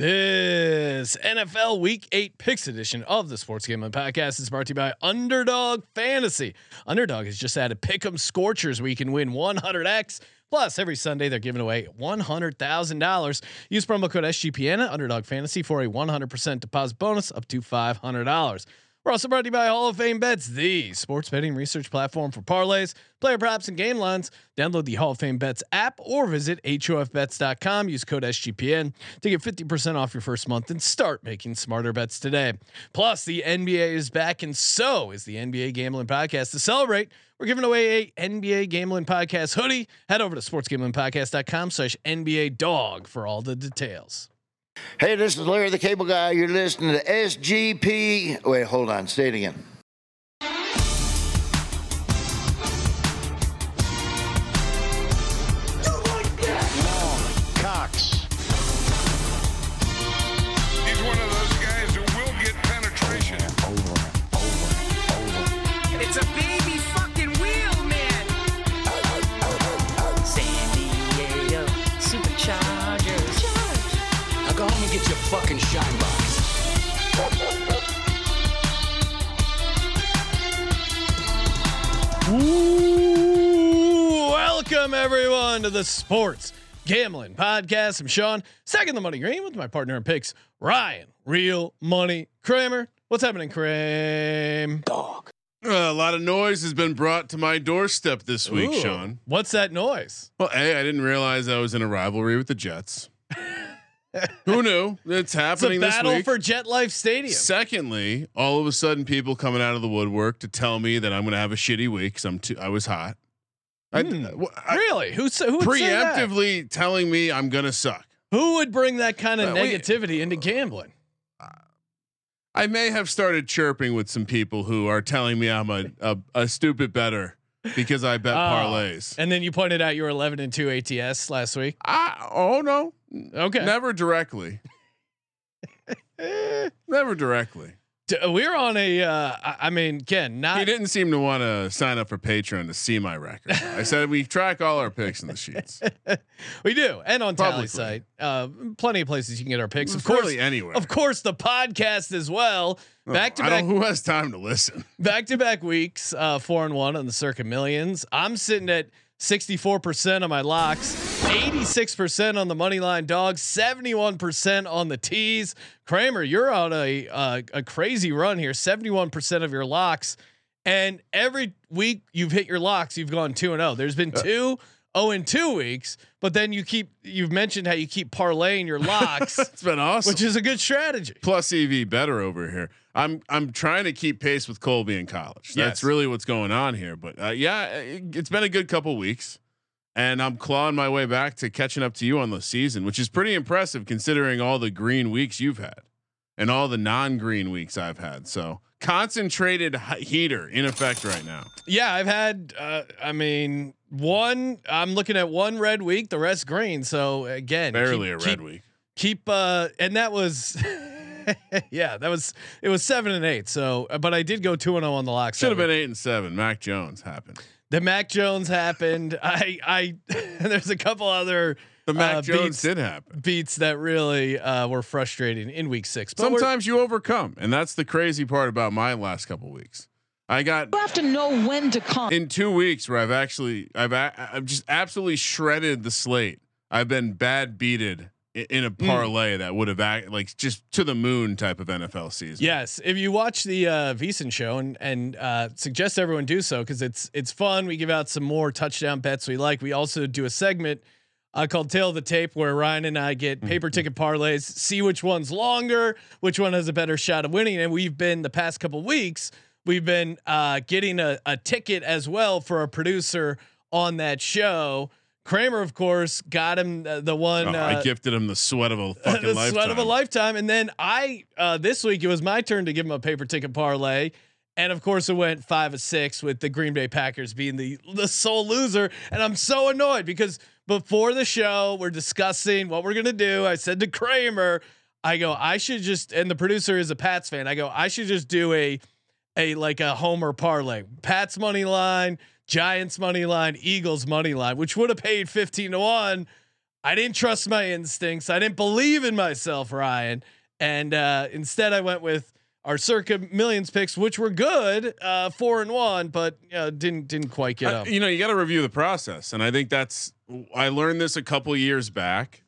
This NFL Week 8 Picks edition of the Sports Gambling Podcast is brought to you by Underdog Fantasy. Underdog has just added Pick'em Scorchers where you can win 100x. Plus, every Sunday they're giving away $100,000. Use promo code SGPN at Underdog Fantasy for a 100% deposit bonus up to $500. We're also brought to you by Hall of Fame Bets, the sports betting research platform for parlays, player props, and game lines. Download the Hall of Fame Bets app or visit HOFBets.com. Use code SGPN to get 50% off your first month and start making smarter bets today. Plus, the NBA is back, and so is the NBA Gambling Podcast. To celebrate, we're giving away a NBA Gambling Podcast hoodie. Head over to sportsgamblingpodcast.com slash NBA dog for all the details. Hey, this is Larry the Cable Guy. You're listening to SGP. Wait, hold on. Say it again. Ooh, welcome everyone to the Sports Gambling Podcast. I'm Sean, second the money green with my partner in picks, Ryan, real money Kramer. What's happening, Kramer? Dog. Uh, a lot of noise has been brought to my doorstep this week, Ooh, Sean. What's that noise? Well, a I didn't realize I was in a rivalry with the Jets. Who knew? It's It's happening this week. battle for Jet Life Stadium. Secondly, all of a sudden, people coming out of the woodwork to tell me that I'm going to have a shitty week because I'm too. I was hot. I, Hmm. wh- I- really? Who who would say that? preemptively telling me I'm going to suck. Who would bring that kind of Uh, we- negativity into gambling? I may have started chirping with some people who are telling me I'm a a, a stupid better because I bet Oh. parlays. And then you pointed out you were 11 and 2 ATS last week. I, oh no, Okay. never directly. Never directly. D- We're on a. Uh, I mean, Ken, not He didn't seem to want to sign up for Patreon to see my record. I said we track all our picks in the sheets. We do, and on Tally Publicly. site, uh, plenty of places you can get our picks. Of course, anywhere. of course, the podcast as well. Oh, Back to back. Who has time to listen? back to back weeks, uh, four and one on the Circa Millions. I'm sitting at 64 percent on my locks, 86 percent on the money line dogs, 71 percent on the tees. Kramer, you're on a uh, a crazy run here. 71 percent of your locks, and every week you've hit your locks, you've gone two and zero. There's been two. Oh, in two weeks, but then you keep. You've mentioned how you keep parlaying your locks, It's been awesome. which is a good strategy. plus EV better over here. I'm I'm trying to keep pace with Colby in college. That's Yes. really what's going on here. But uh, yeah, it, it's been a good couple weeks, and I'm clawing my way back to catching up to you on the season, which is pretty impressive considering all the green weeks you've had and all the non-green weeks I've had. So concentrated heater in effect right now. Yeah, I've had. Uh, I mean, one. I'm looking at one red week, the rest green. So again, Barely keep, a red keep, week. Keep. Uh, and that was. yeah, that was. It was seven and eight. So, uh, but I did go two and zero on the lock. Should have been eight and seven. Mac Jones happened. The Mac Jones happened. I. I. there's a couple other. The Mac uh, Jones beats, did happen. beats that really uh, were frustrating in week six. But Sometimes you overcome, and that's the crazy part about my last couple weeks. I got You have to know when to come. in two weeks where I've actually I've a- I've just absolutely shredded the slate. I've been bad beated in a parlay that would have act like just to the moon type of NFL season. Yes, if you watch the uh, Veasan show and and uh, suggest everyone do so because it's it's fun. We give out some more touchdown bets we like. We also do a segment uh, called Tale of the Tape where Ryan and I get paper ticket parlays, see which one's longer, which one has a better shot of winning. And we've been the past couple weeks, we've been uh, getting a, a ticket as well for a producer on that show. Kramer, of course, got him uh, the one. Oh, uh, I gifted him the sweat of a fucking the lifetime. sweat of a lifetime. And then I uh, this week it was my turn to give him a paper ticket parlay. And of course, it went five of six with the Green Bay Packers being the the sole loser. And I'm so annoyed because before the show, we're discussing what we're gonna do. I said to Kramer, I go, I should just, and the producer is a Pats fan. I go, I should just do a a like a homer parlay, Pats money line, Giants money line, Eagles money line, which would have paid fifteen to one. I didn't trust my instincts. I didn't believe in myself, Ryan. And uh, instead, I went with our circa millions picks, which were good, uh, four and one, but uh, didn't didn't quite get up. you know, you got to review the process, and I think that's. I learned this a couple years back.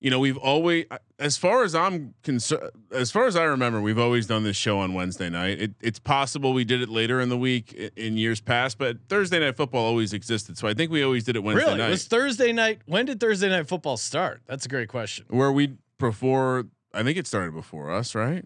You know, we've always, as far as I'm concerned, as far as I remember, we've always done this show on Wednesday night. It, it's possible we did it later in the week in years past, but Thursday night football always existed. So I think we always did it Wednesday really, night. it was Thursday night. When did Thursday night football start? That's a great question. where we before I think it started before us, right?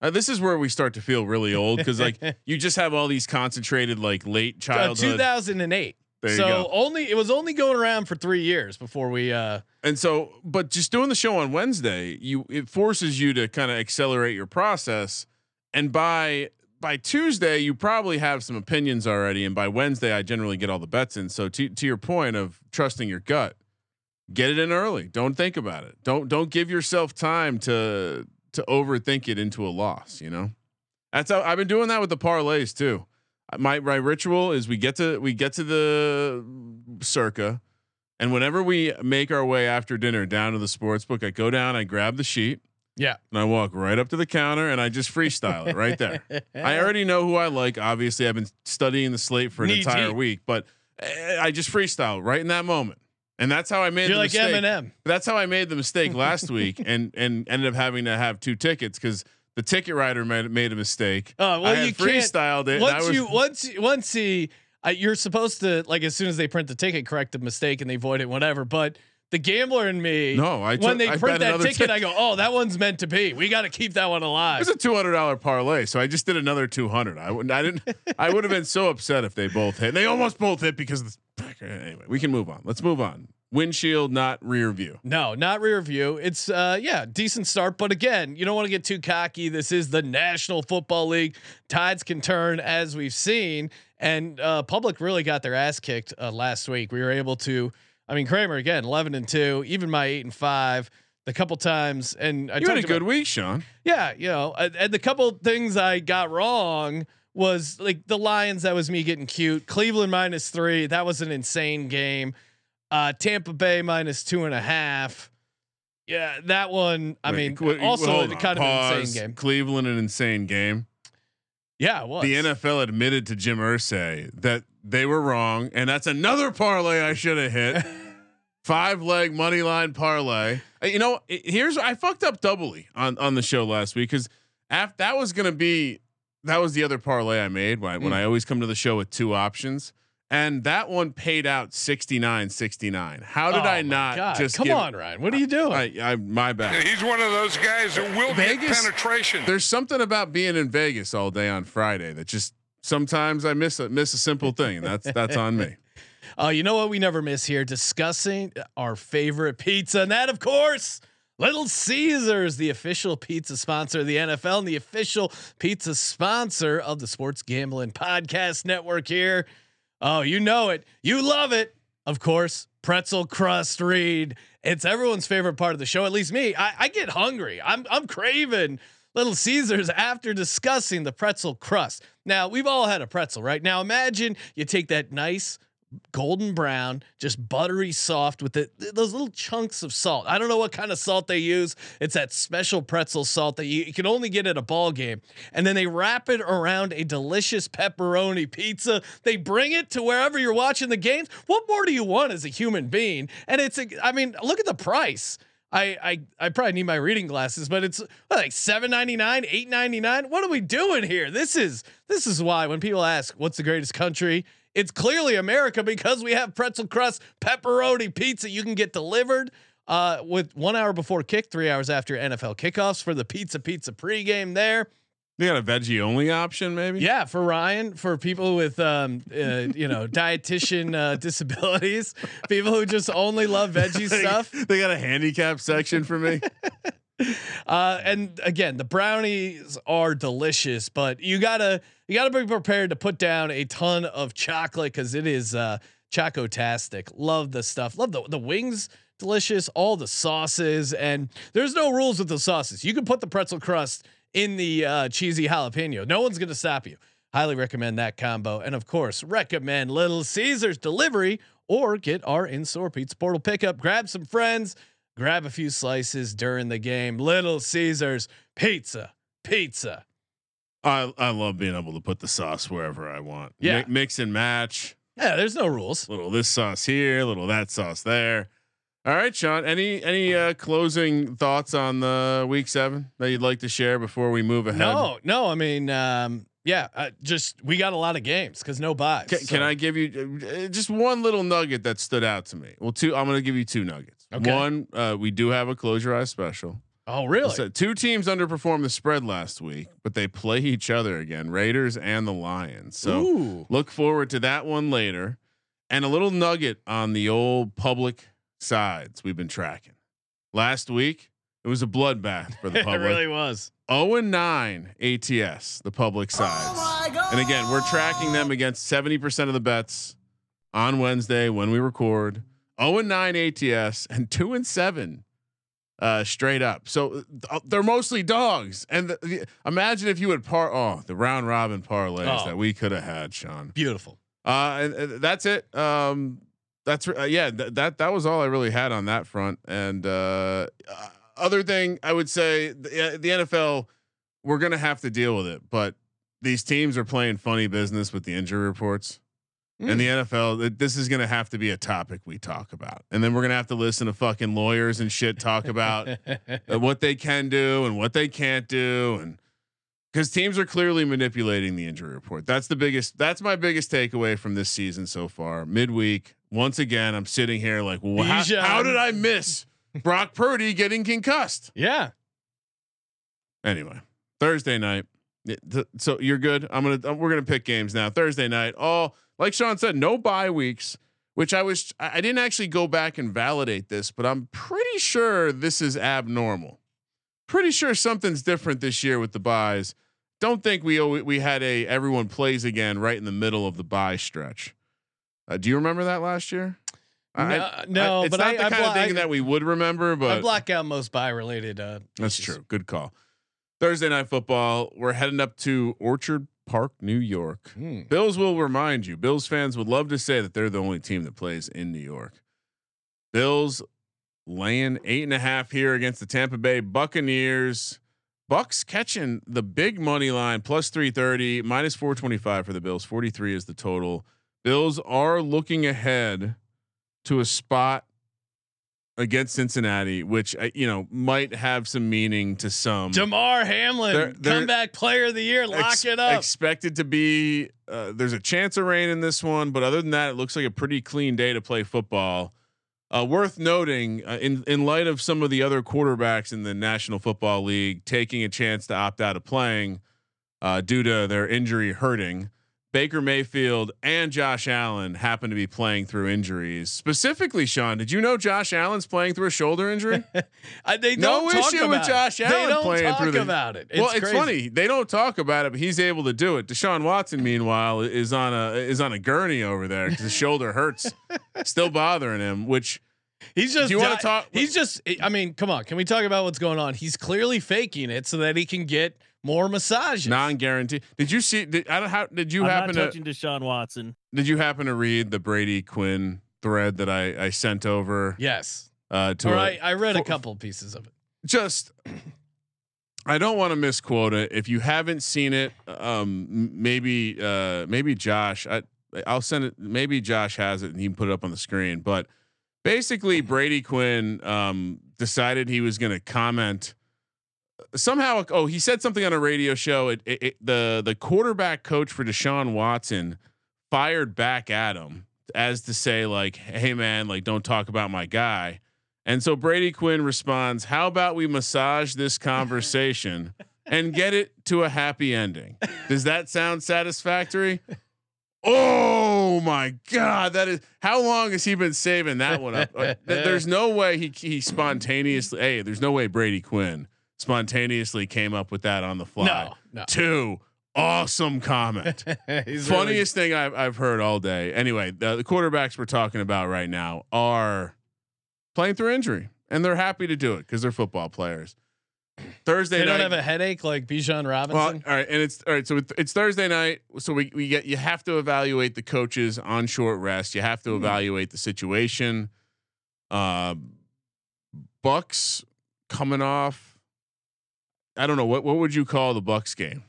Uh, this is where we start to feel really old because like you just have all these concentrated like late Uh, childhood. 2008. There so only it was only going around for three years before we. uh and so, but just doing the show on Wednesday, you it forces you to kind of accelerate your process, and by by Tuesday you probably have some opinions already, and by Wednesday I generally get all the bets in. So to to your point of trusting your gut, get it in early. Don't think about it. Don't don't give yourself time to to overthink it into a loss. You know, that's how I've been doing that with the parlays too. My my ritual is we get to we get to the circa, and whenever we make our way after dinner down to the sports book, I go down, I grab the sheet, Yeah. and I walk right up to the counter and I just freestyle it right there. I already know who I like. Obviously, I've been studying the slate for an Knee entire deep. week, but eh, I just freestyle right in that moment. And that's how I made You're the like mistake. Eminem. That's how I made the mistake last week and and ended up having to have two tickets because the ticket writer made, made a mistake. Oh well, I you freestyled it. Once was- you once once he, uh, you're supposed to like as soon as they print the ticket, correct the mistake and they void it, whatever. But the gambler in me, No, I when took- they I print that ticket, tick- I go, oh, that one's meant to be. We got to keep that one alive. It's a two hundred dollar parlay, so I just did another two hundred. I wouldn't. I didn't. I would have been so upset if they both hit. They almost both hit because of the, anyway. We can move on. Let's move on. Windshield, not rear view. No, not rear view. It's uh yeah, decent start, but again, you don't want to get too cocky. This is the National Football League. Tides can turn as we've seen, and uh public really got their ass kicked uh, last week. We were able to I mean Kramer again, 11 and 2, even my 8 and 5 the couple times and I You had a good about- week, Sean. yeah, you know, and, and the couple things I got wrong was like the Lions. That was me getting cute. Cleveland minus three. That was an insane game. Uh, Tampa Bay minus two and a half. Yeah, that one. I Wait, mean, qu- also hold a on. kind of Pause. insane game. Cleveland, an insane game. Yeah, it was. The NFL admitted to Jim Irsay that they were wrong, and that's another parlay I should have hit. Five leg money line parlay. Uh, You know, here's I fucked up doubly on on the show last week because after that was gonna be that was the other parlay I made when I, when Mm. I always come to the show with two options. And that one paid out 69 69. How did Oh I not God. just come give- on, Ryan? What are you doing? I, I my bad. He's one of those guys that will Vegas- get penetration. There's something about being in Vegas all day on Friday that just sometimes I miss a miss a simple thing, and that's that's on me. Uh, you know what we never miss here? Discussing our favorite pizza, and that, of course, Little Caesars, the official pizza sponsor of the NFL and the official pizza sponsor of the Sports Gambling Podcast Network. Here, oh, you know it, you love it, of course. Pretzel crust read. It's everyone's favorite part of the show. At least me. I, I get hungry. I'm I'm craving Little Caesars after discussing the pretzel crust. Now we've all had a pretzel, right? Now imagine you take that nice golden brown, just buttery soft with the, those little chunks of salt. I don't know what kind of salt they use. It's that special pretzel salt that you, you can only get at a ball game. And then they wrap it around a delicious pepperoni pizza. They bring it to wherever you're watching the games. What more do you want as a human being? And it's a, I mean, look at the price. I, I I probably need my reading glasses, but it's what, like seven ninety nine, eight ninety nine. What are we doing here? This is this is why when people ask what's the greatest country, it's clearly America because we have pretzel crust pepperoni pizza you can get delivered uh, with one hour before kick, three hours after NFL kickoffs for the pizza pizza pregame there. They got a veggie only option, maybe? Yeah, for Ryan, for people with um, uh, you know dietitian uh, disabilities, people who just only love veggie stuff. They got a handicap section for me. Uh, and again, the brownies are delicious, but you gotta you gotta be prepared to put down a ton of chocolate because it is uh, chocotastic. Love the stuff. Love the the wings. Delicious. All the sauces, and there's no rules with the sauces. You can put the pretzel crust in the uh, cheesy jalapeno. No one's gonna stop you. Highly recommend that combo, and of course, recommend Little Caesars delivery or get our in-store pizza portal pickup. Grab some friends, grab a few slices during the game. Little Caesars pizza, pizza. I I love being able to put the sauce wherever I want. Yeah. Mi- mix and match. Yeah, there's no rules. Little this sauce here, little that sauce there. All right, Sean. Any any uh, closing thoughts on the week seven that you'd like to share before we move ahead? No, no. I mean, um, yeah, uh, just we got a lot of games because no byes. Can, so- can I give you uh, just one little nugget that stood out to me? Well, two. I'm going to give you two nuggets. Okay. One, uh, we do have a close your eyes special. Oh, really? So two teams underperformed the spread last week, but they play each other again, Raiders and the Lions. So Ooh. look forward to that one later. And a little nugget on the old public sides we've been tracking. Last week, it was a bloodbath for the public. it really was. 0 and 9 ATS, the public sides. Oh my god. and again, we're tracking them against 70% of the bets on Wednesday when we record. 0 and 9 ATS and 2 and 7 uh, straight up. So uh, they're mostly dogs. And the, the, imagine if you would par oh, the round robin parlays Oh. that we could have had, Sean. Beautiful. Uh, and, and that's it. Um, that's uh, yeah. Th- that that was all I really had on that front. And uh, uh, other thing I would say, the, uh, the NFL, we're gonna have to deal with it. But these teams are playing funny business with the injury reports. And the NFL, this is gonna have to be a topic we talk about, and then we're gonna have to listen to fucking lawyers and shit talk about uh, what they can do and what they can't do and because teams are clearly manipulating the injury report. That's the biggest that's my biggest takeaway from this season so far. Midweek once again i'm sitting here like well, how, how did i miss brock purdy getting concussed? Yeah. anyway thursday night so you're good? I'm gonna uh, we're gonna pick games now. Thursday night all like sean said no bye weeks which i was i didn't actually go back and validate this but i'm pretty sure this is abnormal pretty sure something's different this year with the byes don't think we we had a everyone plays again right in the middle of the bye stretch uh, do you remember that last year I- No, I- no, it's but not I- the I kind blo- of thing that we would remember But I block out most bye related. Uh, that's issues. true. Good call. Thursday night football. We're heading up to Orchard Park, New York. Hmm. Bills will remind you. Bills fans would love to say that they're the only team that plays in New York. Bills laying eight and a half here against the Tampa Bay Buccaneers. Bucks catching the big money line plus 330 minus 425 for the Bills. 43 is the total. Bills are looking ahead to a spot against Cincinnati, which uh, you know might have some meaning to some. Damar Hamlin, They're- they're- comeback player of the year. Lock Ex- it up. Expected to be. Uh, there's a chance of rain in this one, but other than that, it looks like a pretty clean day to play football. Uh, worth noting, uh, in in light of some of the other quarterbacks in the National Football League taking a chance to opt out of playing uh, due to their injury hurting, Baker Mayfield and Josh Allen happen to be playing through injuries. Specifically, Sean, did you know Josh Allen's playing through a shoulder injury? I, uh, they No don't talk issue with Josh it. Allen They don't playing talk through the- about it. well, it's funny they don't talk about it, but he's able to do it. Deshaun Watson, meanwhile, is on a is on a gurney over there because his shoulder hurts, still bothering him. Which He's just. Do you wanna talk- He's just. I mean, come on. Can we talk about what's going on? He's clearly faking it so that he can get more massages. Non guaranteed. Did you see? Did, I don't how did you happen to? I'm happen not to touching Deshaun Watson. did you happen to read the Brady Quinn thread that I I sent over yes. uh, to Or a- I, I read a couple pieces of it. just I don't want to misquote it. If you haven't seen it, um, maybe uh, maybe Josh, I, I'll send it. Maybe Josh has it and he can put it up on the screen. But basically, Brady Quinn um, decided he was going to comment somehow. Oh, he said something on a radio show. It, it, it, the the quarterback coach for Deshaun Watson fired back at him as to say like, "Hey man, like don't talk about my guy." And so Brady Quinn responds, "How about we massage this conversation and get it to a happy ending?" Does that sound satisfactory? Oh my god, that is how long has he been saving that one up? There's no way he he spontaneously. Hey, there's no way Brady Quinn spontaneously came up with that on the fly. No, no. Two, awesome comment. Funniest thing I've I've heard all day. Anyway, the, the quarterbacks we're talking about right now are playing through injury, and they're happy to do it because they're football players. Thursday They night. don't have a headache like Bijan well, Robinson. all right, and it's all right. So it's, it's Thursday night. So we we get you have to evaluate the coaches on short rest. You have to evaluate the situation. Uh, Bucks coming off. I don't know what what would you call the Bucks game?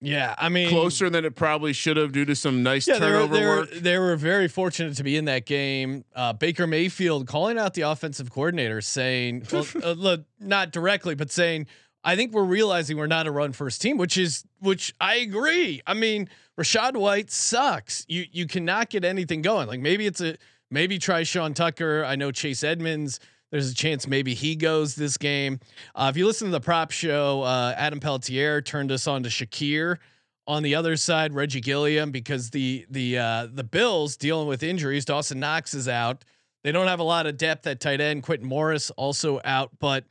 yeah, I mean Closer than it probably should have due to some nice Yeah, they were, turnover they, were, work. they were very fortunate to be in that game. Uh, Baker Mayfield calling out the offensive coordinator, saying, well, uh, look, not directly, but saying, "I think we're realizing we're not a run first team," which is which I agree. I mean, Rachaad White sucks. You you cannot get anything going. Like maybe it's a maybe try Sean Tucker. I know Chase Edmonds. There's a chance maybe he goes this game. Uh, if you listen to the prop show, uh, Adam Pelletier turned us on to Shakir on the other side, Reggie Gilliam, because the the uh, the Bills dealing with injuries. Dawson Knox is out. They don't have a lot of depth at tight end. Quintin Morris also out, but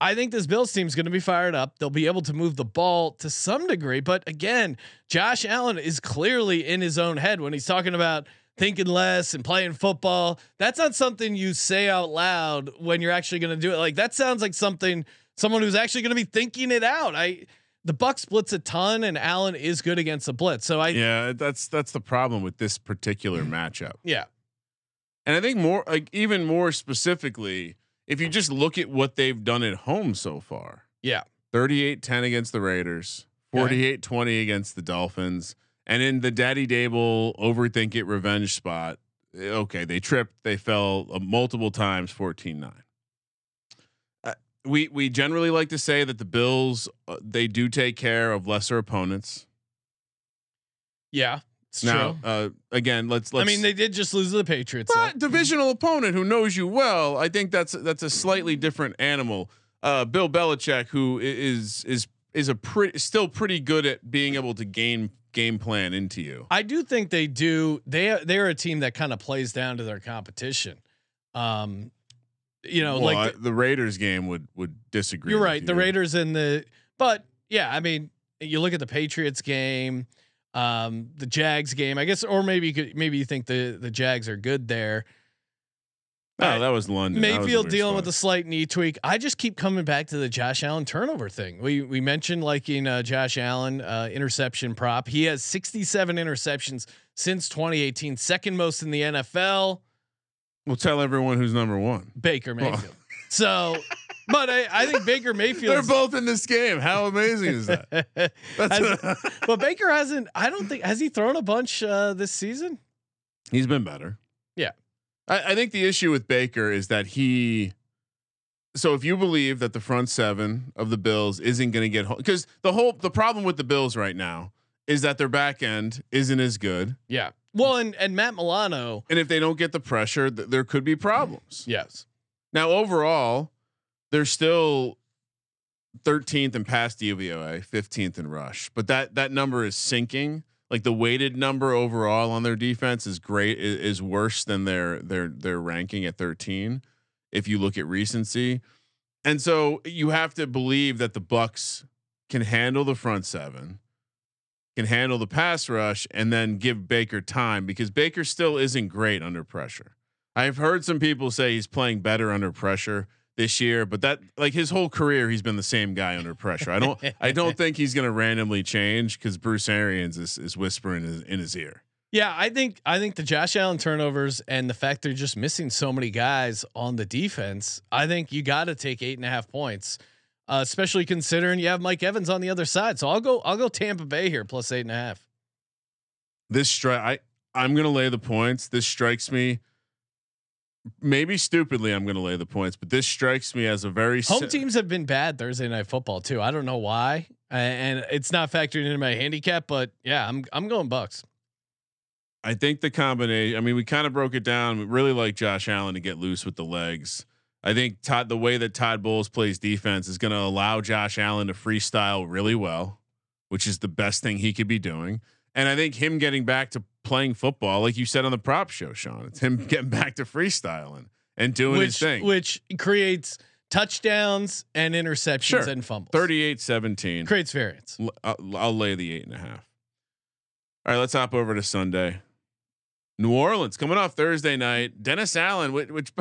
I think this Bills team is going to be fired up. They'll be able to move the ball to some degree, but again, Josh Allen is clearly in his own head when he's talking about thinking less and playing football. That's not something you say out loud when you're actually going to do it. Like that sounds like something someone who's actually going to be thinking it out. I the Bucs blitz a ton, and Allen is good against the blitz. So I yeah, that's that's the problem with this particular mm-hmm. matchup. Yeah, and I think more like even more specifically, if you just look at what they've done at home so far. Yeah. 38-10 against the Raiders, 48-20 against the Dolphins, and in the Daddy Daboll overthink it revenge spot. eh, Okay, they tripped, they fell uh, multiple times 14-9. Uh, we we generally like to say that the Bills uh, they do take care of lesser opponents. yeah, it's now, true. uh, again, let's let's I mean, they did just lose to the Patriots. but divisional opponent who knows you well, I think that's that's a slightly different animal. Uh, Bill Belichick, who is is is is a pretty still pretty good at being able to game game plan into you. I do think they do. They they're a team that kind of plays down to their competition. Um, you know, Well, like I- the Raiders game would would disagree. You're right. The. Raiders and the, but yeah, I mean, you look at the Patriots game, um, the Jags game, I guess, or maybe you could, maybe you think the the Jags are good there. No, that was London. That was Mayfield dealing spot. with a slight knee tweak. I just keep coming back to the Josh Allen turnover thing. We we mentioned liking uh, Josh Allen uh, interception prop. He has 67 interceptions since 2018, second most in the NFL. We'll tell everyone who's number one. Baker Well. Mayfield. So, but I, I think Baker Mayfield. They're both in this game. How amazing is that? That's Has- but Baker hasn't. I don't think has he thrown a bunch uh, this season. He's been better. Yeah. I, I think the issue with Baker is that he. So if you believe that the front seven of the Bills isn't going to get home, because the whole the problem with the Bills right now is that their back end isn't as good, Yeah. Well, and and Matt Milano. and if they don't get the pressure, th- there could be problems. Yes. Now overall, they're still 13th in pass DVOA, 15th in rush, but that that number is sinking. Like the weighted number overall on their defense is great is, is worse than their their their ranking at 13 if you look at recency. And so you have to believe that the Bucks can handle the front seven, can handle the pass rush and then give Baker time because Baker still isn't great under pressure. I've heard some people say he's playing better under pressure this year, but that like his whole career he's been the same guy under pressure. I don't I don't think he's going to randomly change cuz Bruce Arians is is whispering in his, in his ear. Yeah, I think I think the Josh Allen turnovers and the fact they're just missing so many guys on the defense. I think you got to take eight and a half points, uh, especially considering you have Mike Evans on the other side. So I'll go I'll go Tampa Bay here plus eight and a half. This strike I I'm going to lay the points. This strikes me maybe stupidly I'm going to lay the points, but this strikes me as a very Home si- teams have been bad Thursday night football too. I don't know why, and it's not factored into my handicap. But yeah, I'm I'm going Bucks. I think the combination. I mean, we kind of broke it down. We really like Josh Allen to get loose with the legs. I think Todd, the way that Todd Bowles plays defense is going to allow Josh Allen to freestyle really well, which is the best thing he could be doing. And I think him getting back to playing football, like you said on the prop show, Sean, it's him getting back to freestyling and doing his which thing. which creates touchdowns and interceptions Sure. and fumbles. 38 17. creates variance. I'll, uh, I'll lay the eight and a half. All right, let's hop over to Sunday. New Orleans coming off Thursday night. Dennis Allen, which, which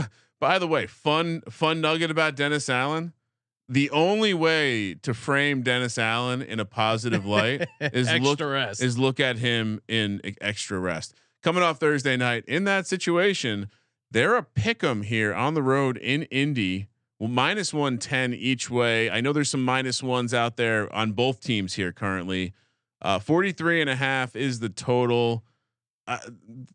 by the way, fun fun nugget about Dennis Allen. The only way to frame Dennis Allen in a positive light is Extra look rest. is look at him in extra rest. Coming off Thursday night in that situation, they're a pick 'em here on the road in Indy. Well, minus 110 each way. I know there's some minus ones out there on both teams here currently. Uh, 43 and a half is the total. Uh,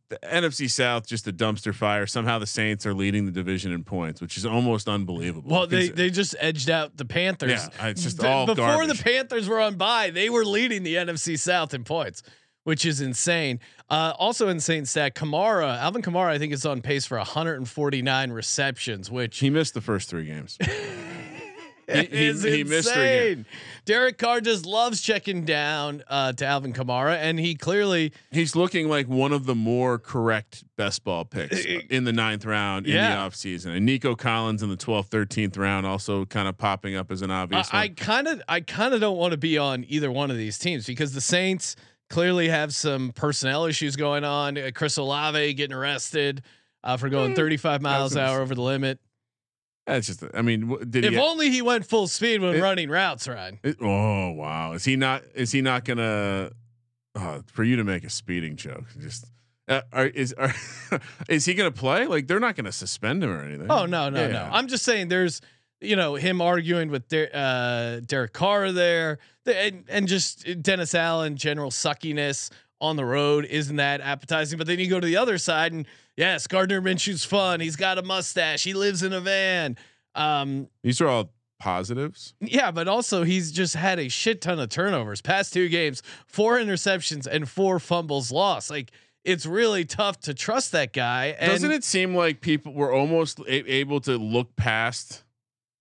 the NFC South just a dumpster fire. Somehow the Saints are leading the division in points, which is almost unbelievable. Well, they they just edged out the Panthers. Yeah, it's just all before garbage. the Panthers were on bye. They were leading the NFC South in points, which is insane. Uh, also insane stat: Kamara, Alvin Kamara, I think is on pace for 149 receptions, which he missed the first three games. he, he- is he missed three games. insane. Derek Carr just loves checking down uh, to Alvin Kamara, and he clearly He's looking like one of the more correct best ball picks in the ninth round in Yeah. the offseason. And Nico Collins in the 12th, 13th round also kind of popping up as an obvious I kind of I kind of don't want to be on either one of these teams because the Saints clearly have some personnel issues going on. Uh, Chris Olave getting arrested uh, for going 35 miles an hour over the limit. That's just, I mean, did If he? only he went full speed when It- running routes, Ryan. it- oh wow, is he not? Is he not gonna? Uh, for you to make a speeding joke, just uh, are, is are, is he gonna play? Like they're not gonna suspend him or anything. Oh no, no, no. Yeah. I'm just saying there's you know him arguing with Der- uh, Derek Carr there, and, and just Dennis Allen general suckiness on the road isn't that appetizing. But then you go to the other side and yes, Gardner Minshew's fun. He's got a mustache. He lives in a van. Um, These are all positives. yeah, but also he's just had a shit ton of turnovers. Past two games, four interceptions and four fumbles lost. Like it's really tough to trust that guy. And Doesn't it seem like people were almost a- able to look past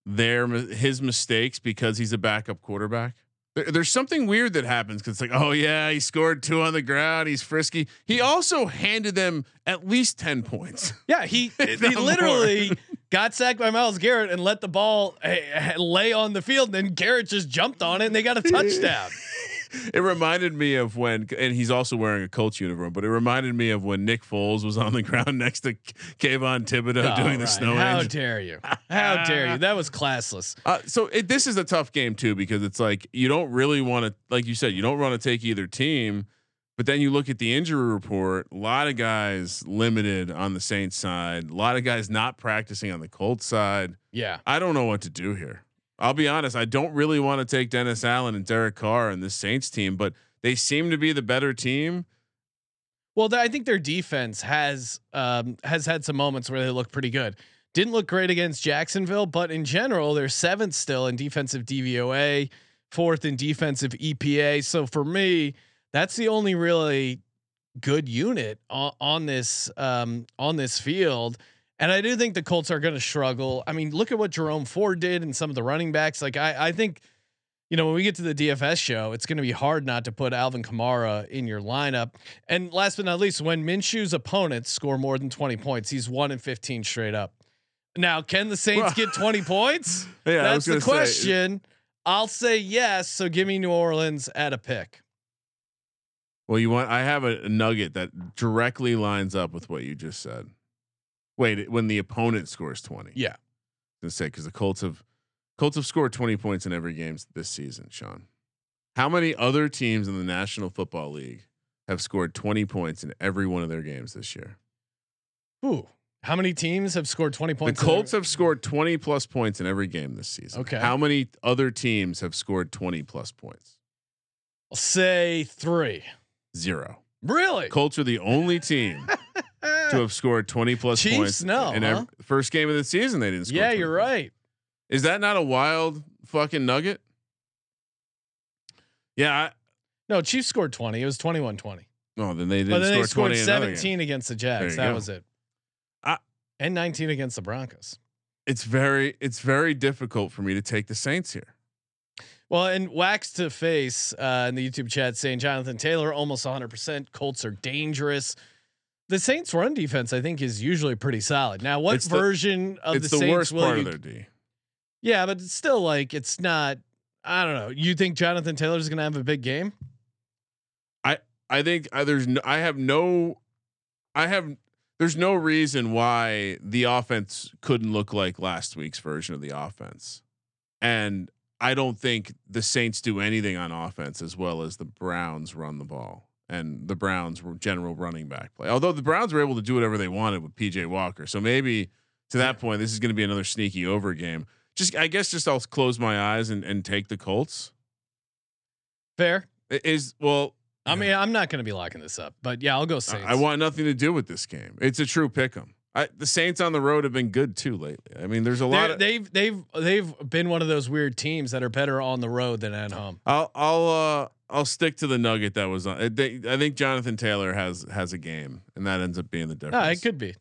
their his mistakes because he's a backup quarterback? There, there's something weird that happens because it's like, oh yeah, he scored two on the ground. He's frisky. He also handed them at least ten points. Yeah, he he literally got sacked by Myles Garrett and let the ball eh, eh, lay on the field. And then Garrett just jumped on it and they got a touchdown. It reminded me of when, and he's also wearing a Colts uniform, but it reminded me of when Nick Foles was on the ground next to Kayvon Thibodeaux Oh, doing the Ryan, snow How angel. dare you? How dare you? That was classless. Uh, so it, this is a tough game too because it's like you don't really want to, like you said, you don't want to take either team, but then you look at the injury report. A lot of guys limited on the Saints side. A lot of guys not practicing on the Colts side. Yeah. I don't know what to do here. I'll be honest. I don't really want to take Dennis Allen and Derek Carr and this Saints team, but they seem to be the better team. Well, I think their defense has um, has had some moments where they look pretty good. Didn't look great against Jacksonville, but in general, they're seventh still in defensive DVOA, fourth in defensive EPA. So for me, that's the only really good unit on, on this um, on this field. And I do think the Colts are going to struggle. I mean, look at what Jerome Ford did and some of the running backs. Like I, I think, you know, when we get to the DFS show, it's going to be hard not to put Alvin Kamara in your lineup. And last but not least, when Minshew's opponents score more than 20 points, he's one in 15 straight up. Now, can the Saints get 20 points? Yeah, That's the gonna say- question. I'll say yes. So give me New Orleans at a pick. Well, you want? I have a, a nugget that directly lines up with what you just said. Wait, when the opponent scores twenty, Yeah. to say because the Colts have Colts have scored twenty points in every game this season. Sean, how many other teams in the National Football League have scored twenty points in every one of their games this year? Ooh. How many teams have scored 20 The points? in Colts have scored twenty plus points in every game this season. Okay. How many other teams have scored twenty plus points? I'll say three. Zero. Really? Colts are the only team to have scored 20 plus Chiefs, points no, in huh? every first game of the season they didn't score. yeah, you're points. right. Is that not a wild fucking nugget? Yeah, I, No, Chiefs scored 20. It was 21 20. no, then they didn't But then score they scored 20 in 17 against the Jags. That go. was it. I- and 19 against the Broncos. It's very it's very difficult for me to take the Saints here. Well, and wax to face uh, in the YouTube chat saying Jonathan Taylor almost 100%. Colts are dangerous. The Saints' run defense, I think, is usually pretty solid. Now, what It's the- version of it's the, the, Saints worst will part you? of their D. yeah, but it's still like it's not. I don't know. You think Jonathan Taylor is going to have a big game? I I think uh, there's no, I have no I have there's no reason why the offense couldn't look like last week's version of the offense. and I don't think the Saints do anything on offense as well as the Browns run the ball and the Browns were general running back play. Although the Browns were able to do whatever they wanted with PJ Walker, so maybe to that point, this is going to be another sneaky over game. Just I guess just I'll close my eyes and, and take the Colts. Fair. I- Is well, I mean, I'm not going to be locking this up, but yeah, I'll go I- Saints. I want nothing to do with this game. It's a true pick 'em. I, the Saints on the road have been good too lately. I mean, there's a lot of. they've they've they've been one of those weird teams that are better on the road than at home. I'll I'll uh I'll stick to the nugget that was on. I think- I think Jonathan Taylor has has a game, and that ends up being the difference. No, it could be.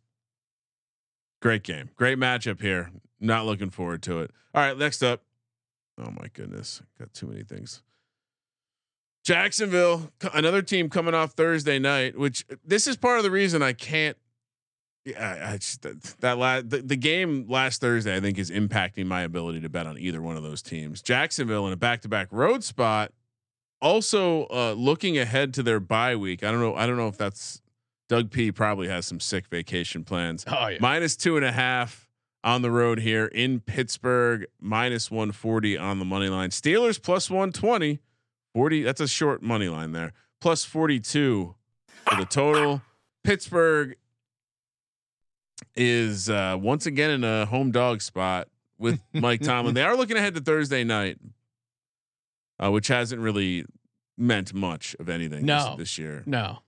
Great game, great matchup here. Not looking forward to it. All right, next up. Oh my goodness, got too many things. Jacksonville, another team coming off Thursday night, which this is part of the reason I can't. Yeah, I just that, that la- the, the game last Thursday I think is impacting my ability to bet on either one of those teams. Jacksonville in a back-to-back road spot, also uh, looking ahead to their bye week. I don't know. I don't know if that's Doug P. Probably has some sick vacation plans Oh yeah. minus two and a half on the road here in Pittsburgh, minus 140 on the money line. Steelers plus 120, 40. That's a short money line there. Plus 42 for the total. Pittsburgh is uh, once again in a home dog spot with Mike Tomlin. They are looking ahead to Thursday night, uh, which hasn't really meant much of anything No. this, this year. No.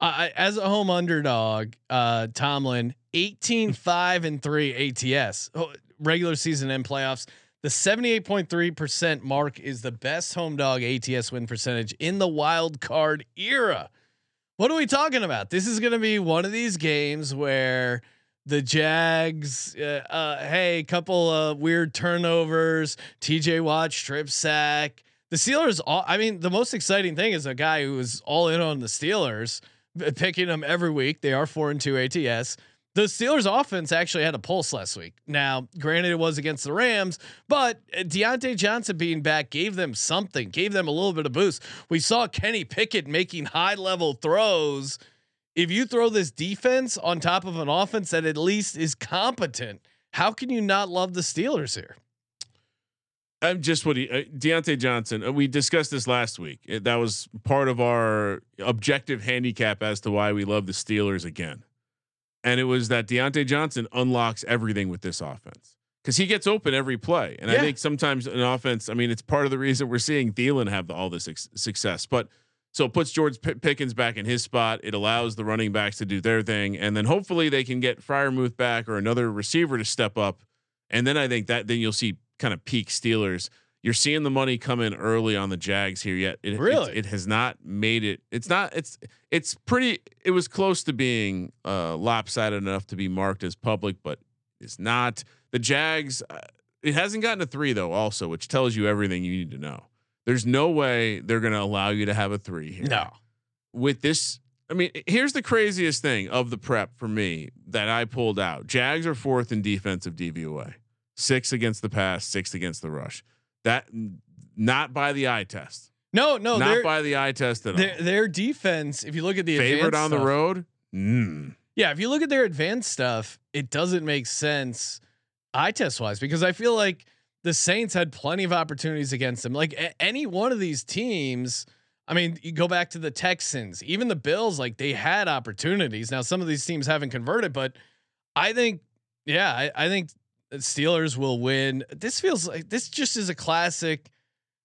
I, as a home underdog, uh, Tomlin 18 5 and 3 ATS regular season and playoffs. The 78.3% mark is the best home dog ATS win percentage in the wild card era. What are we talking about? This is going to be one of these games where the Jags, uh, uh, hey, couple of weird turnovers, TJ Watt strip sack. The Steelers, all, I mean, the most exciting thing is a guy who was all in on the Steelers, picking them every week. They are four and two ATS. The Steelers offense actually had a pulse last week. Now, granted, it was against the Rams, but Diontae Johnson being back gave them something, gave them a little bit of boost. We saw Kenny Pickett making high level throws. If you throw this defense on top of an offense that at least is competent, how can you not love the Steelers here? I'm just what he uh, Diontae Johnson. Uh, we discussed this last week. It, that was part of our objective handicap as to why we love the Steelers again, and it was that Diontae Johnson unlocks everything with this offense because he gets open every play. And I think sometimes an offense. I mean, it's part of the reason we're seeing Thielen have all this ex- success. But so it puts George P- Pickens back in his spot. It allows the running backs to do their thing, and then hopefully they can get Freiermuth back or another receiver to step up. And then I think that then you'll see kind of peak Steelers. You're seeing the money come in early on the Jags here yet. It, Really? it, it has not made it. It's not. It's it's pretty. It was close to being uh, lopsided enough to be marked as public, but it's not. The Jags. Uh, it hasn't gotten to three though. Also, which tells you everything you need to know. There's no way they're going to allow you to have a three here No. with this. I mean, here's the craziest thing of the prep for me that I pulled out. Jags are fourth in defensive DVOA, six against the pass, six against the rush. That not by the eye test, No, no, not by the eye test at their all. their defense. If you look at the Favorite on the road. Mm. Yeah, if you look at their advanced stuff, it doesn't make sense eye test wise because I feel like the Saints had plenty of opportunities against them. Like a- any one of these teams, I mean, you go back to the Texans, even the Bills, like they had opportunities. Now some of these teams haven't converted, but I think, yeah, I, I think Steelers will win. This feels like this just is a classic.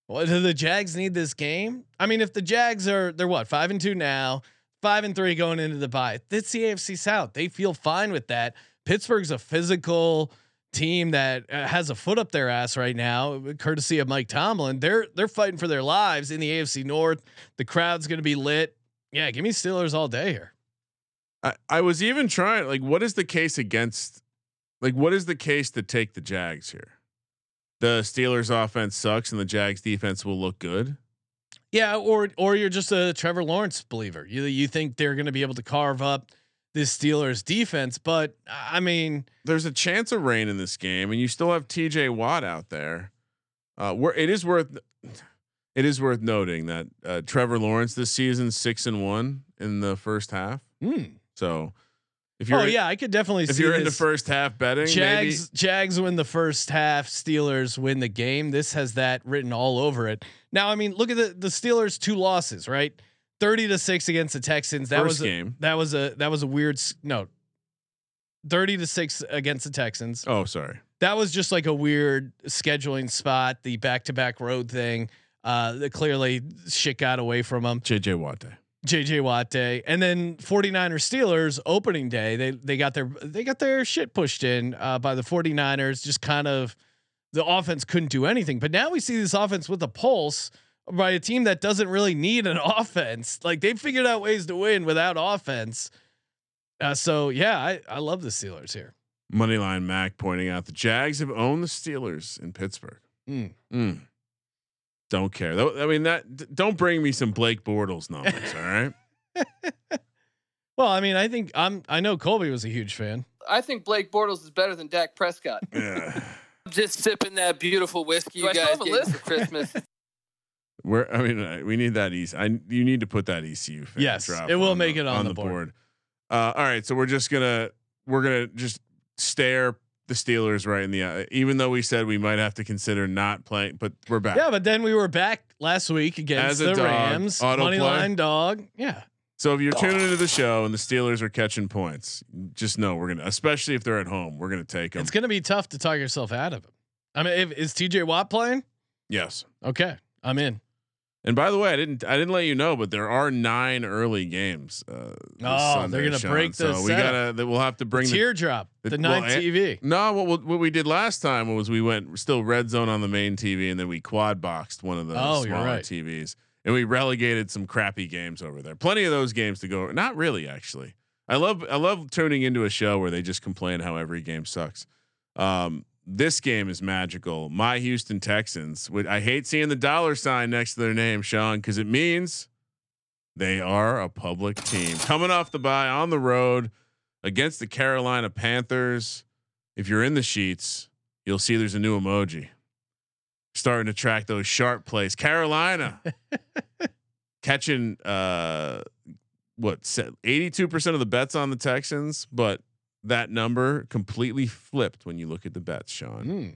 Well, do the Jags need this game? I mean, if the Jags are they're what five and two now, five and three going into the bye. That's the AFC South. They feel fine with that. Pittsburgh's a physical team that uh, has a foot up their ass right now, courtesy of Mike Tomlin. They're they're fighting for their lives in the AFC North. The crowd's going to be lit. Yeah, give me Steelers all day here. I, I was even trying. Like, what is the case against? Like, what is the case to take the Jags here? The Steelers' offense sucks, and the Jags' defense will look good. Yeah, or or you're just a Trevor Lawrence believer. You you think they're going to be able to carve up this Steelers defense, but I mean, there's a chance of rain in this game, and you still have T.J. Watt out there. Uh, where it is worth, it is worth noting that uh, Trevor Lawrence this season six and one in the first half. hmm. So If you're Oh yeah, I could definitely if see If you're in the first half betting, Jags maybe Jags win the first half. Steelers win the game. This has that written all over it. Now, I mean, look at the the Steelers' two losses, right? Thirty to six against the Texans. That First was a, game. That was a that was a weird no. Thirty to six against the Texans. oh sorry, That was just like a weird scheduling spot. The back to back road thing. Uh, that clearly shit got away from them. JJ Watt. JJ Watt day. And then 49ers Steelers opening day, they they got their they got their shit pushed in uh, by the 49ers. Just kind of the offense couldn't do anything. But now we see this offense with a pulse by a team that doesn't really need an offense. Like they figured out ways to win without offense. Uh, so yeah, I, I love the Steelers here. Moneyline Mac pointing out the Jags have owned the Steelers in Pittsburgh. Mm. Mm. Don't care. I mean that. Don't bring me some Blake Bortles numbers. all right. Well, I mean, I think I'm I know Colby was a huge fan. I think Blake Bortles is better than Dak Prescott. Yeah. Just sipping that beautiful whiskey Do you I guys have a gave me list? for Christmas. Where I mean, uh, we need that EC. I you need to put that ECU. Fan Yes, drop it will make the, it on the board. Uh, all right, so we're just gonna we're gonna just stare the Steelers right in the eye, even though we said we might have to consider not playing, but we're back. Yeah, but then we were back last week against the dog, Rams. Money play. line dog. Yeah. So if you're tuning into the show and the Steelers are catching points, just know we're gonna, especially if they're at home, we're gonna take them. It's to be tough to talk yourself out of him. I mean, if, is TJ Watt playing? yes. Okay, I'm in. And by the way, I didn't I didn't let you know, but there are nine early games. Uh, Oh, Sunday, they're gonna Sean. break the So we setup. gotta. that We'll have to bring the Teardrop, the, the- ninth well, eh, TV. No, what, what what we did last time was we went still red zone on the main TV, and then we quad boxed one of the Oh, smaller right. TVs, and we relegated some crappy games over there. Plenty of those games to go. Not really, actually. I love I love tuning into a show where they just complain how every game sucks. Um, this game is magical. My Houston Texans. I hate seeing the dollar sign next to their name, Sean, because it means they are a public team coming off the bye on the road against the Carolina Panthers. If you're in the sheets, you'll see there's a new emoji starting to track those sharp plays. Carolina catching uh what 82% of the bets on the Texans, but that number completely flipped when you look at the bets, Sean. Hmm.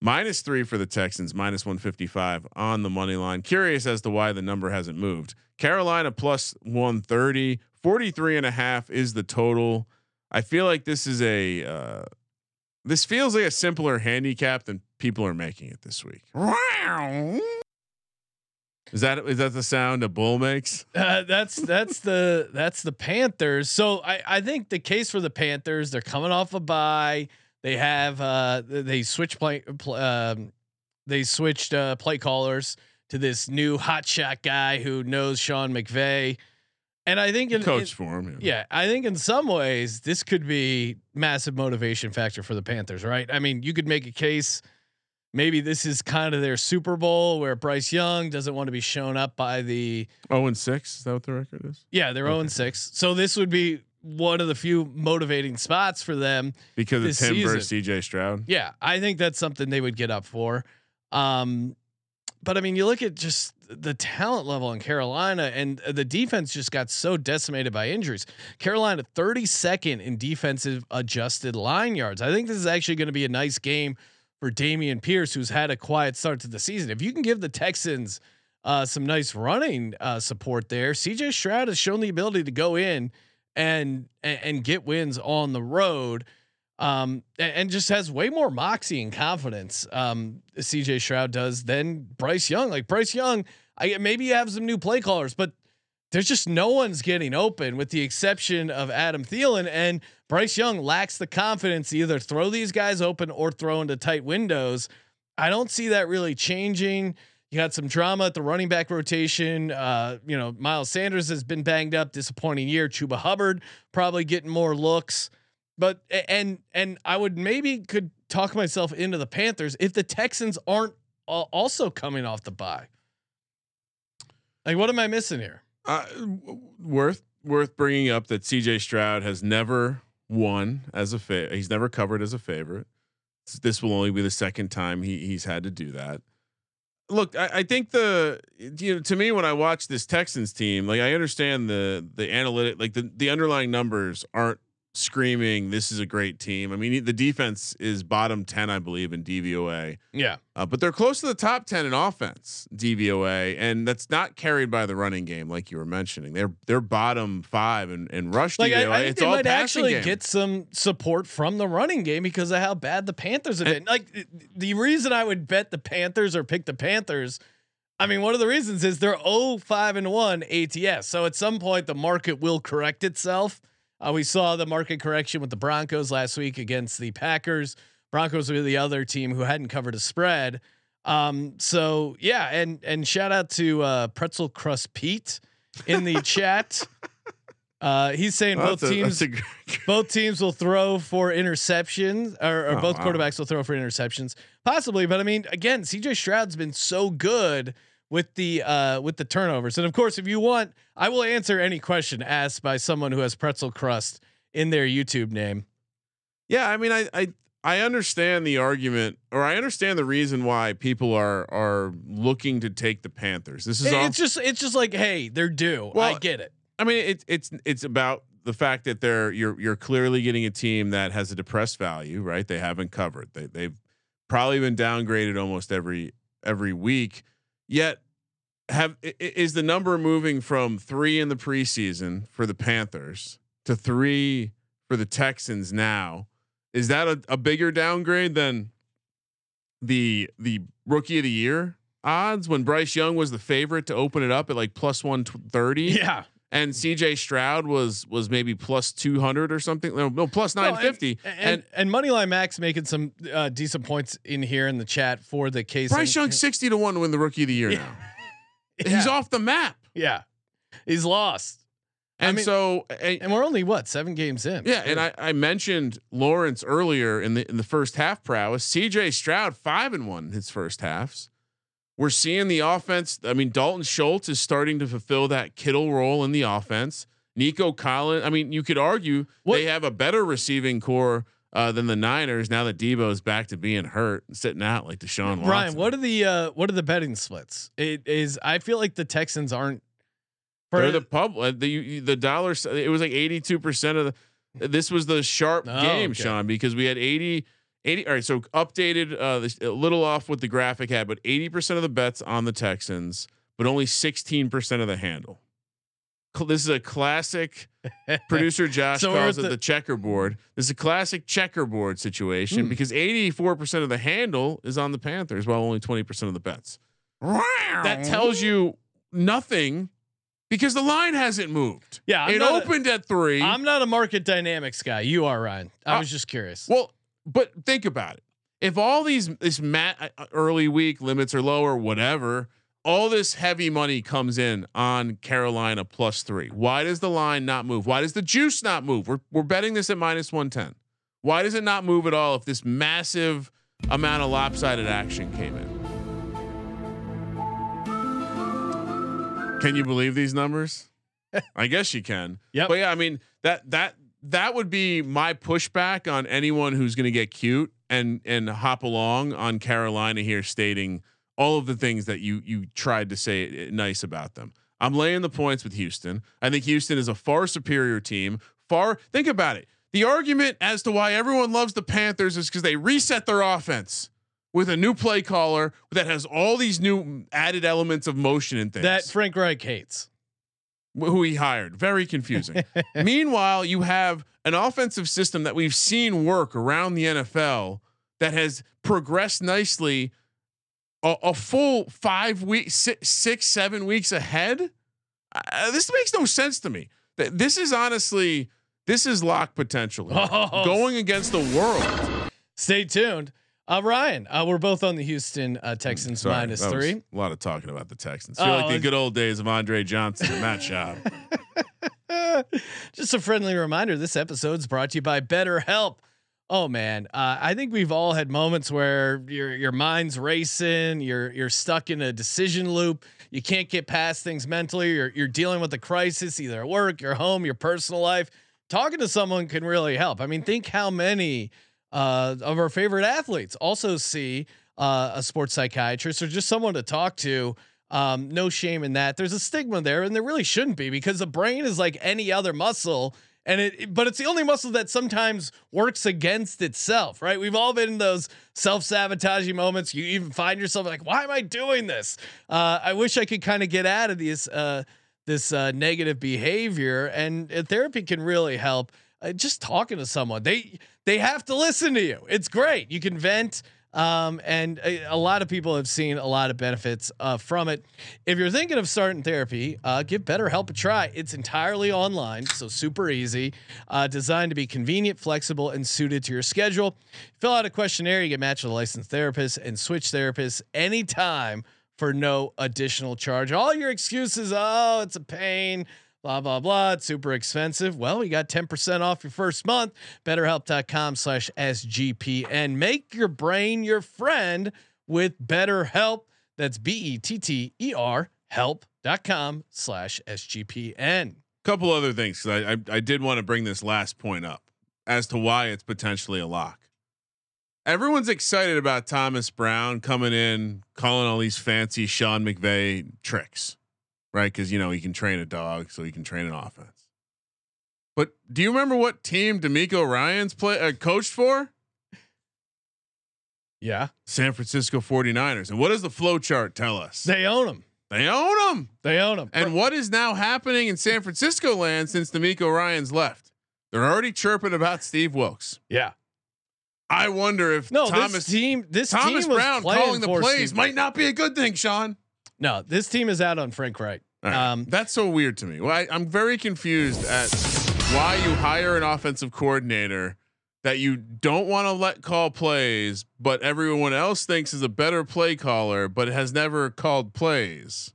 Minus three for the Texans, minus 155 on the money line. Curious as to why the number hasn't moved. Carolina plus 130, 43 and a half is the total. I feel like this is a, uh, this feels like a simpler handicap than people are making it this week. Is that, is that the sound a bull makes? Uh, that's that's the that's the Panthers. So I I think the case for the Panthers, they're coming off a bye. They have uh they switch play pl- um they switched uh play callers to this new hotshot guy who knows Sean McVay. And I think in, Coach for him. yeah, I think in some ways this could be massive motivation factor for the Panthers, right? I mean, you could make a case maybe this is kind of their Super Bowl where Bryce Young doesn't want to be shown up by the Oh, and six. Is that what the record is? yeah, they're Okay. 0 6. So this would be one of the few motivating spots for them. Because it's him season. versus CJ Stroud. Yeah, I think that's something they would get up for. Um, but I mean, you look at just the talent level in Carolina, and the defense just got so decimated by injuries. Carolina 32nd in defensive adjusted line yards. I think this is actually going to be a nice game for Dameon Pierce, who's had a quiet start to the season. If you can give the Texans uh, some nice running uh, support there, CJ Stroud has shown the ability to go in and and, and get wins on the road um, and, just has way more moxie and confidence. Um, CJ Stroud does than Bryce Young. Like Bryce Young, I maybe you have some new play callers, but there's just no one's getting open with the exception of Adam Thielen and Bryce Young lacks the confidence to either throw these guys open or throw into tight windows. I don't see that really changing. You got some drama at the running back rotation. Uh, you know, Miles Sanders has been banged up, disappointing year. Chuba Hubbard probably getting more looks but and and I would maybe could talk myself into the Panthers if the Texans aren't al- also coming off the bye. Like, what am I missing here? Uh, worth worth bringing up that CJ Stroud has never won as a fa- he's never covered as a favorite. This will only be the second time he he's had to do that. Look, I, I think the you know to me when I watch this Texans team, like I understand the the analytic like the the underlying numbers aren't screaming, "This is a great team." I mean, the defense is bottom ten, I believe, in DVOA. Yeah. Uh, but they're close to the top 10 in offense DVOA, and that's not carried by the running game, like you were mentioning. They're they're bottom five in, in rush Like I, DVOA. I think it's they all might actually game. get some support from the running game because of how bad the Panthers have And- been. Like the reason I would bet the Panthers or pick the Panthers, I mean, one of the reasons is they're 0 5 and 1 ATS. So at some point the market will correct itself. Uh, we saw the market correction with the Broncos last week against the Packers. Broncos were the other team who hadn't covered a spread. Um, so yeah, and and shout out to uh, Pretzel Crust Pete in the chat. Uh, he's saying Well, both a- teams that's a great- both teams will throw for interceptions, or, or Oh, both wow. quarterbacks will throw for interceptions, possibly. But I mean, again, CJ Stroud's been so good with the uh, with the turnovers, and of course, if you want, I will answer any question asked by someone who has pretzel crust in their YouTube name. Yeah, I mean, I, I I understand the argument, or I understand the reason why people are are looking to take the Panthers. This is It- all. it's just it's just like, hey, they're due. Well, I get it. I mean, it's it's it's about the fact that they're you're you're clearly getting a team that has a depressed value, right? They haven't covered. They they've probably been downgraded almost every every week. Yet have is the number moving from three in the preseason for the Panthers to three for the Texans now? Is that a, a bigger downgrade than the the rookie of the year odds when Bryce Young was the favorite to open it up at like plus one thirty? Yeah. And CJ Stroud was was maybe plus 200 or something no, no plus Well, and- 950 and, and, and, Moneyline Max making some uh, decent points in here in the chat for the case. Bryce Young 60 to 1 to win the rookie of the year Yeah. now. Yeah. he's off the map. Yeah, he's lost, and mean- so and, and we're only what seven games in. yeah and I, I mentioned Lawrence earlier in the in the first half prowess. CJ Stroud 5 and 1 in his first halves we're seeing the offense I mean Dalton Schultz is starting to fulfill that Kittle role in the offense Nico Collins I mean you could argue What- they have a better receiving core uh, than the Niners now that Deebo is back to being hurt and sitting out like Deshaun Watson. Ryan, what are the uh, what are the betting splits? It is. I feel like the Texans aren't. for- They're the pub. uh, The the dollars. It was like eighty two percent of the. This was the sharp Oh, game, okay. Sean, because we had 80, 80 All right, so updated. Uh, this, a little off what the graphic had, but eighty percent of the bets on the Texans, but only sixteen percent of the handle. This is a classic. Producer Josh So calls it the- the, checkerboard. This is a classic checkerboard situation Hmm. because eighty four percent of the handle is on the Panthers, while only twenty percent of the bets. That tells you nothing because the line hasn't moved. Yeah, I'm it not a- opened at 3 I'm not a market dynamics guy. You are Ryan. I Uh, was just curious. well, but think about it. If all these this mat uh, early week limits are lower, whatever, all this heavy money comes in on Carolina plus three. Why does the line not move? Why does the juice not move? We're we're betting this at minus one ten. Why does it not move at all if this massive amount of lopsided action came in? Can you believe these numbers? I guess you can. Yeah. But yeah, I mean that that that would be my pushback on anyone who's going to get cute and and hop along on Carolina here, stating all of the things that you you tried to say nice about them. I'm laying the points with Houston. I think Houston is a far superior team. Far think about it. The argument as to why everyone loves the Panthers is because they reset their offense with a new play caller that has all these new added elements of motion and things that Frank Reich hates. Who he hired. Very confusing. Meanwhile, you have an offensive system that we've seen work around the NFL that has progressed nicely a, a full five weeks, six, six, seven weeks ahead. Uh, this makes no sense to me. Th- This is honestly, this is lock potential. Oh. going against the world. Stay tuned. Uh, Ryan, uh, we're both on the Houston uh, Texans Sorry, minus three. A lot of talking about the Texans. Feel Oh, like the good old days of Andre Johnson and Matt Schaub. Just a friendly reminder: this episode's brought to you by BetterHelp. Oh man, uh, I think we've all had moments where your your mind's racing, you're you're stuck in a decision loop. You can't get past things mentally. You're you're dealing with a crisis, either at work, your home, your personal life. Talking to someone can really help. I mean, think how many uh, of our favorite athletes also see uh, a sports psychiatrist or just someone to talk to. Um, no shame in that. There's a stigma there, and there really shouldn't be because the brain is like any other muscle. And it, but it's the only muscle that sometimes works against itself, right? We've all been in those self sabotaging moments. You even find yourself like, why am I doing this? Uh, I wish I could kind of get out of these, uh, this uh, negative behavior, and therapy can really help. Uh, just talking to someone, they they have to listen to you. It's great. You can vent. Um, and a, a, lot of people have seen a lot of benefits uh, from it. If you're thinking of starting therapy, uh, give BetterHelp a try. It's entirely online, so super easy, uh, designed to be convenient, flexible, and suited to your schedule. Fill out a questionnaire, you get matched with a licensed therapist, and switch therapists anytime for no additional charge. All your excuses, oh, it's a pain blah blah blah. It's super expensive. Well you got 10% off your first month. Betterhelp.com slash sgpn make your brain your friend with betterhelp. That's b-e-t-t-e-r help.com slash sgpn couple other things I, I i did want to bring this last point up as to why it's potentially a lock. Everyone's excited about thomas brown coming in calling all these fancy sean mcvay tricks right? Because you know he can train a dog, so he can train an offense. But do you remember what team DeMeco Ryans play uh, coached for? Yeah, San Francisco 49ers. And what does the flow chart tell us? They own them. They own them. They own them. And what is now happening in San Francisco land since DeMeco Ryans left? They're already chirping about Steve Wilks. Yeah. I wonder if no Thomas this team this Thomas team Brown calling the plays Steve might not be a good thing, Sean. No, this team is out on Frank Reich. Right. Um, That's so weird to me. Well, I, I'm very confused at why you hire an offensive coordinator that you don't want to let call plays, but everyone else thinks is a better play caller, but has never called plays.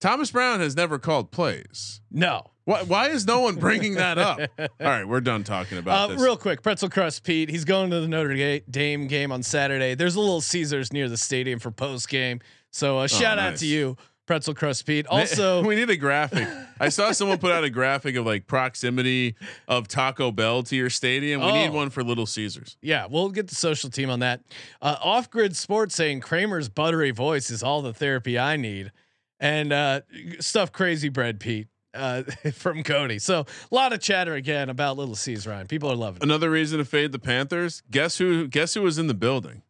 Thomas Brown has never called plays. No. Why, why is no one bringing that up? All right, we're done talking about uh, this. Real quick, Pretzel Crust Pete. He's going to the Notre Dame game on Saturday. There's a little Caesars near the stadium for post game. So uh, shout nice. out to you, Pretzel Crust Pete. Also, we need a graphic. I saw someone put out a graphic of like proximity of Taco Bell to your stadium. We Oh. need one for Little Caesars. yeah, we'll get the social team on that. Uh, Off Grid Sports saying Kramer's buttery voice is all the therapy I need, and uh, stuff crazy bread Pete uh, from Cody. So a lot of chatter again about Little C's Ryan. People are loving it. Another reason to fade the Panthers. Guess who? Guess who was in the building?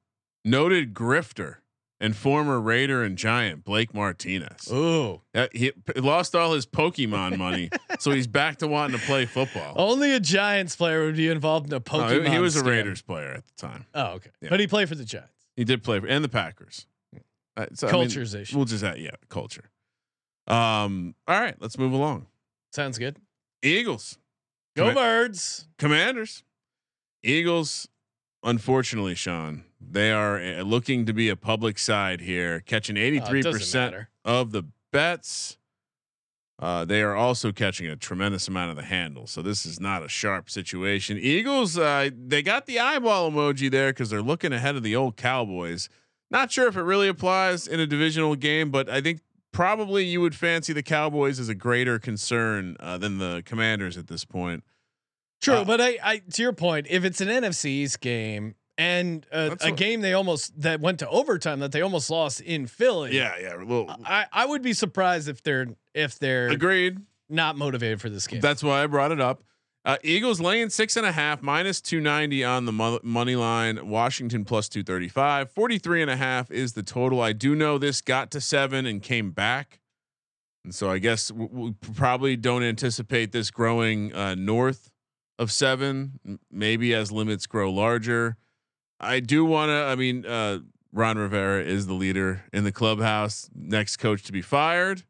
Noted grifter and former Raider and Giant Blake Martinez. Ooh, Uh, he lost all his Pokemon money, so he's back to wanting to play football. only a Giants player would be involved in a Pokemon. he, he was a. Raiders player at the time. Oh, okay, Yeah. but he played for the Giants. He did play for and the Packers. Uh, so, I mean, Culturization. we'll just add, yeah, culture. Um. All right, let's move along. Sounds good. Eagles, Go Comma- birds. Commanders, Eagles. Unfortunately, Sean, they are uh, looking to be a public side here, catching eighty Oh, it three doesn't percent matter. of the bets. Uh, they are also catching a tremendous amount of the handle, so this is not a sharp situation. Eagles, uh, they got the eyeball emoji there because they're looking ahead of the old Cowboys. Not sure if it really applies in a divisional game, but I think probably you would fancy the Cowboys as a greater concern uh, than the Commanders at this point. True, Uh, but I, I, to your point, if it's an NFC East game and uh, a what- game they almost that went to overtime that they almost lost in Philly, Yeah, yeah. Well, I, I would be surprised if they're if they're agreed. not motivated for this game. That's why I brought it up. Uh, Eagles laying six and a half, minus 290 on the mo- money line. Washington plus 235. 43 and a half is the total. I do know this got to seven and came back. And so I guess w- we probably don't anticipate this growing uh, north of seven, m- maybe as limits grow larger. I do want to, I mean, uh, Ron Rivera is the leader in the clubhouse, next coach to be fired.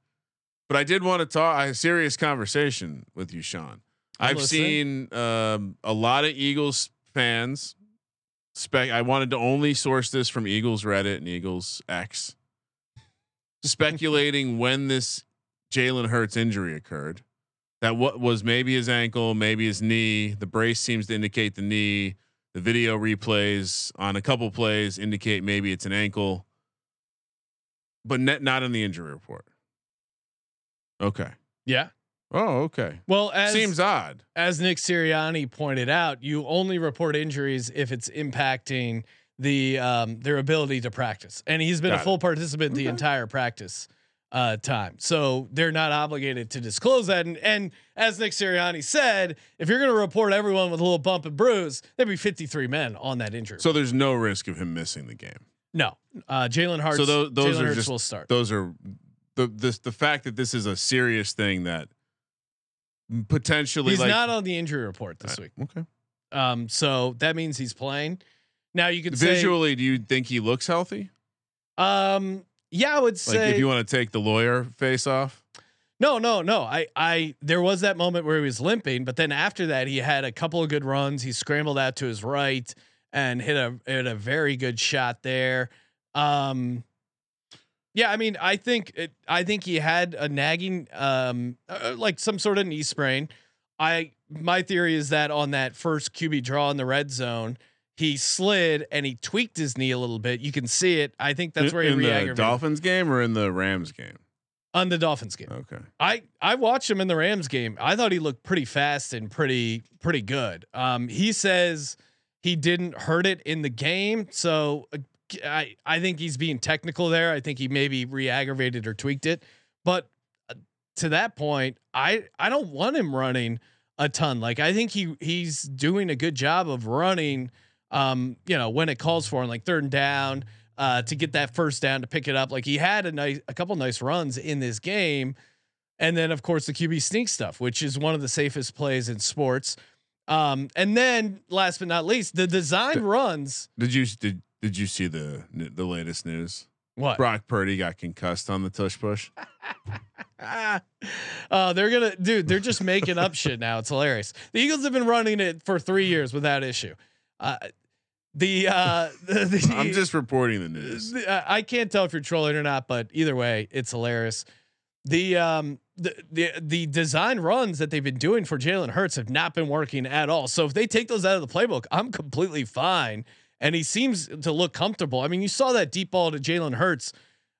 But I did want to talk a serious conversation with you, Sean. I've listening. seen um, a lot of Eagles fans. Spec. I wanted to only source this from Eagles Reddit and Eagles X, speculating when this Jalen Hurts injury occurred. That what was maybe his ankle, maybe his knee. The brace seems to indicate the knee. The video replays on a couple plays indicate maybe it's an ankle, but net, not in the injury report. Okay. yeah. Oh, okay. Well, as Seems odd. as Nick Sirianni pointed out, you only report injuries if it's impacting the um, their ability to practice, and he's been Got a it. full participant the entire practice uh, time. So they're not obligated to disclose that. And, and as Nick Sirianni said, if you're going to report everyone with a little bump and bruise, there'd be 53 men on that injury. So there's no risk of him missing the game. no, uh, Jalen Hurts. so those, those are Hurts just will start. those are the this the fact that this is a serious thing that potentially He's like not on the injury report this week. okay. Um, so that means he's playing. Now you could say, Visually, do you think he looks healthy? um, yeah, I would say Like if you want to take the lawyer face off. No, no, no. I, I, there was that moment where he was limping, but then after that, he had a couple of good runs. He scrambled out to his right and hit a hit a very good shot there. Um, yeah, I mean, I think it, I think he had a nagging, um, uh, like some sort of knee sprain. I my theory is that on that first QB draw in the red zone, he slid and he tweaked his knee a little bit. You can see it. I think that's in, where he in the Dolphins game or in the Rams game. on the Dolphins game. Okay. I I watched him in the Rams game. I thought he looked pretty fast and pretty pretty good. Um, he says he didn't hurt it in the game, so uh, I I think he's being technical there. I think he maybe re-aggravated or tweaked it, but uh, to that point, I I don't want him running a ton. Like I think he he's doing a good job of running. Um, you know when it calls for him, like third and down uh, to get that first down to pick it up. Like he had a nice, a couple nice runs in this game, and then of course the QB sneak stuff, which is one of the safest plays in sports. Um, and then last but not least, the design runs. Did you did did you see the the latest news? What? Brock Purdy got concussed on the tush push. uh, they're gonna, dude. They're just making up shit now. It's hilarious. The Eagles have been running it for three years without issue. Uh, the, uh, the, the I'm just reporting the news. the- uh, I can't tell if you're trolling or not, but either way, it's hilarious. The um the the the design runs that they've been doing for Jalen Hurts have not been working at all. So if they take those out of the playbook, I'm completely fine. And he seems to look comfortable. I mean, you saw that deep ball to Jalen Hurts,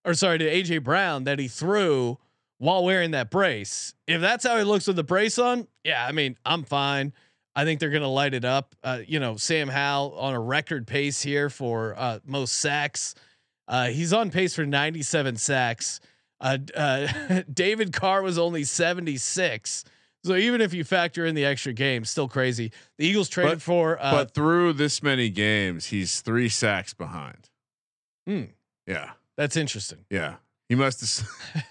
or sorry, to AJ Brown that he threw while wearing that brace. If that's how he looks with the brace on, yeah, I mean, I'm fine. I think they're going to light it up. Uh, you know, Sam Howell on a record pace here for uh, most sacks. Uh, he's on pace for 97 sacks. Uh, uh, David Carr was only 76. So even if you factor in the extra game, still crazy. The Eagles traded But- for. Uh, but through this many games, he's three sacks behind. Hmm. Yeah, that's interesting. yeah. He must have.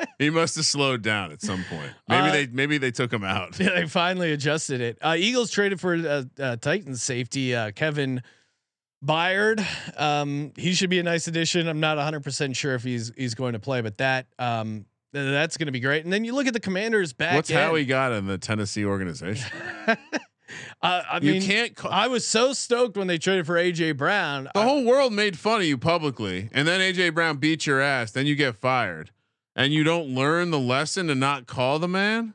he must have slowed down at some point. Maybe Uh, they maybe they took him out. Yeah, they finally adjusted it. Uh, Eagles traded for uh, uh, Titans safety uh, Kevin Byard. Um, he should be a nice addition. I'm not 100 percent sure if he's he's going to play, but that um, th- that's going to be great. And then you look at the Commanders back. What's end. how he got in the Tennessee organization? Uh, I you mean, can't. Call, I was so stoked when they traded for AJ Brown. the I- whole world made fun of you publicly, and then AJ Brown beats your ass. Then you get fired, and you don't learn the lesson to not call the man.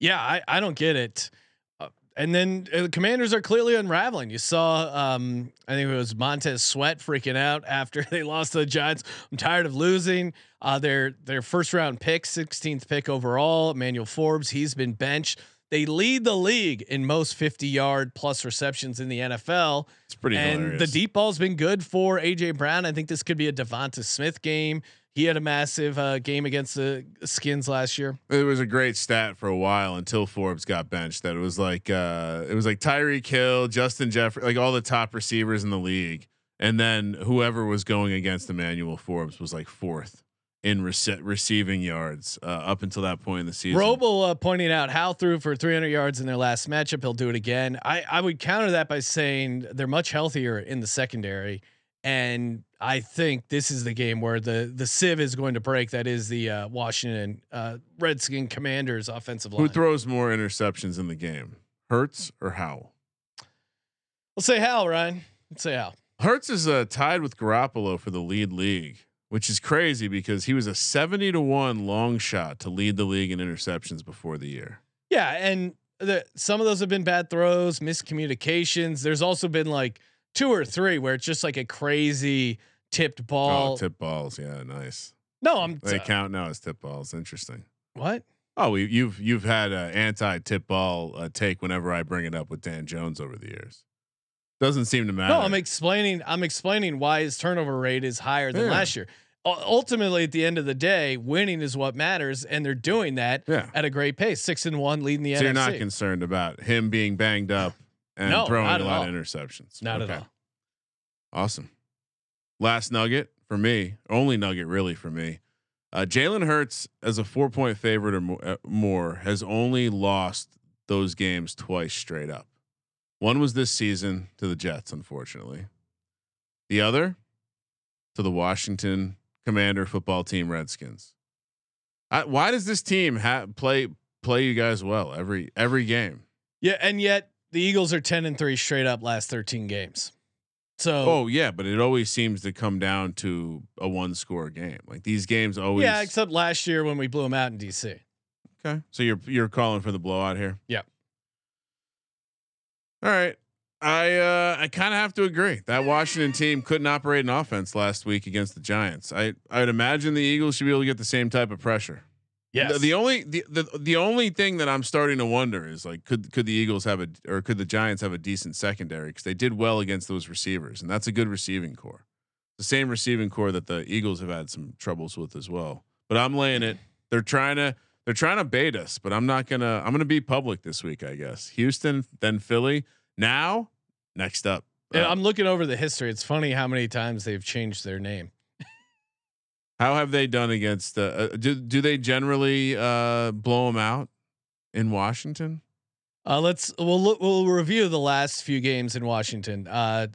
Yeah, I, I don't get it. Uh, and then uh, the Commanders are clearly unraveling. You saw, um, I think it was Montez Sweat freaking out after they lost to the Giants. I'm tired of losing. Uh, their their first round pick, 16th pick overall, Emmanuel Forbes. He's been benched. They lead the league in most 50 yard plus receptions in the NFL. It's pretty and hilarious. the deep ball's been good for AJ Brown. I think this could be a Devonta Smith game. He had a massive uh, game against the Skins last year. It was a great stat for a while until Forbes got benched. That it was like uh, it was like Tyreek Hill, Justin Jeffrey, like all the top receivers in the league, and then whoever was going against Emmanuel Forbes was like fourth in rece- receiving yards uh, up until that point in the season. Roble uh, pointing out Howell threw for 300 yards in their last matchup. He'll do it again. I, I would counter that by saying they're much healthier in the secondary, and I think this is the game where the the sieve is going to break. That is the uh, Washington uh, Redskin Commanders offensive line. Who throws more interceptions in the game, Hurts or Howell? Let's say Howell, Ryan. Let's say Howell. Hurts is uh, tied with Garoppolo for the lead league, which is crazy because he was a seventy to one long shot to lead the league in interceptions before the year. Yeah, and the, some of those have been bad throws, miscommunications. There's also been like two or three where it's just like a crazy tipped ball. Oh, tip balls. Yeah, nice. no, I'm They count now as tip balls. Interesting. what? Oh, we, you've you've had an anti tip ball uh, take whenever I bring it up with Dan Jones over the years. Doesn't seem to matter. No, I'm explaining. I'm explaining why his turnover rate is higher than Yeah. last year. u- ultimately, at the end of the day, winning is what matters, and they're doing that Yeah. at a great pace. Six and one, leading the So NFC. you're not concerned about him being banged up and No, throwing a lot all. of interceptions. not Okay. at all. Awesome. Last nugget for me, only nugget really for me. Uh, Jalen Hurts as a four point favorite or mo- uh, more has only lost those games twice straight up. One was this season to the Jets, unfortunately. The other to the Washington Commander football team Redskins. I, why does this team ha- play play you guys well every every game? Yeah, and yet the Eagles are ten and three straight up last thirteen games. So Oh yeah, but it always seems to come down to a one score game. Like these games always. yeah, except last year when we blew them out in DC. okay. So you're you're calling for the blowout here. Yep. All right. I uh, I kind of have to agree that Washington team couldn't operate an offense last week against the Giants. I I'd imagine the Eagles should be able to get the same type of pressure. Yes. The, the only the, the the only thing that I'm starting to wonder is like could could the Eagles have a or could the Giants have a decent secondary because they did well against those receivers and that's a good receiving core. The same receiving core that the Eagles have had some troubles with as well. But I'm laying it. They're trying to they're trying to bait us, but I'm not gonna I'm gonna be public this week, I guess. Houston, then Philly. Now, next up. Uh, I'm looking over the history. It's funny how many times they've changed their name. How have they done against? Uh, uh, do do they generally uh, blow them out in Washington? Uh, let's we'll look, we'll review the last few games in Washington. Uh,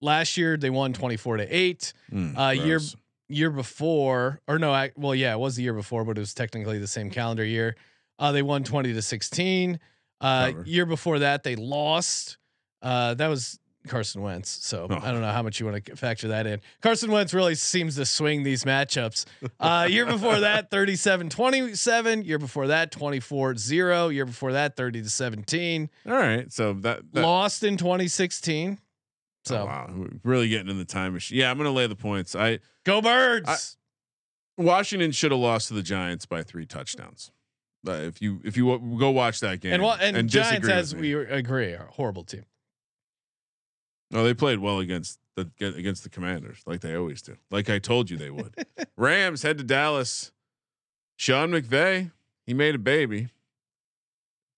last year they won 24 to 8. Mm, Uh, year year before or no, I, well yeah, it was the year before, but it was technically the same calendar year. Uh, they won 20 to 16. Uh, year before that they lost. Uh, that was Carson Wentz. So Oh. I don't know how much you want to factor that in. Carson Wentz really seems to swing these matchups. Uh, year before that 37 27, year before that 24 0, year before that 30 to 17. All right, so that, that Lost in 2016. So oh, wow, we're really getting in the time machine. Yeah, I'm gonna lay the points. I go birds. Washington should have lost to the Giants by three touchdowns. Uh, if you if you w- go watch that game and what and, Giants as we agree are a horrible team. No, they played well against the against the Commanders like they always do. Like I told you they would. Rams head to Dallas. Sean McVay, he made a baby.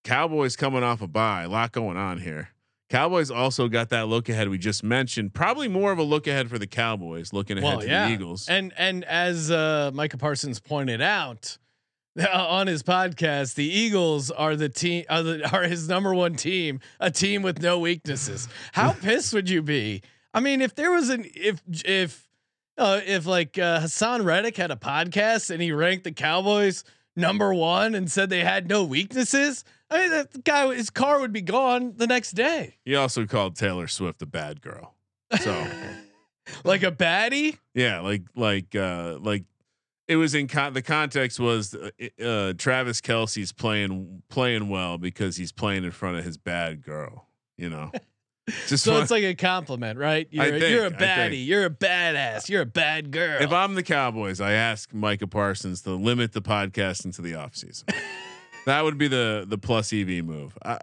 Cowboys coming off a bye. A lot going on here. Cowboys also got that look ahead we just mentioned. Probably more of a look ahead for the Cowboys, looking ahead Well, to yeah. the Eagles. And and as uh, Micah Parsons pointed out on his podcast, the Eagles are the team are, the, are his number one team, a team with no weaknesses. How pissed would you be? I mean, if there was an if if uh, if like uh, Haason Reddick had a podcast and he ranked the Cowboys number one and said they had no weaknesses, I mean that guy his car would be gone the next day, he also called Taylor Swift a bad girl. So like a baddie. yeah, like like uh like it was in con- the context was uh, uh Travis Kelce's playing playing well because he's playing in front of his bad girl, you know. Just So wanna- it's like a compliment, right? You're, think- you're a I think. baddie. You're a badass. You're a bad girl. if I'm the Cowboys, I ask Micah Parsons to limit the podcast into the offseason. that would be the the plus EV move. I,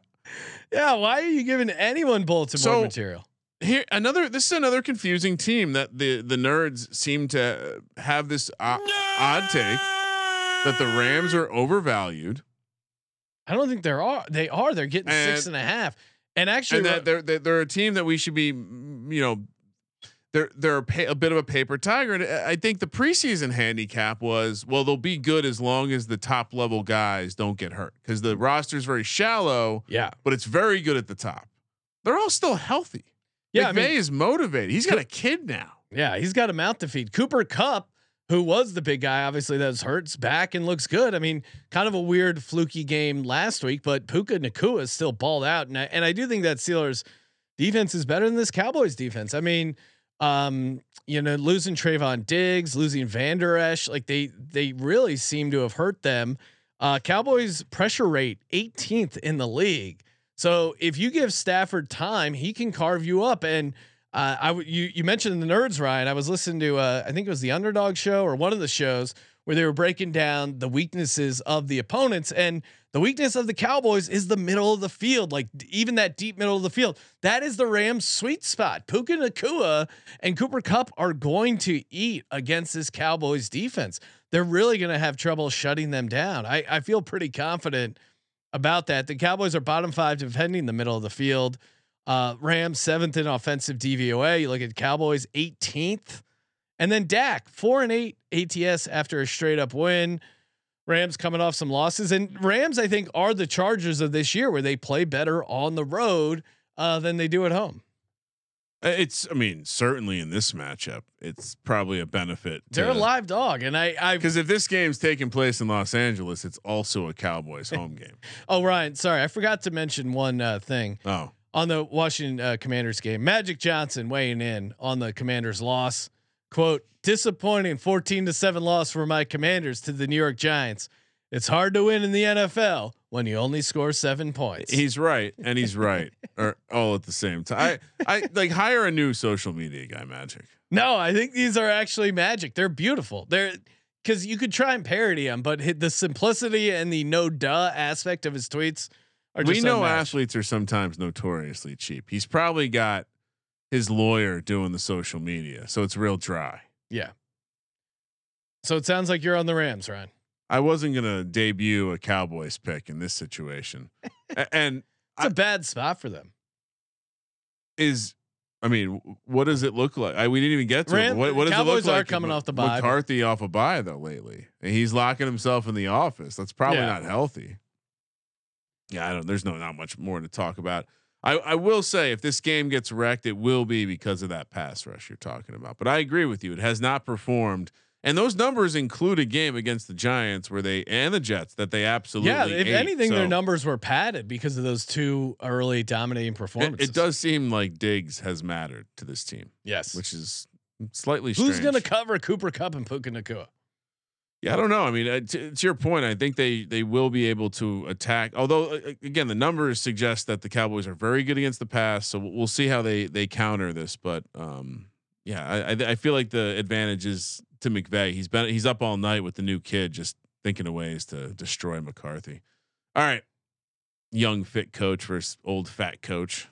yeah, why are you giving anyone bulletin So- board material? here another this is another confusing team that the the nerds seem to have this o- odd take that the Rams are overvalued I don't think there are. They are. They're getting six And- and a half. And actually, and that uh, they're, they're they're a team that we should be you know they're they're a, pa- a bit of a paper tiger and uh, I think the preseason handicap was well they'll be good as long as the top level guys don't get hurt because the roster is very shallow yeah, but it's very good at the top they're all still healthy yeah. I mean, is motivated he's got a kid now yeah, he's got a mouth to feed. Cooper Kupp, who was the big guy, obviously that's hurts back and looks good. I mean, kind of a weird fluky game last week, but Puka Nacua is still balled out, and I, and I do think that Steelers defense is better than this Cowboys defense. I mean, um, you know, losing Trevon Diggs, losing Vander Esch, like they they really seem to have hurt them. Uh, Cowboys pressure rate 18th in the league. So if you give Stafford time, he can carve you up. And uh, I w- you you mentioned the nerds, Ryan. I was listening to uh, I think it was the Underdog show or one of the shows where they were breaking down the weaknesses of the opponents and the weakness of the Cowboys is the middle of the field, like even that deep middle of the field. That is the Rams' sweet spot. Puka Nacua and Cooper Kupp are going to eat against this Cowboys defense. They're really going to have trouble shutting them down. I, I feel pretty confident about that. The Cowboys are bottom five defending the middle of the field. Uh, Rams seventh in offensive DVOA. You look at Cowboys 18th, and then Dak four and eight ATS after a straight up win. Rams coming off some losses, and Rams I think are the Chargers of this year, where they play better on the road uh, than they do at home. Uh, It's, I mean, certainly in this matchup, it's probably a benefit. They're a live dog, and I, I because if this game's taking place in Los Angeles, it's also a Cowboys home game. oh Ryan, sorry, I forgot to mention one uh, thing. Oh, on the Washington uh, Commanders game. Magic Johnson weighing in on the Commanders loss. Quote, disappointing 14 to 7 loss for my Commanders to the New York Giants. It's hard to win in the NFL when you only score 7 points. he's right, and he's right, or all at the same time. I, I like hire a new social media guy, Magic. no, I think these are actually magic. They're beautiful. They're cuz you could try and parody them, but the simplicity and the no duh aspect of his tweets We know unmatched. athletes are sometimes notoriously cheap. He's probably got his lawyer doing the social media, so it's real dry. Yeah. So it sounds like you're on the Rams, Ryan. I wasn't gonna debut a Cowboys pick in this situation, A- and It's a bad spot for them. is I mean, what does it look like? I, we didn't even get to. Ram- but What, what does Cowboys it look like. Cowboys are like? coming M- off the bye, McCarthy off a bye though lately, and he's locking himself in the office. That's probably Yeah. not healthy. Yeah, I don't. There's no not much more to talk about. I, I will say if this game gets wrecked, it will be because of that pass rush you're talking about. But I agree with you; it has not performed, and those numbers include a game against the Giants where they and the Jets that they absolutely. Yeah, if ate. anything, their numbers were padded because of those two early dominating performances. it does seem like Diggs has mattered to this team, yes. which is slightly. Who's going to cover Cooper Kupp and Puka Nacua? Yeah, I don't know. I mean, uh, to, to your point, I think they they will be able to attack. Although, uh, again, the numbers suggest that the Cowboys are very good against the pass. So we'll see how they they counter this. But um, yeah, I, I I feel like the advantage is to McVay. He's been he's up all night with the new kid, just thinking of ways to destroy McCarthy. All right, young fit coach versus old fat coach.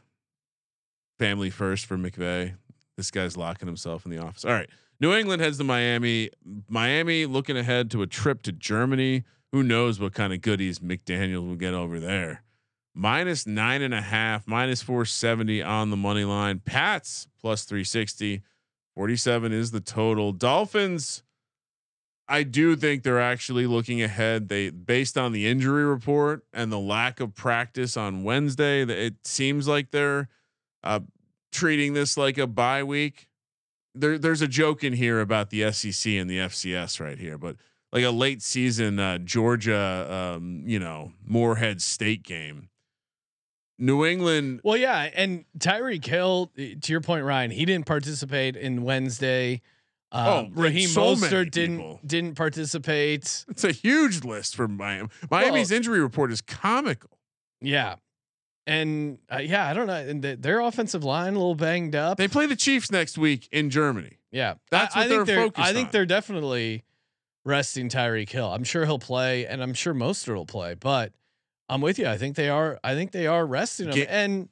Family first for McVay. This guy's locking himself in the office. All right. New England heads to Miami. Miami looking ahead to a trip to Germany. Who knows what kind of goodies McDaniel will get over there. Minus nine and a half, minus 470 on the money line. Pats plus 360. 47 is the total. Dolphins, I do think they're actually looking ahead. They based on the injury report and the lack of practice on Wednesday, it seems like they're uh, treating this like a bye week there there's a joke in here about the SEC and the FCS right here, but like a late season uh, Georgia, um, you know, Morehead State game. New England, Well, yeah, and Tyreek Hill, eh, to your point, Ryan, he didn't participate in Wednesday. Uh, Oh, Raheem so Mostert didn't people. didn't participate. it's a huge list for Miami. Miami's injury report is comical. Yeah, and uh, yeah, I don't know. And th- their offensive line a little banged up. They play the Chiefs next week in Germany. yeah, That's I, what I think they're they're. focused I think on. they're definitely resting Tyreek Hill. I'm sure he'll play, and I'm sure Mostert will play. But I'm with you. I think they are. I think they are resting him. Get- and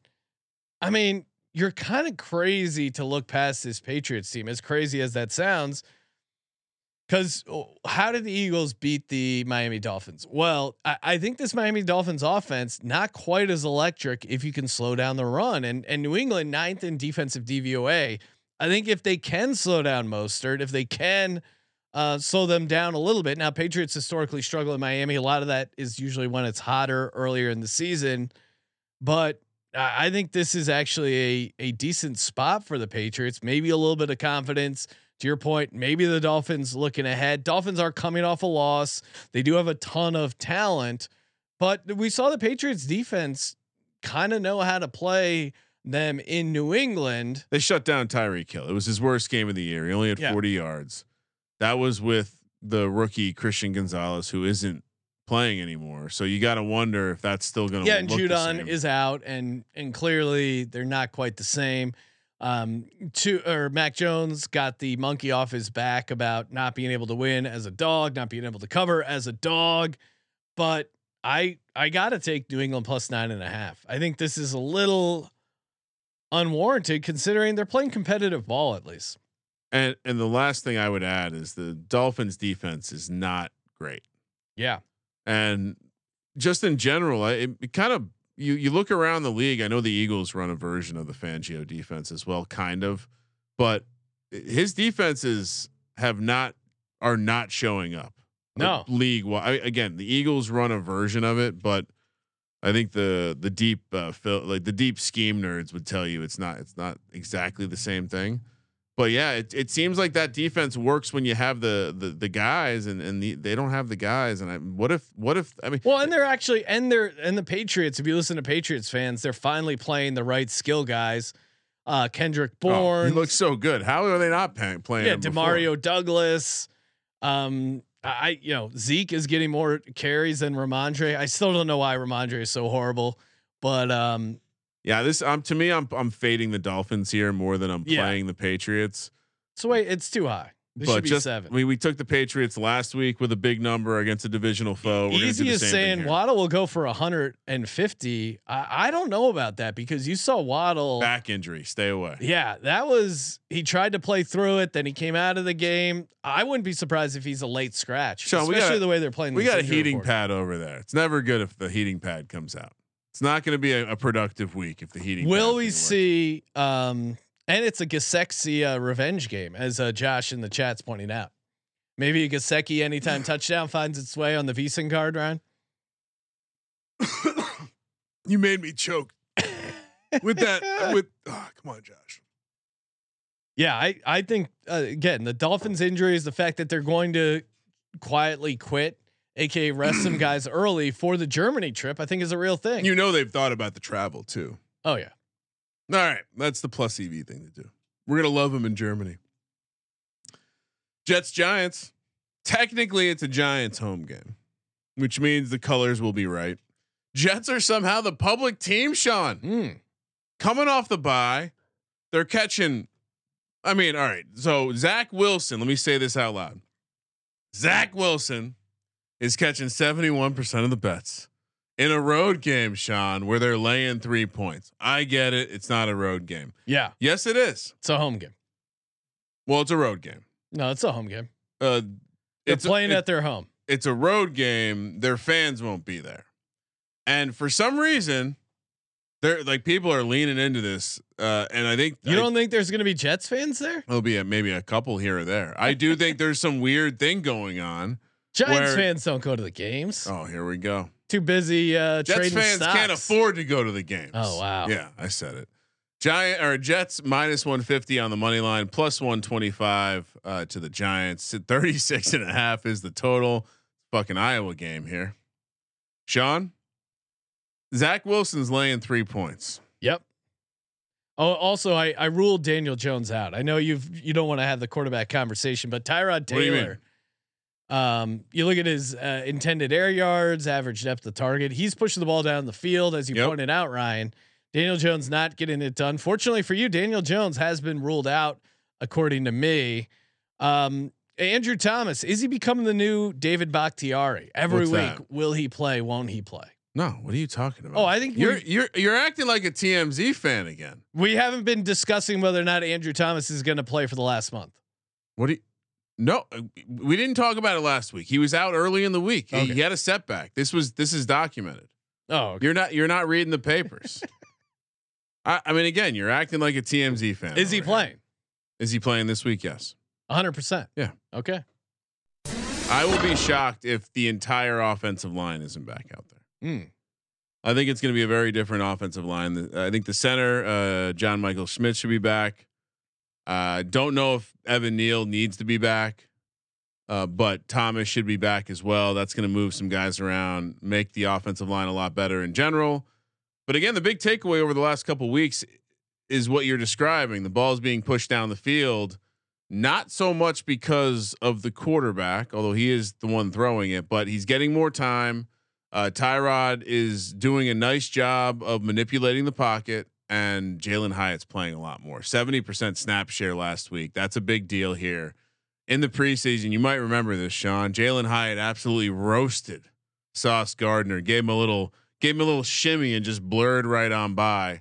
I mean, you're kind of crazy to look past this Patriots team, as crazy as that sounds. Because how did the Eagles beat the Miami Dolphins? Well, I, I think this Miami Dolphins offense not quite as electric if you can slow down the run. And and New England ninth in defensive DVOA. I think if they can slow down Mostert, if they can uh, slow them down a little bit. Now, Patriots historically struggle in Miami. A lot of that is usually when it's hotter earlier in the season. But I I think this is actually a a decent spot for the Patriots. Maybe a little bit of confidence. To your point, maybe the Dolphins looking ahead. Dolphins are coming off a loss. They do have a ton of talent, but we saw the Patriots defense kind of know how to play them in New England. They shut down Tyreek Hill. It was his worst game of the year. He only had Yeah. 40 yards. That was with the rookie Christian Gonzalez, who isn't playing anymore. So you got to wonder if that's still going to Yeah, and Judon is out, and and clearly they're not quite the same. Um, to or Mac Jones got the monkey off his back about not being able to win as a dog, not being able to cover as a dog. But I I gotta take New England plus nine and a half. I think this is a little unwarranted considering they're playing competitive ball at least. And and the last thing I would add is the Dolphins defense is not great. Yeah. And just in general, I- it, it kind of you you look around the league. I know the Eagles run a version of the Fangio defense as well, kind of, but his defenses have not are not showing up. No. league. Well, again, the Eagles run a version of it, but I think the the deep uh, fil- like the deep scheme nerds would tell you it's not it's not exactly the same thing. But yeah, it, it seems like that defense works when you have the the, the guys and and the, they don't have the guys. And I, what if what if I mean Well, and they're actually and they're and the Patriots. If you listen to Patriots fans, they're finally playing the right skill guys. Uh, Kendrick oh, Bourne, he looks so good. How are they not paying, playing? yeah, him before? Demario Douglas. Um, I you know Zeke is getting more carries than Rhamondre. I still don't know why Rhamondre is so horrible, but um, Yeah, this um to me, I'm I'm fading the Dolphins here more than I'm Yeah. playing the Patriots. so wait, it's too high. This should but be just seven. I mean, we took the Patriots last week with a big number against a divisional foe. We're Easy is saying. Waddle will go for 150. I, I don't know about that because you saw Waddle back injury. Stay away. Yeah, that was he tried to play through it, then he came out of the game. I wouldn't be surprised if he's a late scratch, Sean, we especially got- the way they're playing. We got a heating report. pad over there. It's never good if the heating pad comes out. It's not going to be a, a productive week if the heating. Will we see? Um, and it's a Gesicki uh, revenge game, as uh, Josh in the chat's pointing out. Maybe a Gesicki anytime touchdown finds its way on the VSiN card, Ryan. You made me choke with that. with oh, come on, Josh. Yeah, I I think uh, again the Dolphins' injury is the fact that they're going to quietly quit, aka rest some guys early for the Germany trip. I think is a real thing. You know they've thought about the travel too. oh yeah. All right, that's the plus EV thing to do. We're gonna love them in Germany. Jets Giants. Technically, it's a Giants home game, which means the colors will be right. Jets are somehow the public team, Sean. Mm. Coming off the bye, they're catching. I mean, all right. So Zach Wilson, let me say this out loud. Zach Wilson is catching 71% of the bets in a road game, Sean, where they're laying three points. I get it. It's not a road game. Yeah, Yes, it is. it's a home game. Well, it's a road game. No, it's a home game. Uh, They're it's a- playing it- at their home. it's a road game. Their fans won't be there, and for some reason, they're like people are leaning into this. Uh, and I think You I- don't think there's going to be Jets fans there? There'll be a, maybe a couple here or there. I do think there's some weird thing going on. Giants Where- fans don't go to the games. Oh, here we go. Too busy uh, Jets trading fans stocks. can't afford to go to the games. Oh, wow. Yeah, I said it. Giant or Jets minus 150 on the money line, plus 125 uh, to the Giants. 36 and a half is the total. Fucking Iowa game here. Sean, Zach Wilson's laying three points. Yep. Oh, also, I I ruled Daniel Jones out. I know you've you don't want to have the quarterback conversation, but Tyrod do you mean? Taylor. Um, you look at his uh, intended air yards, average depth of target. He's pushing the ball down the field, as you Yep. pointed out, Ryan. Daniel Jones not getting it done. Fortunately for you, Daniel Jones has been ruled out, according to me. Um, Andrew Thomas is he becoming the new David Bakhtiari? Every What's week, that? will he play? Won't he play? No, what are you talking about? Oh, I think you're you're you're acting like a TMZ fan again. We haven't been discussing whether or not Andrew Thomas is going to play for the last month. What do you? No, uh, we didn't talk about it last week. He was out early in the week. He- Okay. He had a setback. This was this is documented. Oh, okay. You're not you're not reading the papers. I, I mean, again, you're acting like a TMZ fan. is he playing? Is he playing this week? Yes. 100%. Yeah. Okay. I will be shocked if the entire offensive line isn't back out there. Mm. I think it's going to be a very different offensive line. I think the center, uh, John Michael Schmitz, should be back. Uh, don't know if Evan Neal needs to be back, uh, but Thomas should be back as well. That's going to move some guys around, make the offensive line a lot better in general. But again, the big takeaway over the last couple weeks is what you're describing. The ball's being pushed down the field, not so much because of the quarterback, although he is the one throwing it, but he's getting more time. Uh, Tyrod is doing a nice job of manipulating the pocket, and Jalin Hyatt's playing a lot more. Seventy percent snap share last week. That's a big deal here. In the preseason, you might remember this, Sean. Jalin Hyatt absolutely roasted Sauce Gardner, gave him a little, gave him a little shimmy, and just blurred right on by.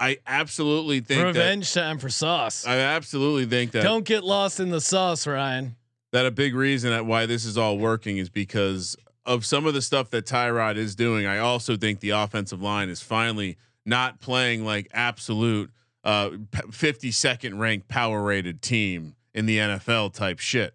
I absolutely think Revenge time for Sauce. I absolutely think that Don't get lost in the sauce, Ryan. that a big reason at why this is all working is because of some of the stuff that Tyrod is doing. I also think the offensive line is finally not playing like absolute uh, 52nd ranked power rated team in the NFL type shit.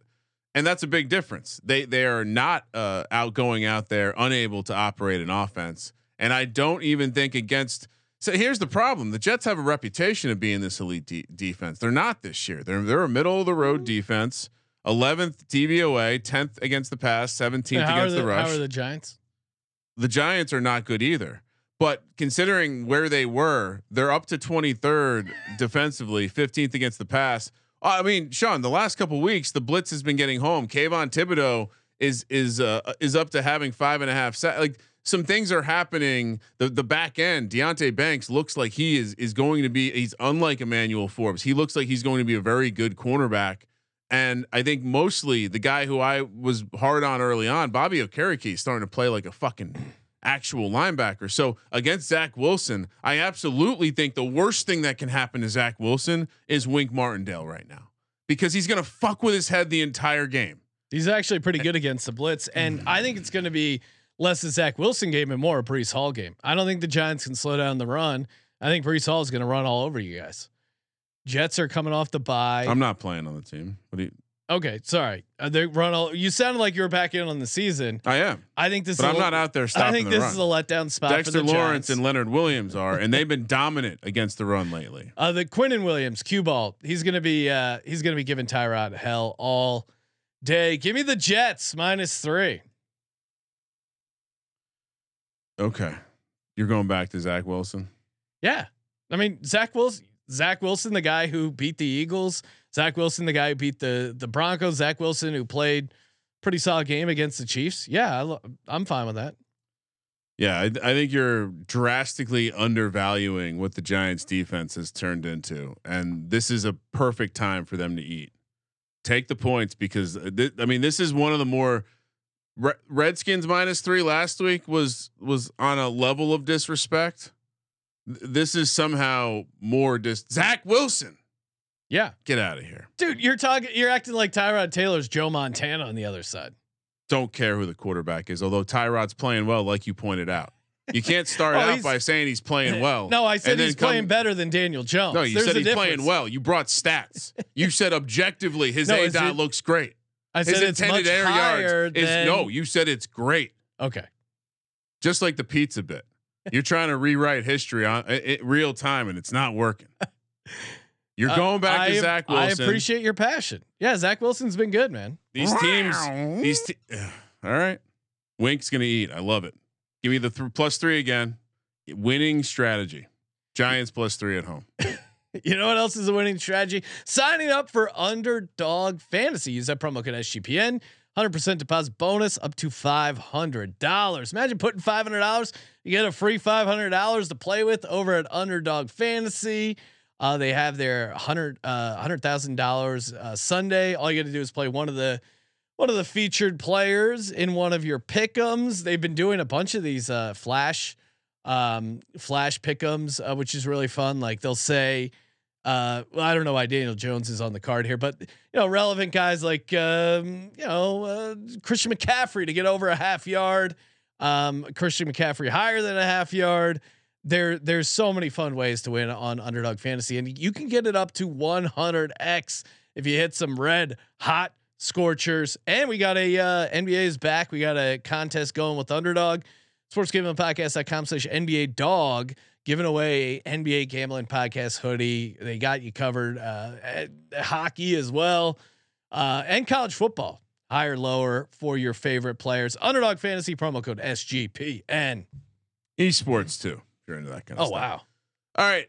And that's a big difference. They they are not uh, out going out there unable to operate an offense. And I don't even think against. So here's the problem: the Jets have a reputation of being this elite de- defense. They're not this year. They're they're a middle of the road defense. 11th DVOA, 10th against the pass, 17th against the, the rush how are the Giants? the Giants are not good either. But considering where they were, they're up to 23rd defensively, 15th against the pass. Uh, I mean, Sean, the last couple weeks, the blitz has been getting home. Kayvon Thibodeaux is is uh, is up to having five and a half sacks. Like some things are happening. The the back end, Deonte Banks looks like he is is going to be. He's unlike Emmanuel Forbes. He looks like he's going to be a very good cornerback. And I think mostly the guy who I was hard on early on, Bobby Okereke, is starting to play like a fucking actual linebacker. So against Zach Wilson, I absolutely think the worst thing that can happen to Zach Wilson is Wink Martindale right now because he's gonna fuck with his head the entire game. He's actually pretty good against the blitz, and I think it's going to be less a Zach Wilson game and more a Breece Hall game. I don't think the Giants can slow down the run. I think Breece Hall is going to run all over you guys. Jets are coming off the bye. I'm not playing on the team. What do you? Okay, sorry. Uh, they run all. You sounded like you were back in on the season. I am, I think this. but is I'm a, not out there stopping. I think this run. is a letdown spot Dexter for the Lawrence Giants. and Leonard Williams are, and they've been dominant against the run lately. Uh, the Quinnen Williams, cue ball. He's gonna be uh, he's gonna be giving Tyrod hell all day. Give me the Jets minus three. Okay, you're going back to Zach Wilson. Yeah, I mean Zach Wilson, Zach Wilson, the guy who beat the Eagles. Zach Wilson, the guy who beat the the Broncos. Zach Wilson, who played pretty solid game against the Chiefs. Yeah, I I'm fine with that. Yeah, I, I think you're drastically undervaluing what the Giants defense has turned into, and this is a perfect time for them to eat. Take the points because uh, th- I mean this is one of the more Redskins minus three last week was was on a level of disrespect. Th- This is somehow more dis. Zach Wilson, Yeah, get out of here. dude, you're talking. You're acting like Tyrod Taylor's Joe Montana on the other side. Don't care who the quarterback is, although Tyrod's playing well, like you pointed out. You can't start Oh, out by saying he's playing well. No, I said he's come- playing better than Daniel Jones. No, you There's said he's playing well. You brought stats. you said objectively his No, A dot it- looks great. I His said it's intended much air higher yards is no. You said it's great, Okay. just like the pizza bit. You're trying to rewrite history on i i- real time, and it's not working. You're Uh, going back I, to Zach Wilson. I appreciate your passion. Yeah, Zach Wilson's been good, man. these teams. These te- all right. Wink's gonna eat. I love it. Give me the th- plus three again. Winning strategy. Giants plus three at home. You know what else is a winning strategy? Signing up for Underdog Fantasy. Use that promo code SGPN. 100% deposit bonus up to $500. Imagine putting $500. You get a free $500 to play with over at Underdog Fantasy. Uh, they have their hundred uh, hundred thousand dollars uh, Sunday. All you got to do is play one of the one of the featured players in one of your pickums. They've been doing a bunch of these uh, flash um, flash pickums, uh, which is really fun. Like they'll say, uh, well, I don't know why Daniel Jones is on the card here, but you know, relevant guys like um, you know uh, Christian McCaffrey to get over a half yard. Um, Christian McCaffrey higher than a half yard. There, there's so many fun ways to win on Underdog Fantasy, and you can get it up to 100x if you hit some red hot scorchers. And we got a uh, NBA is back. We got a contest going with Underdog. Sportsgamblingpodcast.com slash NBA dog giving away NBA gambling podcast hoodie. They got you covered. Uh, hockey as well, uh, and college football. Higher, lower for your favorite players. Underdog Fantasy promo code SGPN. Esports too. If you're into that kind of stuff. Oh stuff. wow! All right.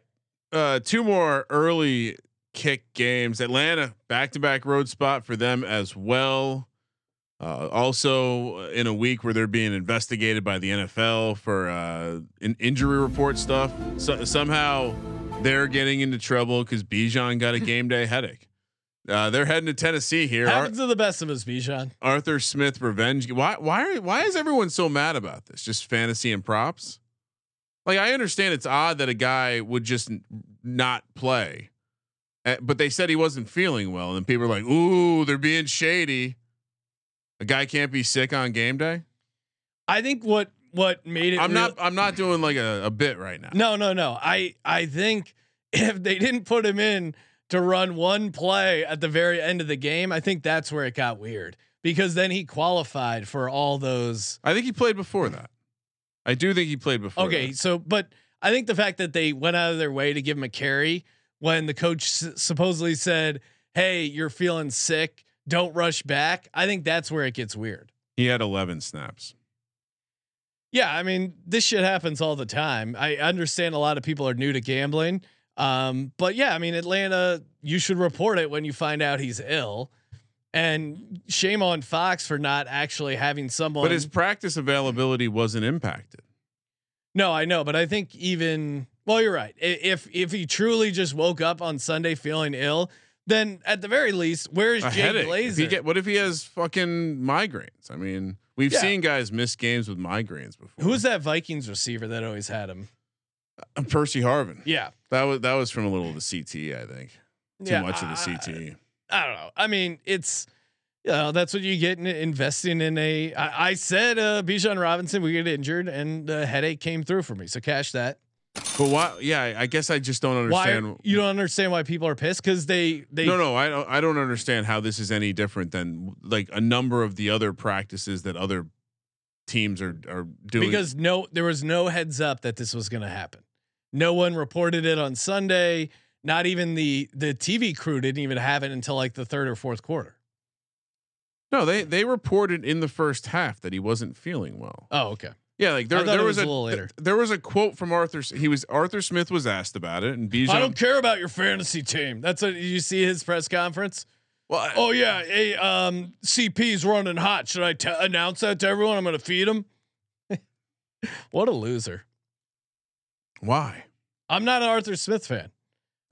Uh, two more early kick games. Atlanta back to back road spot for them as well. Uh, also in a week where they're being investigated by the NFL for uh, in injury report stuff. So, somehow they're getting into trouble because Bijan got a game day headache. Uh, they're heading to Tennessee here. Ar- Happens to the best of us, Bijan. Arthur Smith revenge. Why? Why? Are, why is everyone so mad about this? Just fantasy and props. Like I understand it's odd that a guy would just n- not play, Uh, but they said he wasn't feeling well, and people are like, "Ooh, they're being shady." A guy can't be sick on game day. I think what what made it. I'm real- not. I'm not doing like a, a bit right now. No, no, no. I I think if they didn't put him in to run one play at the very end of the game, I think that's where it got weird because then he qualified for all those. I think he played before that. I do think he played before. Okay, that. so but I think the fact that they went out of their way to give him a carry when the coach s- supposedly said, "Hey, you're feeling sick, don't rush back." I think that's where it gets weird. he had 11 snaps. Yeah, I mean, this shit happens all the time. I understand a lot of people are new to gambling. Um, but yeah, I mean, Atlanta, you should report it when you find out he's ill. And shame on Fox for not actually having someone. But his practice availability wasn't impacted. no, I know, but I think even well, you're right. If if he truly just woke up on Sunday feeling ill, then at the very least, where's Jay headache. Glazer? get, what if he has fucking migraines? I mean, we've Yeah. seen guys miss games with migraines before. Who's that Vikings receiver that always had him? Percy Harvin? Yeah, That was that was from a little of the CTE, I think. Too Yeah, much of the I- CTE. I don't know. I mean, it's you know that's what you get in investing in a. I, I said uh, Bijan Robinson would get injured, and the headache came through for me. So cash that. But why? Yeah, I- I guess I just don't Why understand. you don't understand why people are pissed because they they no, no, I don't. I don't understand how this is any different than like a number of the other practices that other teams are are doing. because no there was no heads up that this was going to happen. No one reported it on Sunday. Not even the the TV crew didn't even have it until like the third or fourth quarter. no, they they reported in the first half that he wasn't feeling well. Oh, okay. Yeah, like there there was, was a a, little later. there was a quote from Arthur. He was Arthur Smith was asked about it, and Bijan. I don't care about your fantasy team. That's what you see his press conference. Well, I- Oh yeah, hey, um, CP's running hot. Should I t- announce that to everyone? I'm going to feed him. what a loser! Why? I'm not an Arthur Smith fan.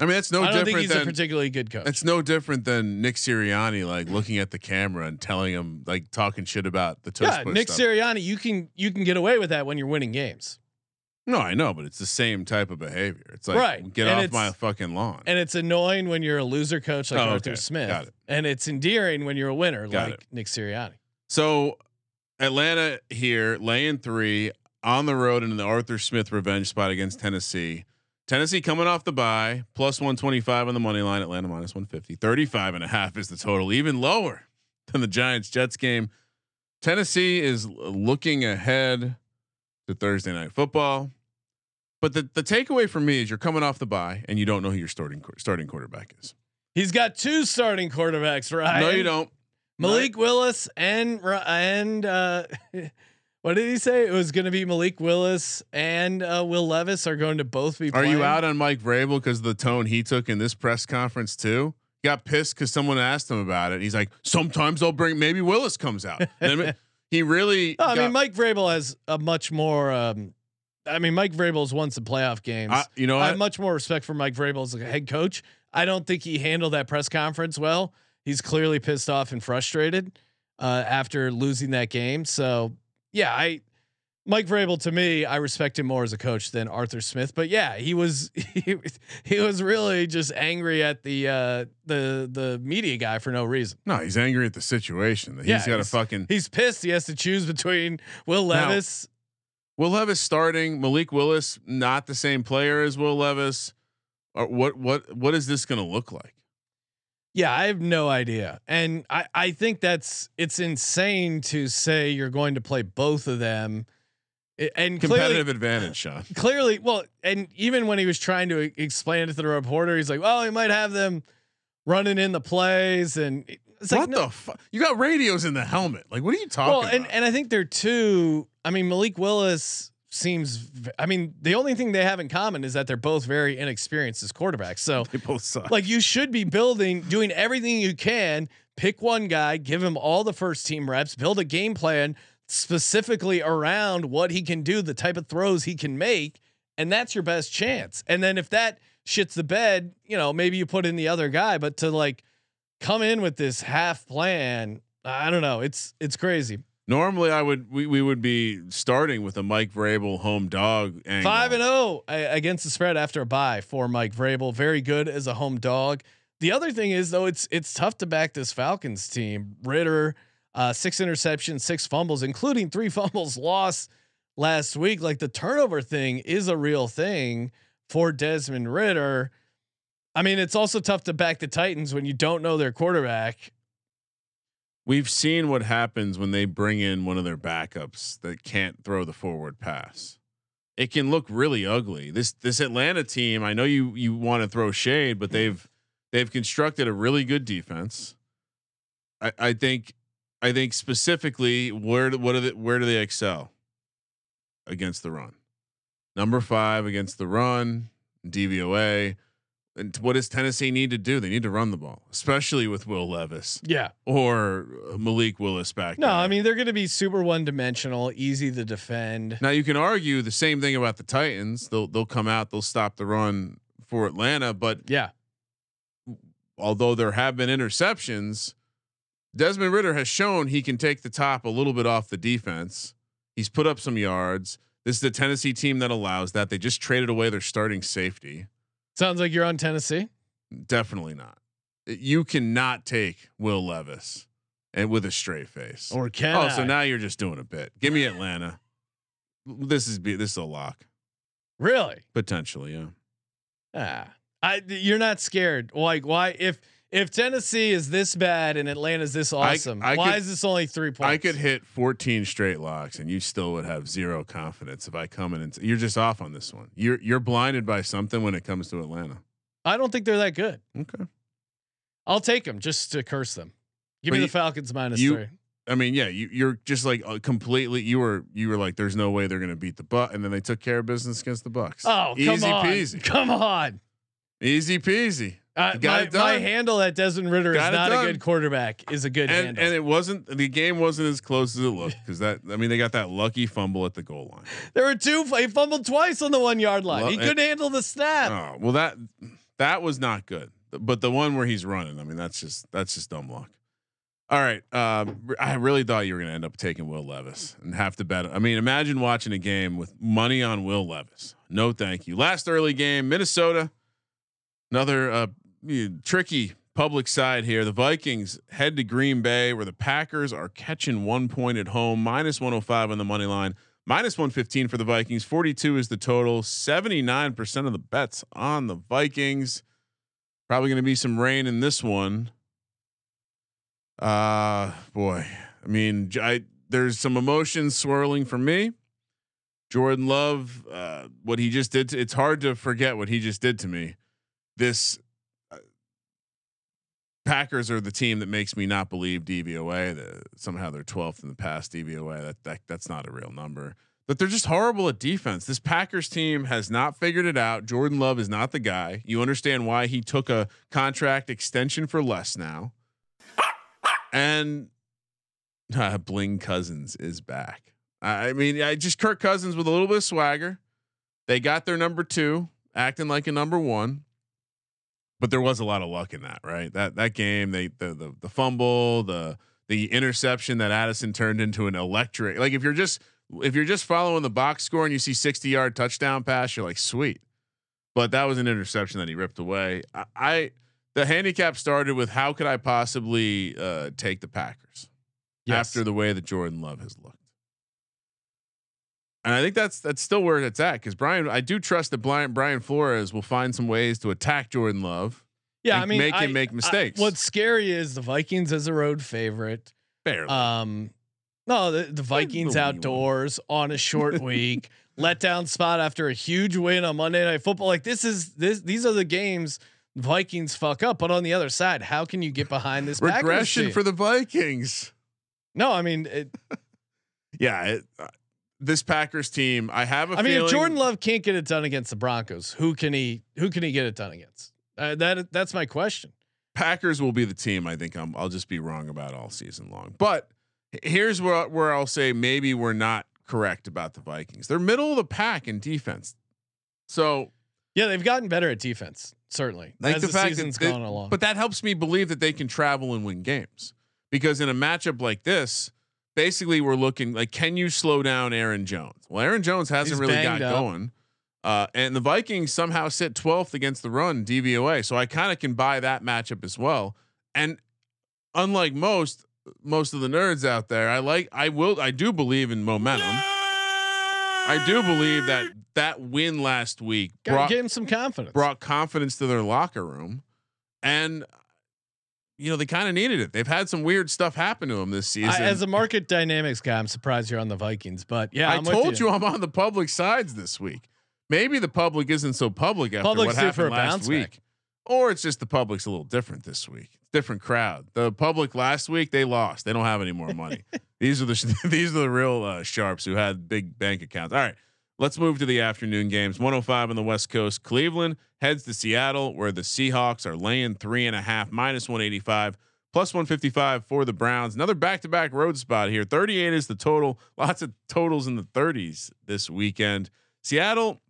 I mean, that's no I don't think different he's a than particularly good coach. It's no different than Nick Sirianni like looking at the camera and telling him like talking shit about the tush yeah, Nick stuff. Sirianni. You can you can get away with that when you're winning games, no, I know, but it's the same type of behavior. It's like Right, get and off my fucking lawn. and it's annoying when you're a loser coach like Oh, Arthur okay. Smith, it. and it's endearing when you're a winner Got like it. Nick Sirianni. so Atlanta here laying three on the road in the Arthur Smith revenge spot against Tennessee. Tennessee coming off the bye, plus 125 on the money line, Atlanta minus 150. 35 and a half is the total, even lower than the Giants Jets game. Tennessee is looking ahead to Thursday night football. But the, the takeaway for me is you're coming off the bye and you don't know who your starting starting quarterback is. He's got two starting quarterbacks, right? No, you don't. Malik Willis and and uh, what did he say? It was going to be Malik Willis and uh, Will Levis are going to both be. Are Playing. you out on Mike Vrabel because the tone he took in this press conference too? He got pissed because someone asked him about it. He's like, sometimes I'll bring maybe Willis comes out. And he really. No, I mean, Mike Vrabel has a much more. Um, I mean, Mike Vrabel's won some playoff games. I- you know I have much more respect for Mike Vrabel as a head coach. I don't think he handled that press conference well. He's clearly pissed off and frustrated uh, after losing that game. So yeah, I Mike Vrabel to me, I respect him more as a coach than Arthur Smith. But yeah, he was he, was- he was really just angry at the uh, the the media guy for no reason. no, he's angry at the situation. That Yeah, he's got to he's- fucking. He's pissed. He has to choose between Will Now- Levis. Will Levis starting Malik Willis, not the same player as Will Levis. Or what what what is this going to look like? Yeah, I have no idea. And I, I think that's it's insane to say you're going to play both of them. And Competitive clearly, advantage, Sean. clearly, well, and even when he was trying to explain it to the reporter, he's like, "Well, he might have them running in the plays," and it's like, what no, the fuck? You got radios in the helmet. Like, what are you talking well, and about? and I think they're two. I mean, Malik Willis seems. I mean, the only thing they have in common is that they're both very inexperienced as quarterbacks. So they both suck. like you should be building, doing everything you can. Pick one guy, give him all the first team reps, build a game plan specifically around what he can do, the type of throws he can make, and that's your best chance. And then if that shits the bed, you know, maybe you put in the other guy, but to like come in with this half plan, I don't know. It's it's crazy. Normally, I would we, we would be starting with a Mike Vrabel home dog angle. Five and zero against the spread after a bye for Mike Vrabel. Very good as a home dog. The other thing is though, it's it's tough to back this Falcons team. Ridder, uh, six interceptions, six fumbles, including three fumbles lost last week. Like the turnover thing is a real thing for Desmond Ridder. I mean, it's also tough to back the Titans when you don't know their quarterback. We've seen what happens when they bring in one of their backups that can't throw the forward pass. It can look really ugly. This this Atlanta team, I know you you want to throw shade, but they've they've constructed a really good defense. I, I think I think specifically where what are the, where do they excel against the run? Number five against the run, DVOA. And what does Tennessee need to do? They need to run the ball, especially with Will Levis. Yeah. Or uh, Malik Willis back. No, there. I mean they're going to be super one dimensional, easy to defend. Now you can argue the same thing about the Titans. They'll they'll come out, they'll stop the run for Atlanta, but yeah. Although there have been interceptions, Desmond Ridder has shown he can take the top a little bit off the defense. He's put up some yards. This is a Tennessee team that allows that. They just traded away their starting safety. Sounds like you're on Tennessee. Definitely not. You cannot take Will Levis and with a straight face. Or can Oh, I? so now you're just doing a bit. Give me Atlanta. This is be this is a lock. Really? Potentially, yeah. Ah, I you're not scared. Like why if if Tennessee is this bad and Atlanta's this awesome, I why could- is this only three points? I could hit 14 straight locks and you still would have zero confidence if I come in and you're just off on this one. You're you're blinded by something when it comes to Atlanta. I don't think they're that good. Okay. I'll take them just to curse them. Give But me you- the Falcons minus you- three. I mean, yeah, you you're just like uh, completely you were you were like there's no way they're going to beat the Buck and then they took care of business against the Bucks. Oh, easy come on. peasy. Come on. Easy peasy. Uh, my, my handle at Desmond Ridder Got is not a good quarterback. Is a good And handle. and it wasn't the game wasn't as close as it looked cuz that I mean they got that lucky fumble at the goal line. there were two. He fumbled twice on the one yard line. Well, he couldn't handle the snap. Oh, well that that was not good. But the one where he's running, I mean that's just that's just dumb luck. All right. Um, I really thought you were going to end up taking Will Levis and have to bet. I mean, imagine watching a game with money on Will Levis. No, thank you. Last early game, Minnesota. Another uh, tricky public side here. The Vikings head to Green Bay, where the Packers are catching one point at home, minus 105 on the money line, minus 115 for the Vikings. 42 is the total. 79% of the bets on the Vikings. Probably going to be some rain in this one. Uh boy. I mean, I there's some emotions swirling for me. Jordan Love, uh, what he just did. To, it's hard to forget what he just did to me. This Packers are the team that makes me not believe DVOA. That somehow they're 12th in the past DVOA. That, that that's not a real number. But they're just horrible at defense. This Packers team has not figured it out. Jordan Love is not the guy. You understand why he took a contract extension for less now. And uh, Bling Cousins is back. I I mean, I just Kirk Cousins with a little bit of swagger. They got their number two, acting like a number one. But there was a lot of luck in that, right? That that game, they the the, the fumble, the the interception that Addison turned into an electric. Like if you're just if you're just following the box score and you see 60 yard touchdown pass, you're like, sweet. But that was an interception that he ripped away. I, I the handicap started with how could I possibly uh, take the Packers Yes. after the way that Jordan Love has looked. And I think that's that's still where it's at because Brian, I do trust that Brian Brian Flores will find some ways to attack Jordan Love. yeah, I mean, make him I- make I- mistakes. what's scary is the Vikings as a road favorite. Barely. Um, no, the, the Vikings the wee one. outdoors on a short week, let down spot after a huge win on Monday Night Football. Like this is this these are the games Vikings fuck up. But on the other side, how can you get behind this Regression for the Vikings. no? I mean, it, Yeah, it, uh, this Packers team. I have a I mean, if Jordan Love can't get it done against the Broncos, who can he who can he get it done against? Uh, that that's my question. Packers will be the team. I think I'm, I'll just be wrong about all season long. But here's where where I'll say maybe we're not correct about the Vikings. They're middle of the pack in defense. So Yeah, they've gotten better at defense. Certainly, Like as the, the, fact season's that, they- gone along. but that helps me believe that they can travel and win games because in a matchup like this, basically we're looking like, can you slow down Aaron Jones? Well, Aaron Jones hasn't He's really got up. going. Uh, and the Vikings somehow sit 12th against the run DVOA. So I kind of can buy that matchup as well. And unlike most, most of the nerds out there, I like, I will, I do believe in momentum. I do believe that that win last week Gotta brought give him some confidence. brought confidence to their locker room, and you know they kind of needed it. They've had some weird stuff happen to them this season. I, as a market dynamics guy, I'm surprised you're on the Vikings, but yeah, I I'm with told you. I'm on the public sides this week. Maybe the public isn't so public after Public's what happened last week, back. or it's just the public's a little different this week. Different crowd. The public last week they lost. They don't have any more money. these are the these are the real uh, sharps who had big bank accounts. All right. Let's move to the afternoon games. 105 on the West Coast. Cleveland heads to Seattle, where the Seahawks are laying three and a half, minus 185, plus 155 for the Browns. Another back to back road spot here. 38 is the total. Lots of totals in the 30s this weekend. Seattle,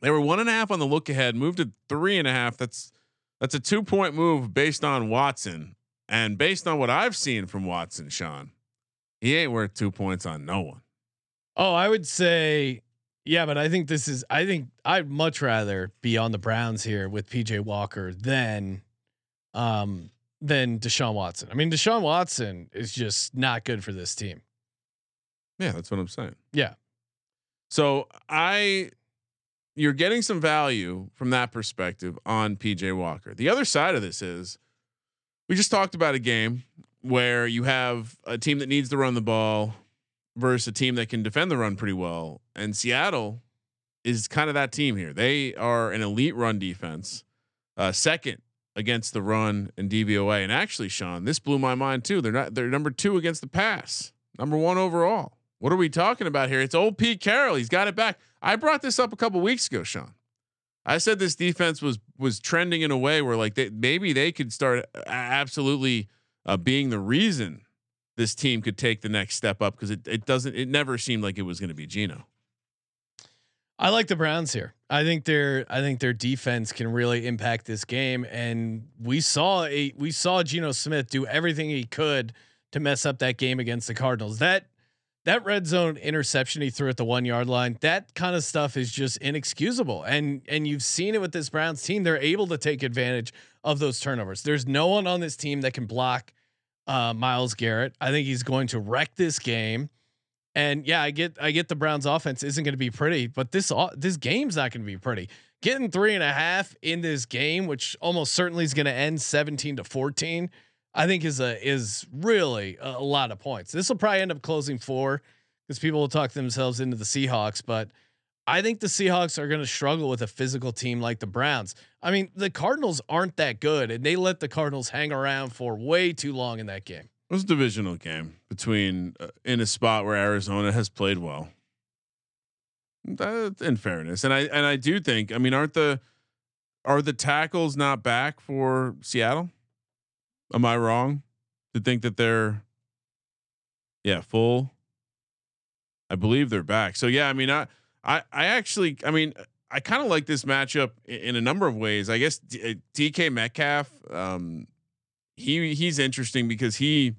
they were one and a half on the look ahead, moved to three and a half. That's that's a two point move based on Watson. And based on what I've seen from Watson, Sean, he ain't worth two points on no one. Oh, I would say, yeah, but I think this is. I think I'd much rather be on the Browns here with PJ Walker than, um, than Deshaun Watson. I mean, Deshaun Watson is just not good for this team. Yeah, that's what I'm saying. Yeah. So I, you're getting some value from that perspective on PJ Walker. The other side of this is, we just talked about a game where you have a team that needs to run the ball versus a team that can defend the run pretty well, and Seattle is kind of that team here. They are an elite run defense, uh, second against the run and DVOA. And actually, Sean, this blew my mind too. They're not. They're number two against the pass, number one overall. What are we talking about here? It's old Pete Carroll. He's got it back. I brought this up a couple weeks ago, Sean. I said this defense was was trending in a way where like they, maybe they could start absolutely uh, being the reason this team could take the next step up because it, it doesn't it never seemed like it was going to be Geno. I like the Browns here. I think their I think their defense can really impact this game, and we saw a we saw Geno Smith do everything he could to mess up that game against the Cardinals. That that red zone interception he threw at the one yard line, that kind of stuff is just inexcusable. And and you've seen it with this Browns team; they're able to take advantage of those turnovers. There's no one on this team that can block uh, Myles Garrett. I think he's going to wreck this game. And yeah, I get I get the Browns offense isn't going to be pretty, but this this game's not going to be pretty. Getting three and a half in this game, which almost certainly is going to end seventeen to fourteen, I think is a is really a, a lot of points. This will probably end up closing four because people will talk themselves into the Seahawks, but I think the Seahawks are going to struggle with a physical team like the Browns. I mean, the Cardinals aren't that good, and they let the Cardinals hang around for way too long in that game. It was a divisional game between uh, in a spot where Arizona has played well. That, in fairness, and I and I do think I mean aren't the are the tackles not back for Seattle? Am I wrong to think that they're yeah full? I believe they're back. So yeah, I mean I I I actually I mean I kind of like this matchup in, in a number of ways. I guess D- uh, DK Metcalf um he he's interesting because he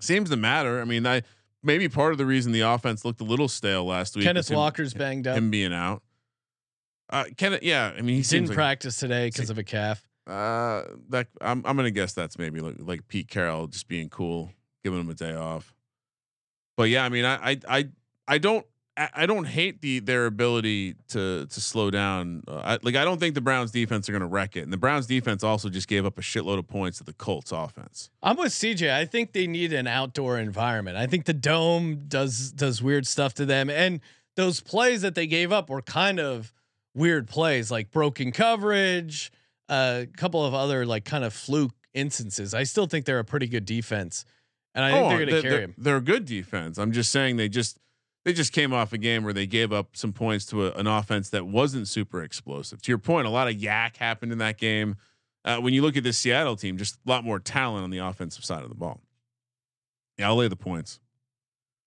seems to matter. I mean, I maybe part of the reason the offense looked a little stale last week. Kenneth him- Walker's banged up. him being out. Uh, Kenneth, yeah, I mean, he He didn't like practice today because of a calf. uh, that I'm I'm gonna guess that's maybe like, like Pete Carroll just being cool, giving him a day off. But yeah, I mean, I I I, I don't I don't hate the their ability to to slow down. Uh, I, like I don't think the Browns defense are gonna wreck it, and the Browns defense also just gave up a shitload of points to the Colts offense. I'm with CJ. I think they need an outdoor environment. I think the dome does does weird stuff to them, and those plays that they gave up were kind of weird plays, like broken coverage, a couple of other like kind of fluke instances. I still think they're a pretty good defense, and I think they're going to carry them. they're a good defense. I'm just saying they just they just came off a game where they gave up some points to a, an offense that wasn't super explosive. To your point, a lot of yak happened in that game. Uh, when you look at this Seattle team, just a lot more talent on the offensive side of the ball. Yeah, I'll lay the points.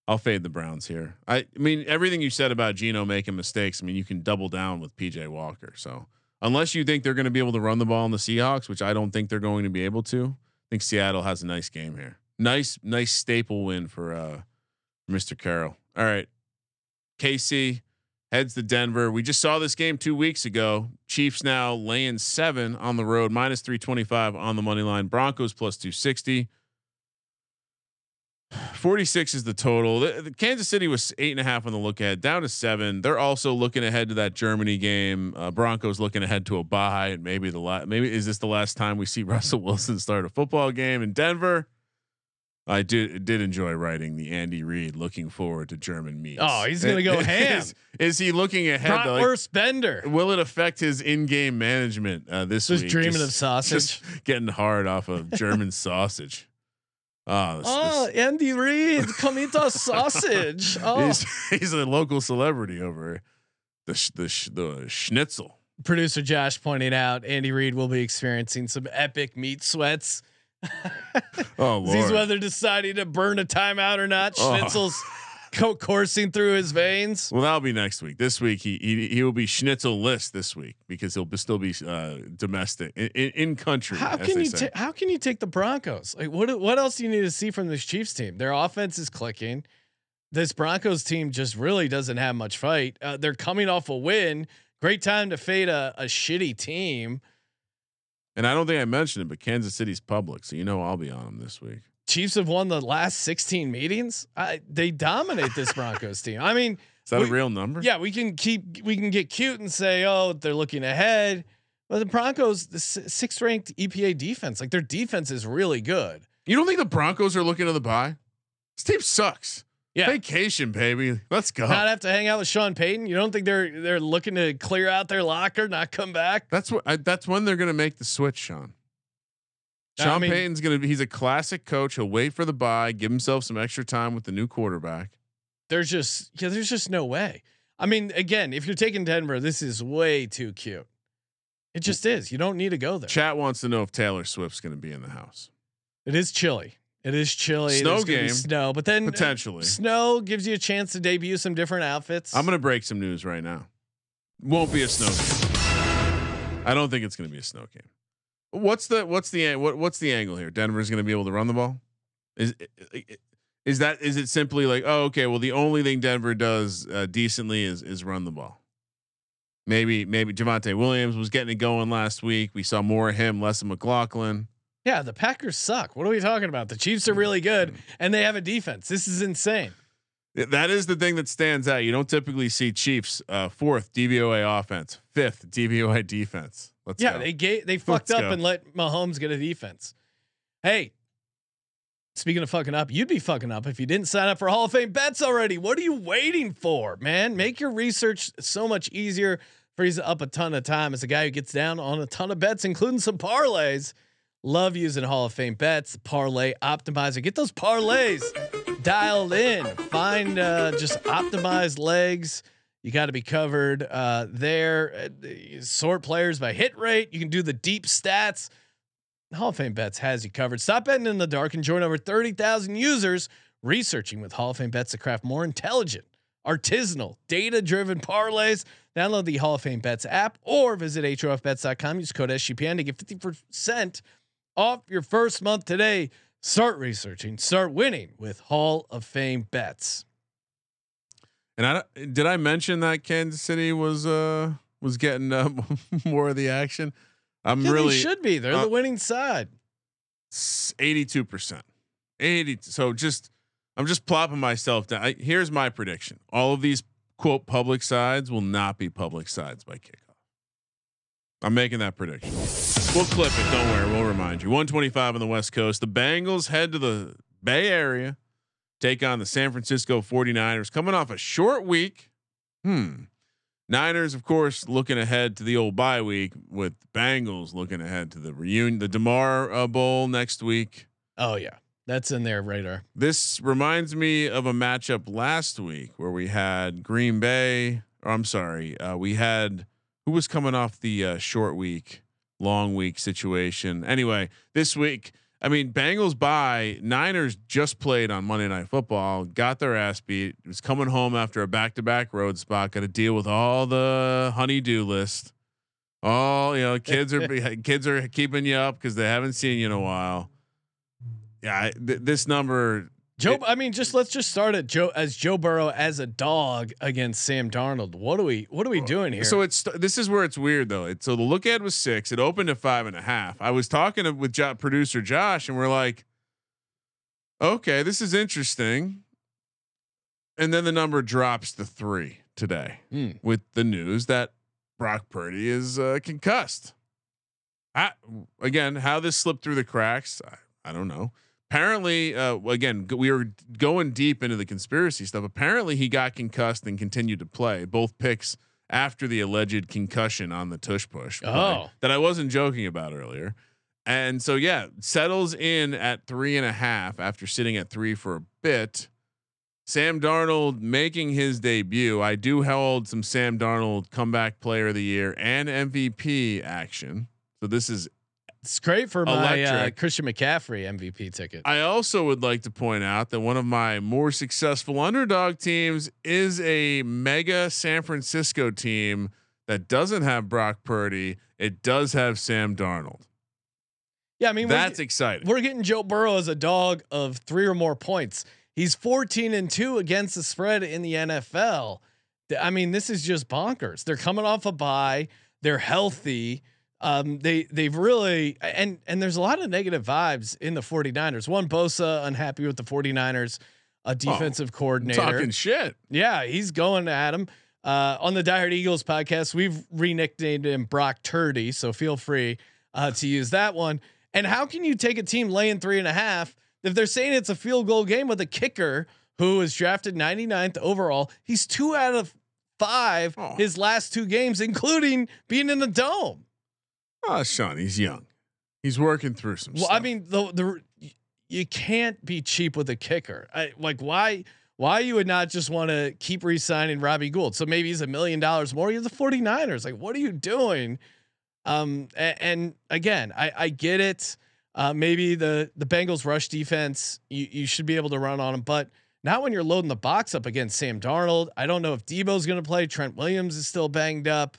I'll fade the Browns here. I, I mean, everything you said about Geno making mistakes. I mean, you can double down with PJ Walker. So unless you think they're going to be able to run the ball on the Seahawks, which I don't think they're going to be able to, I think Seattle has a nice game here. Nice, nice staple win for uh, Mr. Carroll. All right, KC heads to Denver. We just saw this game two weeks ago. Chiefs now laying seven on the road, minus 325 on the money line. Broncos plus 260. 46 is the total. The, the Kansas City was eight and a half on the look ahead, down to seven. They're also looking ahead to that Germany game. Uh, Broncos looking ahead to a bye, and maybe the last. Maybe is this the last time we see Russell Wilson start a football game in Denver? I did did enjoy writing the Andy Reid. Looking forward to German meats. Oh, he's gonna go ham. Is, is he looking ahead? to, like, Bratwurst Bender. will it affect his in-game management uh, this Just week? dreaming of sausage. just getting hard off of German sausage. Oh, this, Oh, this- Andy Reid, come eat our sausage. Oh. he's he's a local celebrity over the sh- the sh- the schnitzel. Producer Josh pointing out Andy Reid will be experiencing some epic meat sweats. Oh He's lord, whether deciding to burn a timeout or not. Oh. Schnitzel's co- coursing through his veins. well that'll be next week. This week he he, he will be schnitzel list this week because he'll be, still be uh, domestic in, in, in country. How as can you ta- how can you take the Broncos? Like what what else do you need to see from this Chiefs team? Their offense is clicking. This Broncos team just really doesn't have much fight. Uh, they're coming off a win. Great time to fade a, a shitty team. And I don't think I mentioned it, but Kansas City's public, so you know I'll be on them this week. Chiefs have won the last 16 meetings. I, they dominate this Broncos team. I mean, Is that We- a real number? yeah, we can keep we can get cute and say, oh, they're looking ahead. But the Broncos, the sixth ranked EPA defense, like their defense is really good. You don't think the Broncos are looking to the bye? This team sucks. Yeah. Vacation, baby. Let's go. Not have to hang out with Sean Payton. You don't think they're they're looking to clear out their locker, not come back? That's what. I, that's when they're going to make the switch, Sean. I Sean mean- Payton's going to be. He's a classic coach. He'll wait for the bye, give himself some extra time with the new quarterback. There's just yeah, there's just no way. I mean, again, if you're taking Denver, this is way too cute. It just is. You don't need to go there. Chat wants to know if Taylor Swift's going to be in the house. It is chilly. It is chilly. Snow game. snow, but then uh, Potentially. snow gives you a chance to debut some different outfits. I'm going to break some news right now. Won't be a snow game. I don't think it's going to be a snow game. What's the what's the what what's the angle here? Denver's going to be able to run the ball. Is is that is it simply like oh okay well the only thing Denver does uh, decently is is run the ball. Maybe maybe Javonte Williams was getting it going last week. We saw more of him, less of McLaughlin. Yeah, the Packers suck. What are we talking about? The Chiefs are really good, and they have a defense. This is insane. That is the thing that stands out. You don't typically see Chiefs uh, fourth DVOA offense, fifth DVOA defense. Let's yeah, go. they gave they fucked Let's up go. and let Mahomes get a defense. Hey, speaking of fucking up, you'd be fucking up if you didn't sign up for Hall of Fame bets already. What are you waiting for, man? Make your research so much easier. Frees up a ton of time as a guy who gets down on a ton of bets, including some parlays. Love using Hall of Fame bets, parlay optimizer. Get those parlays dialed in. Find uh, just optimized legs. You got to be covered uh, there. Uh, sort players by hit rate. You can do the deep stats. Hall of Fame Bets has you covered. Stop betting in the dark and join over 30,000 users researching with Hall of Fame Bets to craft more intelligent, artisanal, data driven parlays. Download the Hall of Fame Bets app or visit HOFBets.com. Use code SGPN to get 50% off your first month today. Start researching, start winning with Hall of Fame Bets. And I did I mention that Kansas City was uh was getting uh, more of the action. I'm Yeah, really they should be. They're uh, the winning side. eighty two percent, eighty. So just I'm just plopping myself down. I, here's my prediction: all of these quote public sides will not be public sides by kickoff. I'm making that prediction. We'll clip it. Don't worry. We'll remind you. 125 on the West Coast. The Bengals head to the Bay Area, take on the San Francisco 49ers, coming off a short week. Hmm. Niners, of course, looking ahead to the old bye week with Bengals looking ahead to the reunion, the Demar uh, Bowl next week. Oh, yeah. That's in their radar. This reminds me of a matchup last week where we had Green Bay. Or I'm sorry, uh, we had who was coming off the uh, short week, long week situation. Anyway, this week I mean, Bengals by Niners just played on Monday Night Football, got their ass beat. Was coming home after a back to back road spot. Got to deal with all the honeydew list. All you know, kids are kids are keeping you up because they haven't seen you in a while. Yeah, I- th- this number. Joe, it- I mean, just let's just start at Joe as Joe Burrow as a dog against Sam Darnold. What are we what are we doing here? So it's this is where it's weird though. It, so the look at was six. It opened at five and a half. I was talking with jo- producer Josh, and we're like, okay, this is interesting. And then the number drops to three today Hmm. with the news that Brock Purdy is uh, concussed. I, again, how this slipped through the cracks, I, I don't know. Apparently, uh, again, we were going deep into the conspiracy stuff. Apparently, he got concussed and continued to play both picks after the alleged concussion on the tush push. play Oh. that I wasn't joking about earlier. And so, yeah, settles in at three and a half after sitting at three for a bit. Sam Darnold making his debut. I do hold some Sam Darnold comeback player of the year and MVP action. So this is it's great for my uh, Christian McCaffrey MVP ticket. I also would like to point out that one of my more successful underdog teams is a mega San Francisco team that doesn't have Brock Purdy. It does have Sam Darnold. yeah, I mean, we're, That's exciting. we're getting Joe Burrow as a dog of three or more points. He's 14 and two against the spread in the NFL. I mean, this is just bonkers. They're coming off a bye. They're healthy. Um, they they've really and and there's a lot of negative vibes in the 49ers. One Bosa unhappy with the 49ers, a defensive coordinator. Talking shit. Yeah, he's going at him. Uh, on the Hard Eagles podcast, we've re-nicknamed him Brock Turdy, so feel free uh, to use that one. And how can you take a team laying three and a half if they're saying it's a field goal game with a kicker who was drafted 99th overall? He's two out of five Oh. his last two games, including being in the dome. Oh, Sean, he's young. He's working through some Well, stuff. I mean, the the you can't be cheap with a kicker. I, like why why you would not just want to keep re-signing Robbie Gould? So maybe he's a million dollars more. He's the 49ers. Like, what are you doing? Um, and, and again, I, I get it. Uh, maybe the the Bengals rush defense, you, you should be able to run on them, but not when you're loading the box up against Sam Darnold. I don't know if Deebo's going to play. Trent Williams is still banged up.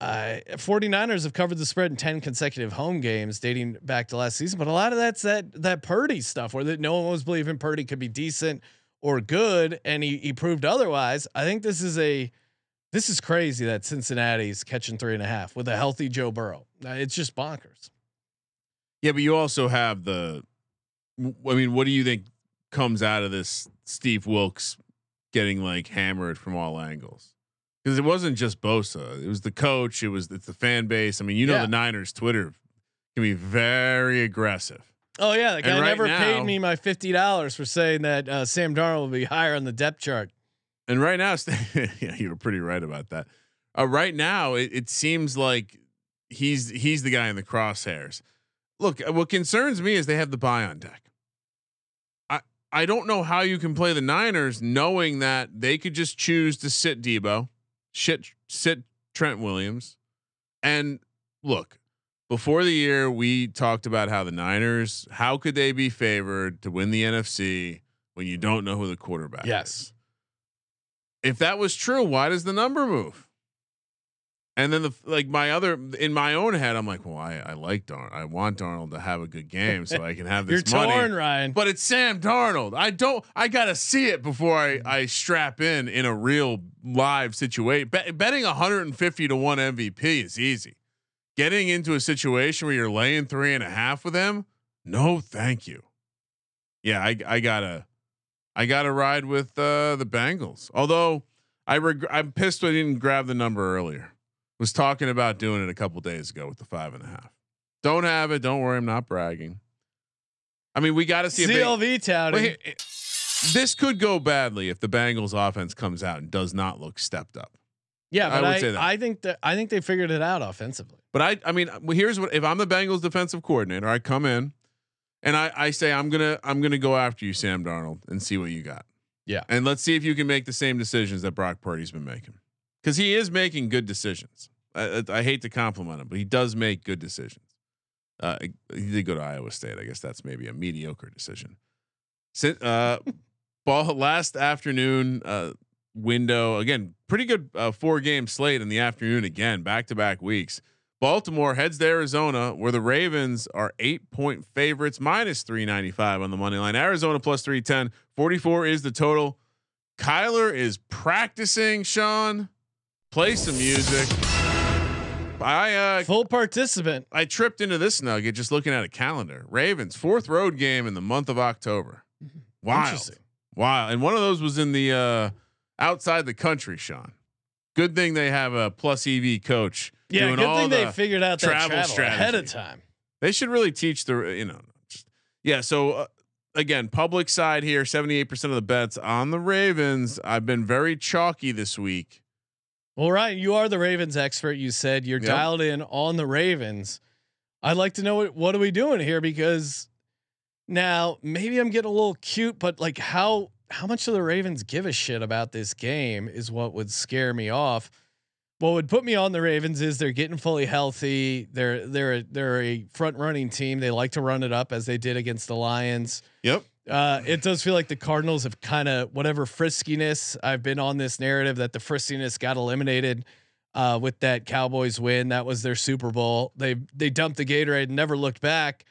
Uh, 49ers have covered the spread in 10 consecutive home games dating back to last season, but a lot of that's that that Purdy stuff where that no one was believing Purdy could be decent or good, and he he proved otherwise. I think this is a this is crazy that Cincinnati's catching three and a half with a healthy Joe Burrow. Uh, It's just bonkers. yeah, but you also have the. I mean, what do you think comes out of this? Steve Wilks getting like hammered from all angles because it wasn't just Bosa. It was the coach. It was it's the fan base. I mean, you know, Yeah. the Niners Twitter can be very aggressive. Oh yeah, the guy And right never now- paid me my fifty dollars for saying that uh, Sam Darnold will be higher on the depth chart. And right now, yeah, you were pretty right about that. Uh, right now, it, it seems like he's he's the guy in the crosshairs. Look, uh, what concerns me is they have the bye on deck. I I don't know how you can play the Niners knowing that they could just choose to sit Deebo, shit, sit Trent Williams, and look. Before the year, we talked about how the Niners, how could they be favored to win the NFC when you don't know who the quarterback is? Yes. if that was true, why does the number move? And then the like my other in my own head, I'm like, well, I, I like Darnold. I want Darnold to have a good game so I can have this You're money. torn, Ryan. But it's Sam Darnold. I don't. I gotta see it before I I strap in in a real live situation. Bet, betting 150 to one MVP is easy. Getting into a situation where you're laying three and a half with him, no, thank you. Yeah, I I gotta I gotta ride with uh, the Bengals. Although I reg- I'm pissed I didn't grab the number earlier. Was talking about doing it a couple days ago with the five and a half. Don't have it. Don't worry. I'm not bragging. I mean, we got to see CLV touting. Wait, eh, this could go badly if the Bengals offense comes out and does not look stepped up. yeah, I would I, say that. I think that I think they figured it out offensively. But I, I mean, well, here's what: if I'm the Bengals defensive coordinator, I come in and I, I say I'm gonna, I'm gonna go after you, Sam Darnold, and see what you got. Yeah. and let's see if you can make the same decisions that Brock Purdy's been making, because he is making good decisions. I, I, I hate to compliment him, but he does make good decisions. Uh, he did go to Iowa State. I guess that's maybe a mediocre decision. Uh, ball last afternoon uh, window again. Pretty good uh, four game slate in the afternoon again, back to back weeks. Baltimore heads to Arizona, where the Ravens are eight point favorites, minus 395 on the money line. Arizona plus 310. 44 is the total. Kyler is practicing, Sean. Play some music. I uh Full participant. I tripped into this nugget just looking at a calendar. Ravens fourth road game in the month of October. Wild, wild, and one of those was in the uh outside the country. Sean, good thing they have a plus EV coach. Yeah, doing good all thing they figured out that travel travel, ahead of time. They should really teach the you know, just, yeah. So uh, again, public side here, seventy eight percent of the bets on the Ravens. I've been very chalky this week. Well, Ryan, you are the Ravens expert. You said you're Yep. dialed in on the Ravens. I'd like to know what what are we doing here because now maybe I'm getting a little cute, but like how how much do the Ravens give a shit about this game is what would scare me off. What would put me on the Ravens is they're getting fully healthy. They're they're a, they're a front running team. They like to run it up as they did against the Lions. Yep. Uh, it does feel like the Cardinals have kind of whatever friskiness. I've been on this narrative that the friskiness got eliminated uh, with that Cowboys win. That was their Super Bowl. They they dumped the Gatorade and never looked back.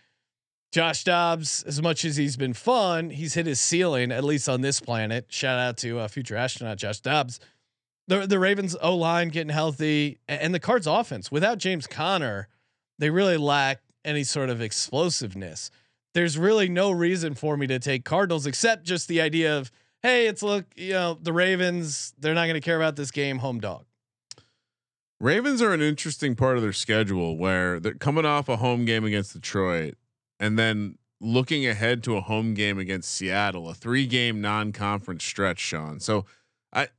Josh Dobbs, as much as he's been fun, he's hit his ceiling at least on this planet. Shout out to uh, future astronaut Josh Dobbs. The the Ravens O line getting healthy and the Cards offense without James Conner, they really lack any sort of explosiveness there's really no reason for me to take Cardinals except just the idea of, hey, it's look, you know, the Ravens, they're not going to care about this game, home dog. Ravens are an interesting part of their schedule where they're coming off a home game against Detroit and then looking ahead to a home game against Seattle, a three game non conference stretch, Sean. So I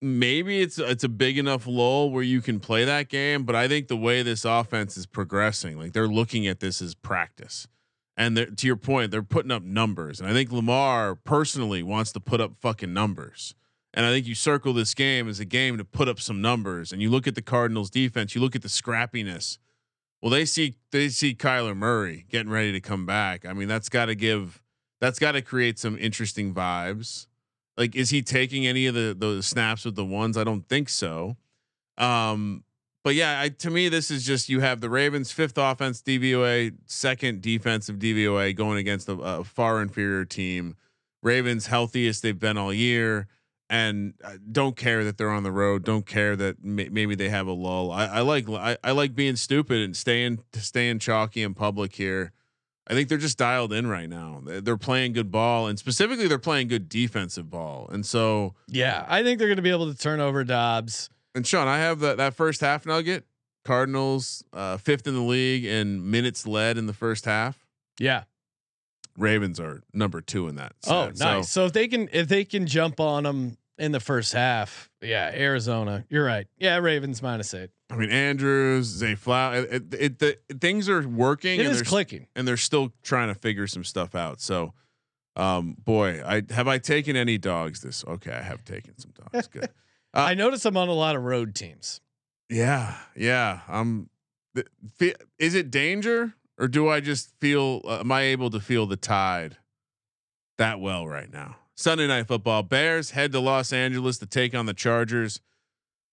maybe it's it's a big enough lull where you can play that game, but I think the way this offense is progressing, like they're looking at this as practice. And to your point, they're putting up numbers. And I think Lamar personally wants to put up fucking numbers. And I think you circle this game as a game to put up some numbers. And you look at the Cardinals defense, you look at the scrappiness. Well, they see they see Kyler Murray getting ready to come back. I mean, that's got to give that's got to create some interesting vibes. Like, is he taking any of the the snaps with the ones? I don't think so. Um, but yeah, I, to me, this is just you have the Ravens' fifth offense DVOA, second defensive DVOA going against a, a far inferior team. Ravens healthiest they've been all year, and uh, don't care that they're on the road. Don't care that may, maybe they have a lull. I, I like I, I like being stupid and staying staying chalky in public here. I think they're just dialed in right now. They're they're playing good ball, and specifically, they're playing good defensive ball. And so, Yeah, I think they're going to be able to turn over Dobbs. And Sean, I have that that first half nugget. Cardinals uh, fifth in the league in minutes led in the first half. Yeah. Ravens are number two in that. Oh, nice. So, if they can, if they can jump on them in the first half, yeah, Arizona, you're right. Yeah, Ravens minus eight. I mean, Andrews, Zay Flower, it, it, the, things are working It and is they're, clicking. and they're still trying to figure some stuff out. So, um, boy, I have I taken any dogs this? Okay, I have taken some dogs. Good. Uh, I notice I'm on a lot of road teams. Yeah, yeah. I'm. fe- is it danger or do I just feel? Uh, am I able to feel the tide that well right now? Sunday night football. Bears head to Los Angeles to take on the Chargers.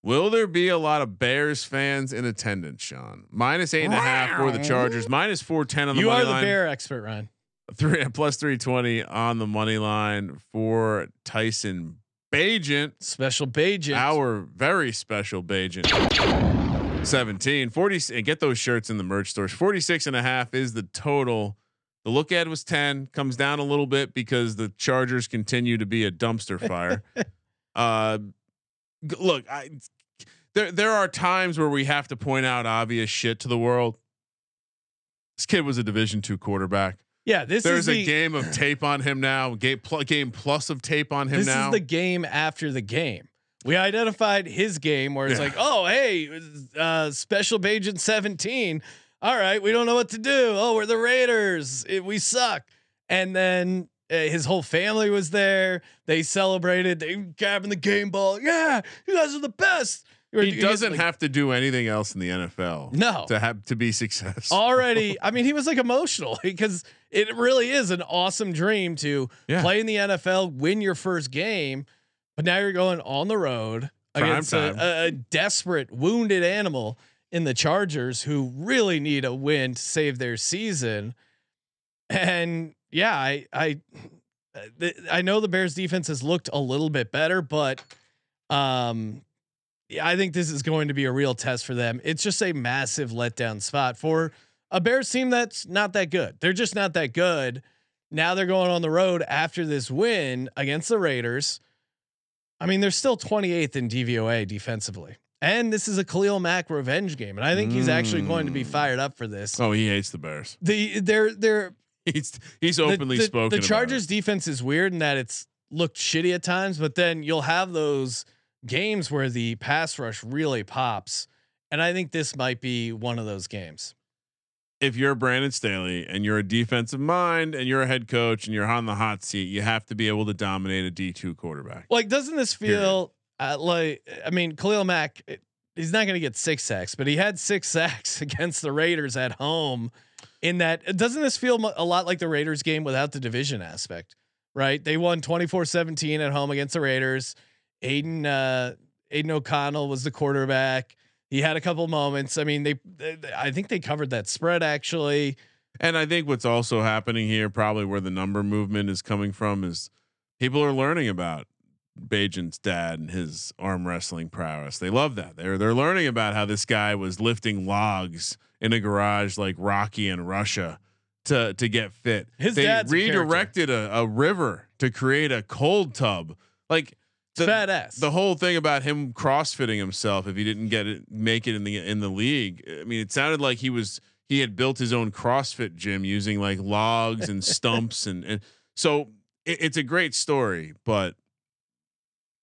Will there be a lot of Bears fans in attendance, Sean? Minus eight and a half for the Chargers. Minus four ten on the line. You are the bear expert, Ryan. Three plus three twenty on the money line for Tyson Bagent. Special Bagent. our very special Bagent. 17 40 and get those shirts in the merch stores. 46 and a half is the total. The look at was 10 comes down a little bit because the chargers continue to be a dumpster fire. Uh look i there there are times where we have to point out obvious shit to the world. This kid was a division 2 quarterback Yeah, this there's is a the, game of tape on him now game pl- game plus of tape on him now. This now is the game after the game. We identified his game where it's Yeah. like, oh, hey, uh, special agent 17. All right, we don't know what to do. Oh, we're the Raiders. It, we suck. And then uh, his whole family was there. They celebrated. They grabbing the game ball. Yeah, you guys are the best. He doesn't like- have to do anything else in the NFL. No. to have to be successful. already. I mean, he was like emotional because it really is an awesome dream to Yeah. play in the NFL, win your first game, but now you're going on the road Prime against a, a, desperate, wounded animal in the Chargers who really need a win to save their season. And yeah, I I I know the Bears defense has looked a little bit better, but um I think this is going to be a real test for them. It's just a massive letdown spot for a Bears team that's not that good. They're just not that good. Now they're going on the road after this win against the Raiders. I mean, they're still 28th in DVOA defensively. And this is a Khalil Mack revenge game. And I think he's actually going to be Mm. fired up for this. oh, he hates the Bears. The they're they're He's he's openly the, spoken. The Chargers defense is weird in that it's looked shitty at times, but then you'll have those games where the pass rush really pops. And I think this might be one of those games. If you're Brandon Staley and you're a defensive mind and you're a head coach and you're on the hot seat, you have to be able to dominate a D two quarterback. Like, doesn't this feel uh, like? I mean, Khalil Mack, it- he's not going to get six sacks, but he had six sacks against the Raiders at home. In that, doesn't this feel a lot like the Raiders game without the division aspect? Right? They won 24-17 at home against the Raiders. Aiden uh, Aidan O'Connell was the quarterback. He had a couple moments. I mean, they, they I think they covered that spread actually. And I think what's also happening here, probably where the number movement is coming from, is people are learning about Bagent's dad and his arm wrestling prowess. They love that. They're they're learning about how this guy was lifting logs in a garage like Rocky in Russia to to get fit. His they dad's a redirected a, a river to create a cold tub. Like the, badass. the whole thing about him crossfitting himself if he didn't get it make it in the in the league i mean it sounded like he was he had built his own crossfit gym using like logs and stumps and and so it, it's a great story but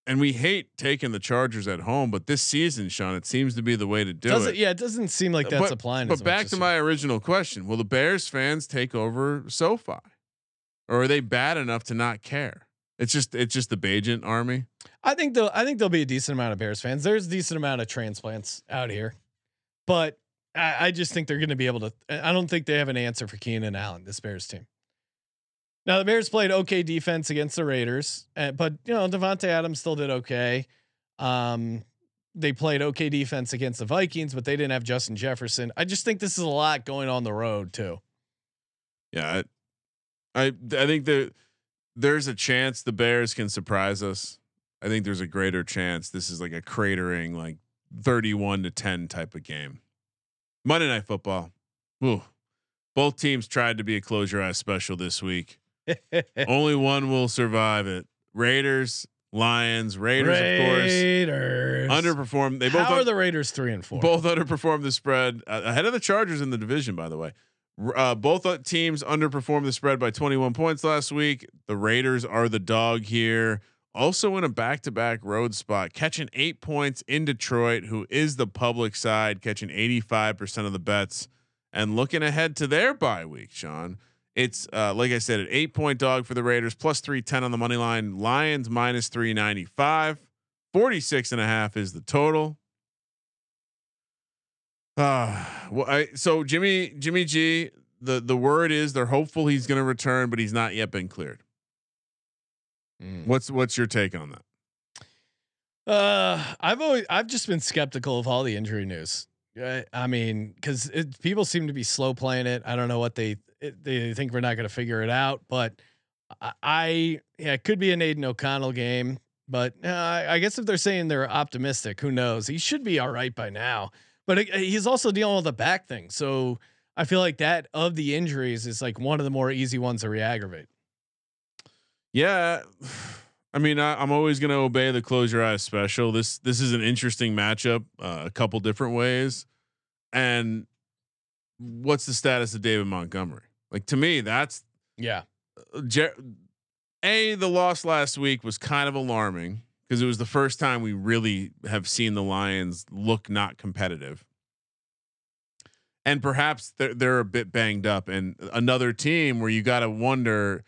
and we hate taking the chargers at home but this season sean it seems to be the way to do doesn't it yeah, it doesn't seem like uh, that's but, applying. but back to my original question will the bears fans take over sofi or are they bad enough to not care it's just it's just the Bagent army I think they'll I think there'll be a decent amount of Bears fans. There's a decent amount of transplants out here, but I, I just think they're going to be able to. I don't think they have an answer for Keenan Allen, this Bears team. Now the Bears played okay defense against the Raiders, uh, but you know Davante Adams still did okay. Um, they played okay defense against the Vikings, but they didn't have Justin Jefferson. I just think this is a lot going on the road too. Yeah, I, I I think that there's a chance the Bears can surprise us. I think there's a greater chance this is like a cratering, like 31 to 10 type of game. Monday Night Football. Ooh. Both teams tried to be a close your eyes special this week. Only one will survive it. Raiders, Lions, Raiders, Raiders. of course, underperformed. They both How are un- the Raiders three and four? both underperformed the spread uh, ahead of the Chargers in the division, by the way. Uh, both uh, teams underperformed the spread by 21 points last week. The Raiders are the dog here. Also in a back-to-back road spot, catching eight points in Detroit, who is the public side, catching 85% of the bets, and looking ahead to their bye week. Sean, it's uh, like I said, an eight-point dog for the Raiders, plus 310 on the money line. Lions minus 395. 46 and a half is the total. Uh, well, I, so Jimmy Jimmy G, the the word is they're hopeful he's going to return, but he's not yet been cleared. Mm. What's what's your take on that? Uh, I've always I've just been skeptical of all the injury news. I, I mean, because people seem to be slow playing it. I don't know what they it, they think we're not going to figure it out, but I, I yeah, it could be an Aidan O'Connell game. But uh, I I guess if they're saying they're optimistic, who knows? He should be all right by now. But it, he's also dealing with a back thing, so I feel like that of the injuries is like one of the more easy ones to re-aggravate. Yeah, I mean, I, I'm always going to obey the close your eyes special. This this is an interesting matchup, uh, a couple different ways. And what's the status of David Montgomery? Like to me, that's Yeah, Jer- a the loss last week was kind of alarming because it was the first time we really have seen the Lions look not competitive. And perhaps they're, they're a bit banged up. And another team where you got to wonder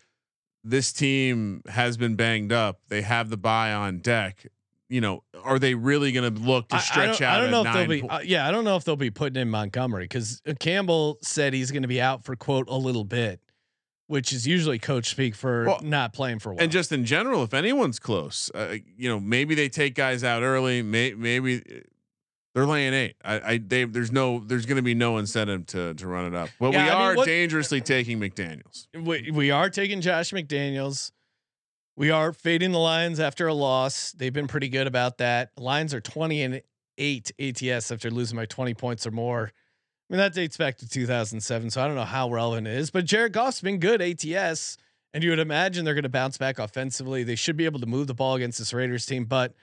this team has been banged up. They have the bye on deck. you know, are they really going to look to stretch I out? I don't know if they'll be. po- uh, yeah, I don't know if they'll be putting in Montgomery because Campbell said he's going to be out for quote a little bit, which is usually coach speak for Well, not playing for a while. and just in general, if anyone's close, uh, you know, maybe they take guys out early. May, maybe uh, they're laying eight. I, I they there's no there's going to be no incentive to to run it up. But Yeah, we I mean, are what- dangerously taking McDaniels. we, we are taking Josh McDaniels. We are fading the Lions after a loss. They've been pretty good about that. Lions are 20 and 8 ATS after losing by 20 points or more. Mean, that dates back to 2007. So I don't know how relevant it is, but Jared Goff's been good ATS. And you would imagine they're going to bounce back offensively. They should be able to move the ball against this Raiders team. But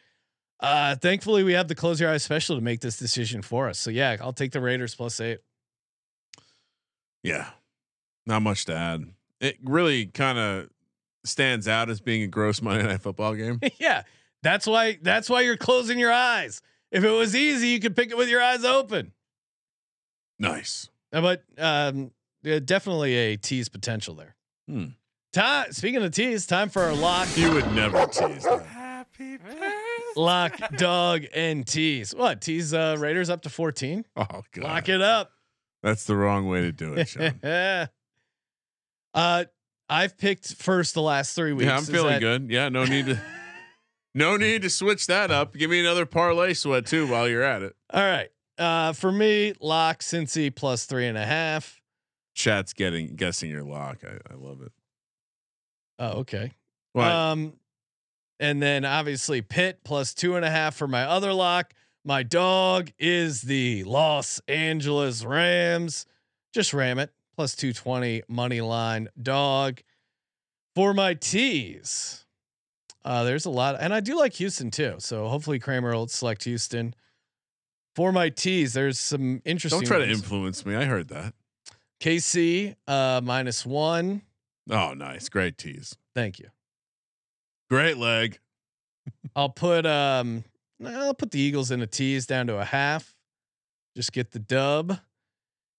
uh, thankfully, we have the close your eyes special to make this decision for us. So yeah, I'll take the Raiders plus eight. Yeah, not much to add. It really kind of stands out as being a gross Monday Night Football game. yeah, that's why that's why you're closing your eyes. If it was easy, you could pick it with your eyes open. Nice. Uh, But um, yeah, definitely a tease potential there. Hmm. Time. Speaking of tease, time for our lock, You would never tease that. lock, dog, and tease. What tease? Uh, Raiders up to fourteen. Oh god, Lock it up. That's the wrong way to do it, Sean. uh, I've picked first the last three weeks. yeah, I'm Is feeling that- good. Yeah, no need to. No need to switch that up. Give me another parlay sweat too while you're at it. All right. Uh, for me, lock Cincy plus three and a half. Chat's getting guessing your lock. I, I love it. Oh, okay. What? Um, and then obviously Pitt plus two and a half for my other lock. My dog is the Los Angeles Rams. Just ram it plus 220 money line dog. For my tease, uh, there's a lot, and I do like Houston too. So hopefully Kramer will select Houston. For my tease, there's some interesting. Don't try to influence me. I heard that. KC uh, minus one. Oh, nice. Great tease. Thank you. Great leg. I'll put um I'll put the Eagles in a tease down to a half. Just get the dub.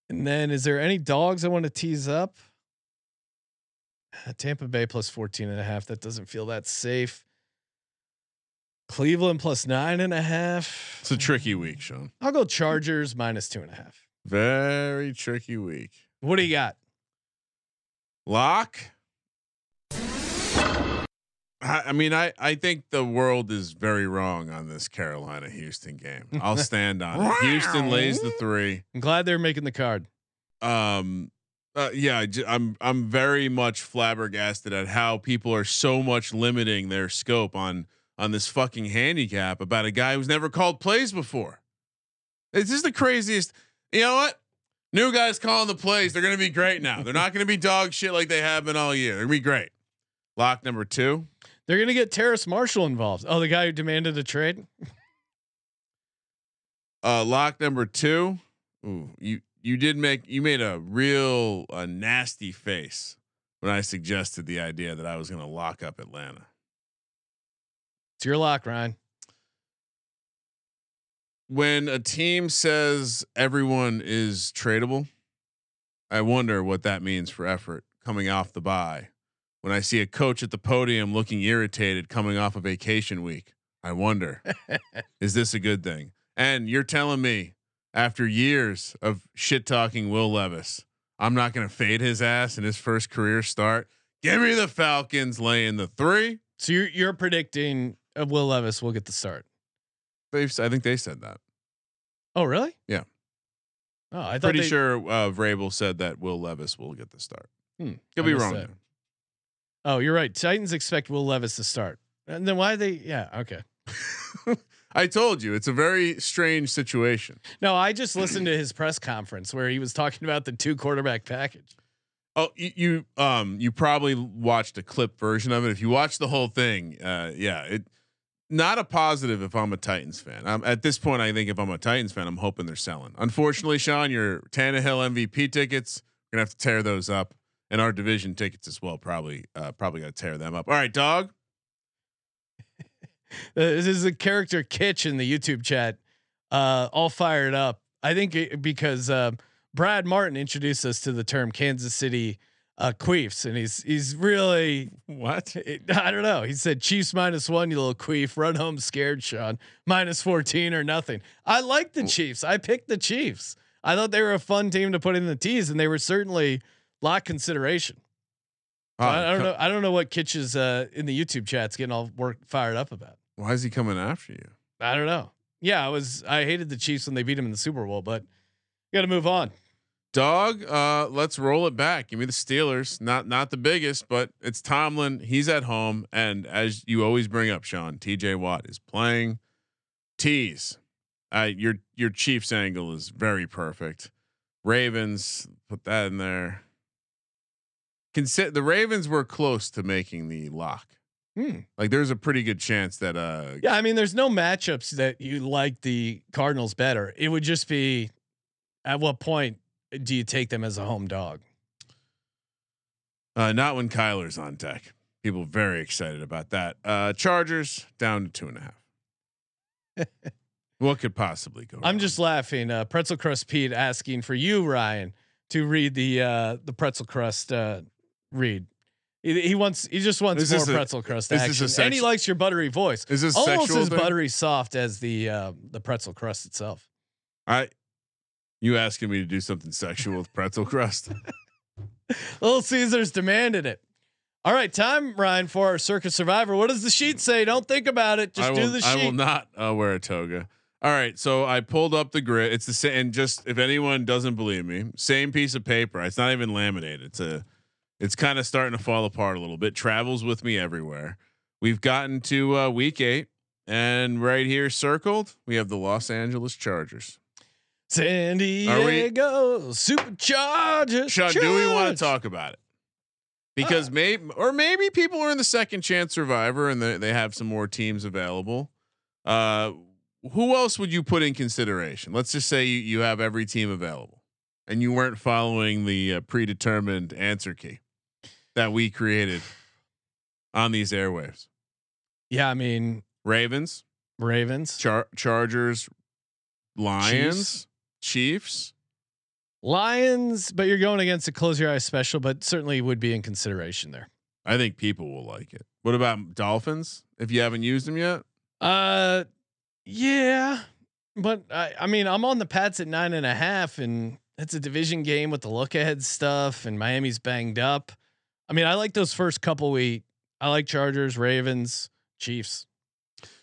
And then is there any dogs I want to tease up? Uh, Tampa Bay plus 14 and a half. That doesn't feel that safe. Cleveland plus nine and a half. It's a tricky week, Sean. I'll go Chargers minus two and a half. Very tricky week. What do you got? Lock. I mean, I, I think the world is very wrong on this Carolina Houston game. I'll stand on it. Houston lays the three. I'm glad they're making the card. Um, uh, yeah, I'm I'm very much flabbergasted at how people are so much limiting their scope on on this fucking handicap about a guy who's never called plays before. This is the craziest. You know what? New guys calling the plays. They're gonna be great now. They're not gonna be dog shit like they have been all year. They're gonna be great. Lock number two. They're gonna get Terrace Marshall involved. Oh, the guy who demanded a trade. Uh, lock number two. Ooh, you you did make you made a real a nasty face when I suggested the idea that I was going to lock up Atlanta. It's your lock, Ryan. When a team says everyone is tradable, I wonder what that means for effort coming off the bye. When I see a coach at the podium looking irritated coming off a vacation week, I wonder, is this a good thing? And you're telling me after years of shit talking Will Levis, I'm not going to fade his ass in his first career start. Give me the Falcons laying the three. So you're you're predicting uh, Will Levis will get the start. They've, I think they said that. Oh, really? Yeah. Oh, I thought Pretty they- sure uh, Vrabel said that Will Levis will get the start. Hmm, Could I be wrong. Oh, you're right. Titans expect Will Levis to start, and then why they? Yeah, okay. I told you it's a very strange situation. No, I just listened to his press conference where he was talking about the two quarterback package. Oh, you, you um you probably watched a clip version of it. If you watch the whole thing, uh, yeah, it not a positive. If I'm a Titans fan, um, at this point, I think if I'm a Titans fan, I'm hoping they're selling. Unfortunately, Sean, your Tannehill MVP tickets, we're gonna have to tear those up, and our division tickets as well. Probably, uh, probably got to tear them up. All right, dog. Uh, this is a character Kitch in the YouTube chat, uh, all fired up. I think it, because uh, Brad Martin introduced us to the term Kansas City uh, Queefs, and he's he's really What? I don't know. He said Chiefs minus one, you little queef. Run home scared, Sean. Minus 14 or nothing. I like the Chiefs. I picked the Chiefs. I thought they were a fun team to put in the tease, and they were certainly lot consideration. So I, I don't know. I don't know what Kitch is uh, in the YouTube chat's getting all work fired up about. Why is he coming after you? I don't know. Yeah, I was. I hated the Chiefs when they beat him in the Super Bowl, but you got to move on. Dog, uh, let's roll it back. Give me the Steelers. Not not the biggest, but it's Tomlin. He's at home, and as you always bring up, Sean, T.J. Watt is playing. Tease, uh, your your Chiefs angle is very perfect. Ravens, put that in there. Consider the Ravens were close to making the lock. Hmm. Like there's a pretty good chance that uh Yeah, I mean, there's no matchups that you like the Cardinals better. It would just be, at what point do you take them as a home dog? Uh, not when Kyler's on deck. People very excited about that. Uh, Chargers down to two and a half. what could possibly go? I'm wrong? just laughing. Uh, pretzel crust Pete asking for you, Ryan, to read the uh, the pretzel crust uh, read. He, he wants. He just wants Is more this a- pretzel crust is this a action, and he likes your buttery voice. Is this Almost as thing? buttery soft as the uh, the pretzel crust itself. I. You asking me to do something sexual with pretzel crust? Little Caesars demanded it. All right, time, Ryan, for our Circa Survivor. What does the sheet say? Don't think about it. Just I do the sheet. I will not uh, wear a toga. All right, so I pulled up the grid. It's the same. And just if anyone doesn't believe me, same piece of paper. It's not even laminated. It's a. It's kind of starting to fall apart a little bit. Travels with me everywhere. We've gotten to uh, week eight, and right here circled, we have the Los Angeles Chargers. San we- Diego Superchargers. Sean, do we want to talk about it? Because Uh. maybe, or maybe people are in the second chance survivor and they, they have some more teams available. Uh, who else would you put in consideration? Let's just say you, you have every team available and you weren't following the uh, predetermined answer key that we created on these airwaves. Yeah, I mean Ravens, Ravens, Char- Chargers, Lions, Chiefs. Lions, but you're going against a close your eyes special, but certainly would be in consideration there. I think people will like it. What about Dolphins? If you haven't used them yet, Uh, yeah, but I, I mean, I'm on the Pats at nine and a half, and it's a division game with the look ahead stuff, and Miami's banged up. I mean, I like those first couple we. I like Chargers, Ravens, Chiefs.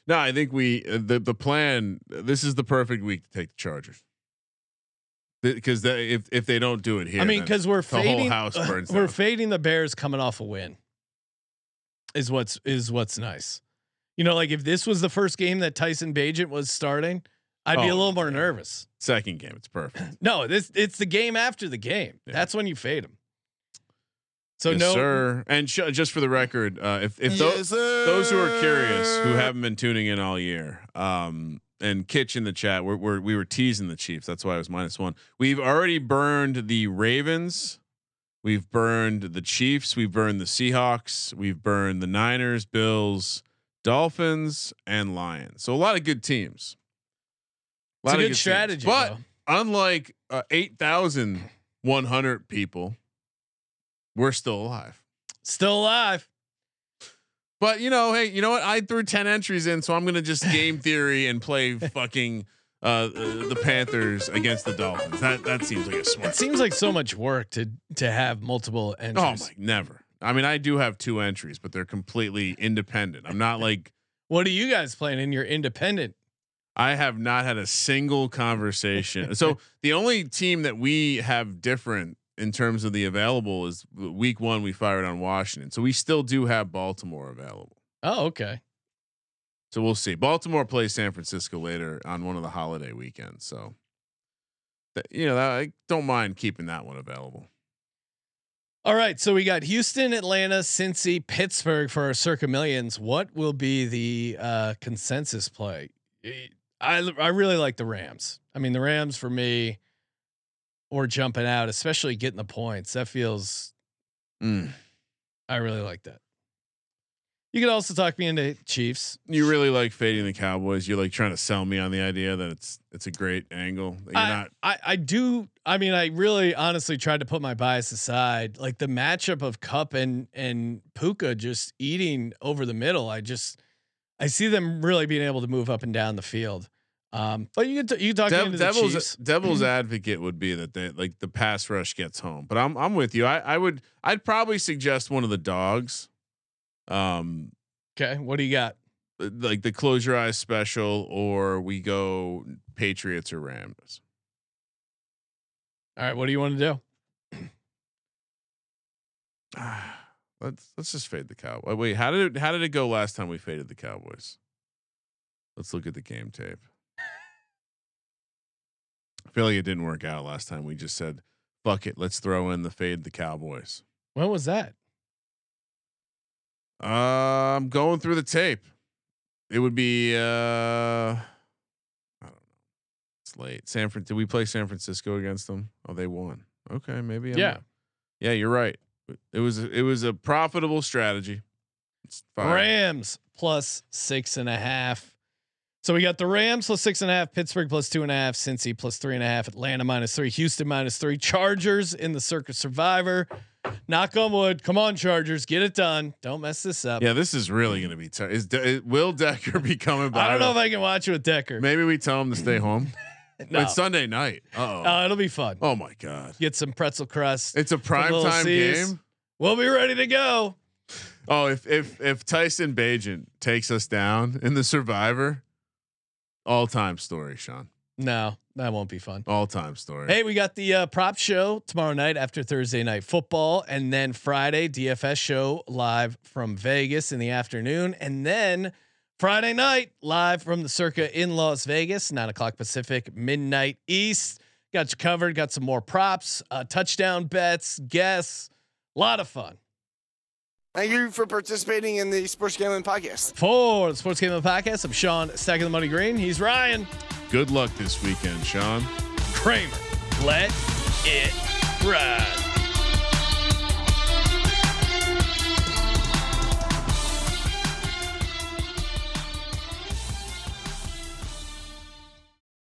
No, I think we uh, the the plan. This is the perfect week to take the Chargers because if if they don't do it here, I mean, because we're the whole fading, house burns we're down. fading the Bears coming off a win. Is what's is what's nice. You know, like if this was the first game that Tyson Bagent was starting, I'd be a Oh, little more yeah. nervous. second game, it's perfect. No, this it's the game after the game. Yeah. That's when you fade them. So yes, no, sir. And sh- just for the record, uh, if if tho- those who are curious, who haven't been tuning in all year, um, and Kitch in the chat, we're, we're we were teasing the Chiefs. That's why it was minus one. We've already burned the Ravens. We've burned the Chiefs. We've burned the Seahawks. We've burned the Niners, Bills, Dolphins, and Lions. So a lot of good teams. it's a of good teams. strategy. But though. unlike uh, eight thousand one hundred people, we're still alive. still alive. But you know, hey, you know what? I threw ten entries in, so I'm gonna just game theory and play fucking uh, uh, the Panthers against the Dolphins. That that seems like a smart. It seems like so much work to to have multiple entries. Oh my, never. I mean, I do have two entries, but they're completely independent. I'm not like What are you guys playing in your independent? I have not had a single conversation. so the only team that we have different in terms of the available is week one we fired on Washington. So we still do have Baltimore available. Oh, okay. So we'll see. Baltimore plays San Francisco later on one of the holiday weekends. So, th- you know, that, I don't mind keeping that one available. All right, so we got Houston, Atlanta, Cincy, Pittsburgh for our circa millions. What will be the uh, consensus play? I I really like the Rams. I mean, the Rams for me, or jumping out, especially getting the points. That feels. Mm. I really like that. You can also talk me into Chiefs. You really like fading the Cowboys. You're like trying to sell me on the idea that it's it's a great angle. That you're I, not. I, I do. I mean, I really honestly tried to put my bias aside. Like the matchup of Kupp and and Puka just eating over the middle. I just I see them really being able to move up and down the field. Um, but you can t- you can talk me Dev- into the devil's Chiefs. devil's advocate would be that they like the pass rush gets home, but I'm I'm with you. I I would I'd probably suggest one of the dogs, um, Okay, what do you got? like the close your eyes special, or we go Patriots or Rams. All right, what do you want to do? let's let's just fade the Cowboys. Wait, how did it how did it go last time we faded the Cowboys? Let's look at the game tape. I feel like it didn't work out last time. We just said, "Fuck it, let's throw in the fade the Cowboys." When was that? Uh, I'm going through the tape. It would be uh, I don't know. It's late. San Fran. Did we play San Francisco against them? Oh, they won. Okay, maybe. I'm Yeah. not- yeah, you're right. It was it was a profitable strategy. It's fine. Rams plus six and a half. So we got the Rams plus six and a half, Pittsburgh plus two and a half, Cincy plus three and a half, Atlanta minus three, Houston minus three, Chargers in the Circa Survivor. Knock on wood. Come on, Chargers, get it done. Don't mess this up. Yeah, this is really going to be tough. Is, De- will Decker be coming back? I don't know if I can watch it with Decker. Maybe we tell him to stay home. No. It's Sunday night. Uh-oh. Uh, it'll be fun. oh my god. Get some pretzel crust. It's a prime time C's. game. We'll be ready to go. Oh, if if if Tyson Bagent takes us down in the Survivor, all time story, Sean. No, that won't be fun. All time story. Hey, we got the uh, prop show tomorrow night after Thursday night football, and then Friday DFS show live from Vegas in the afternoon, and then Friday night live from the Circa in Las Vegas, nine o'clock Pacific, midnight East. Got you covered. Got some more props, uh, touchdown bets, guess, a lot of fun. Thank you for participating in the Sports Gambling Podcast. For the Sports Game of the Podcast, I'm Sean, stacking the money green. He's Ryan Good luck this weekend, Sean. Kramer. Let it ride.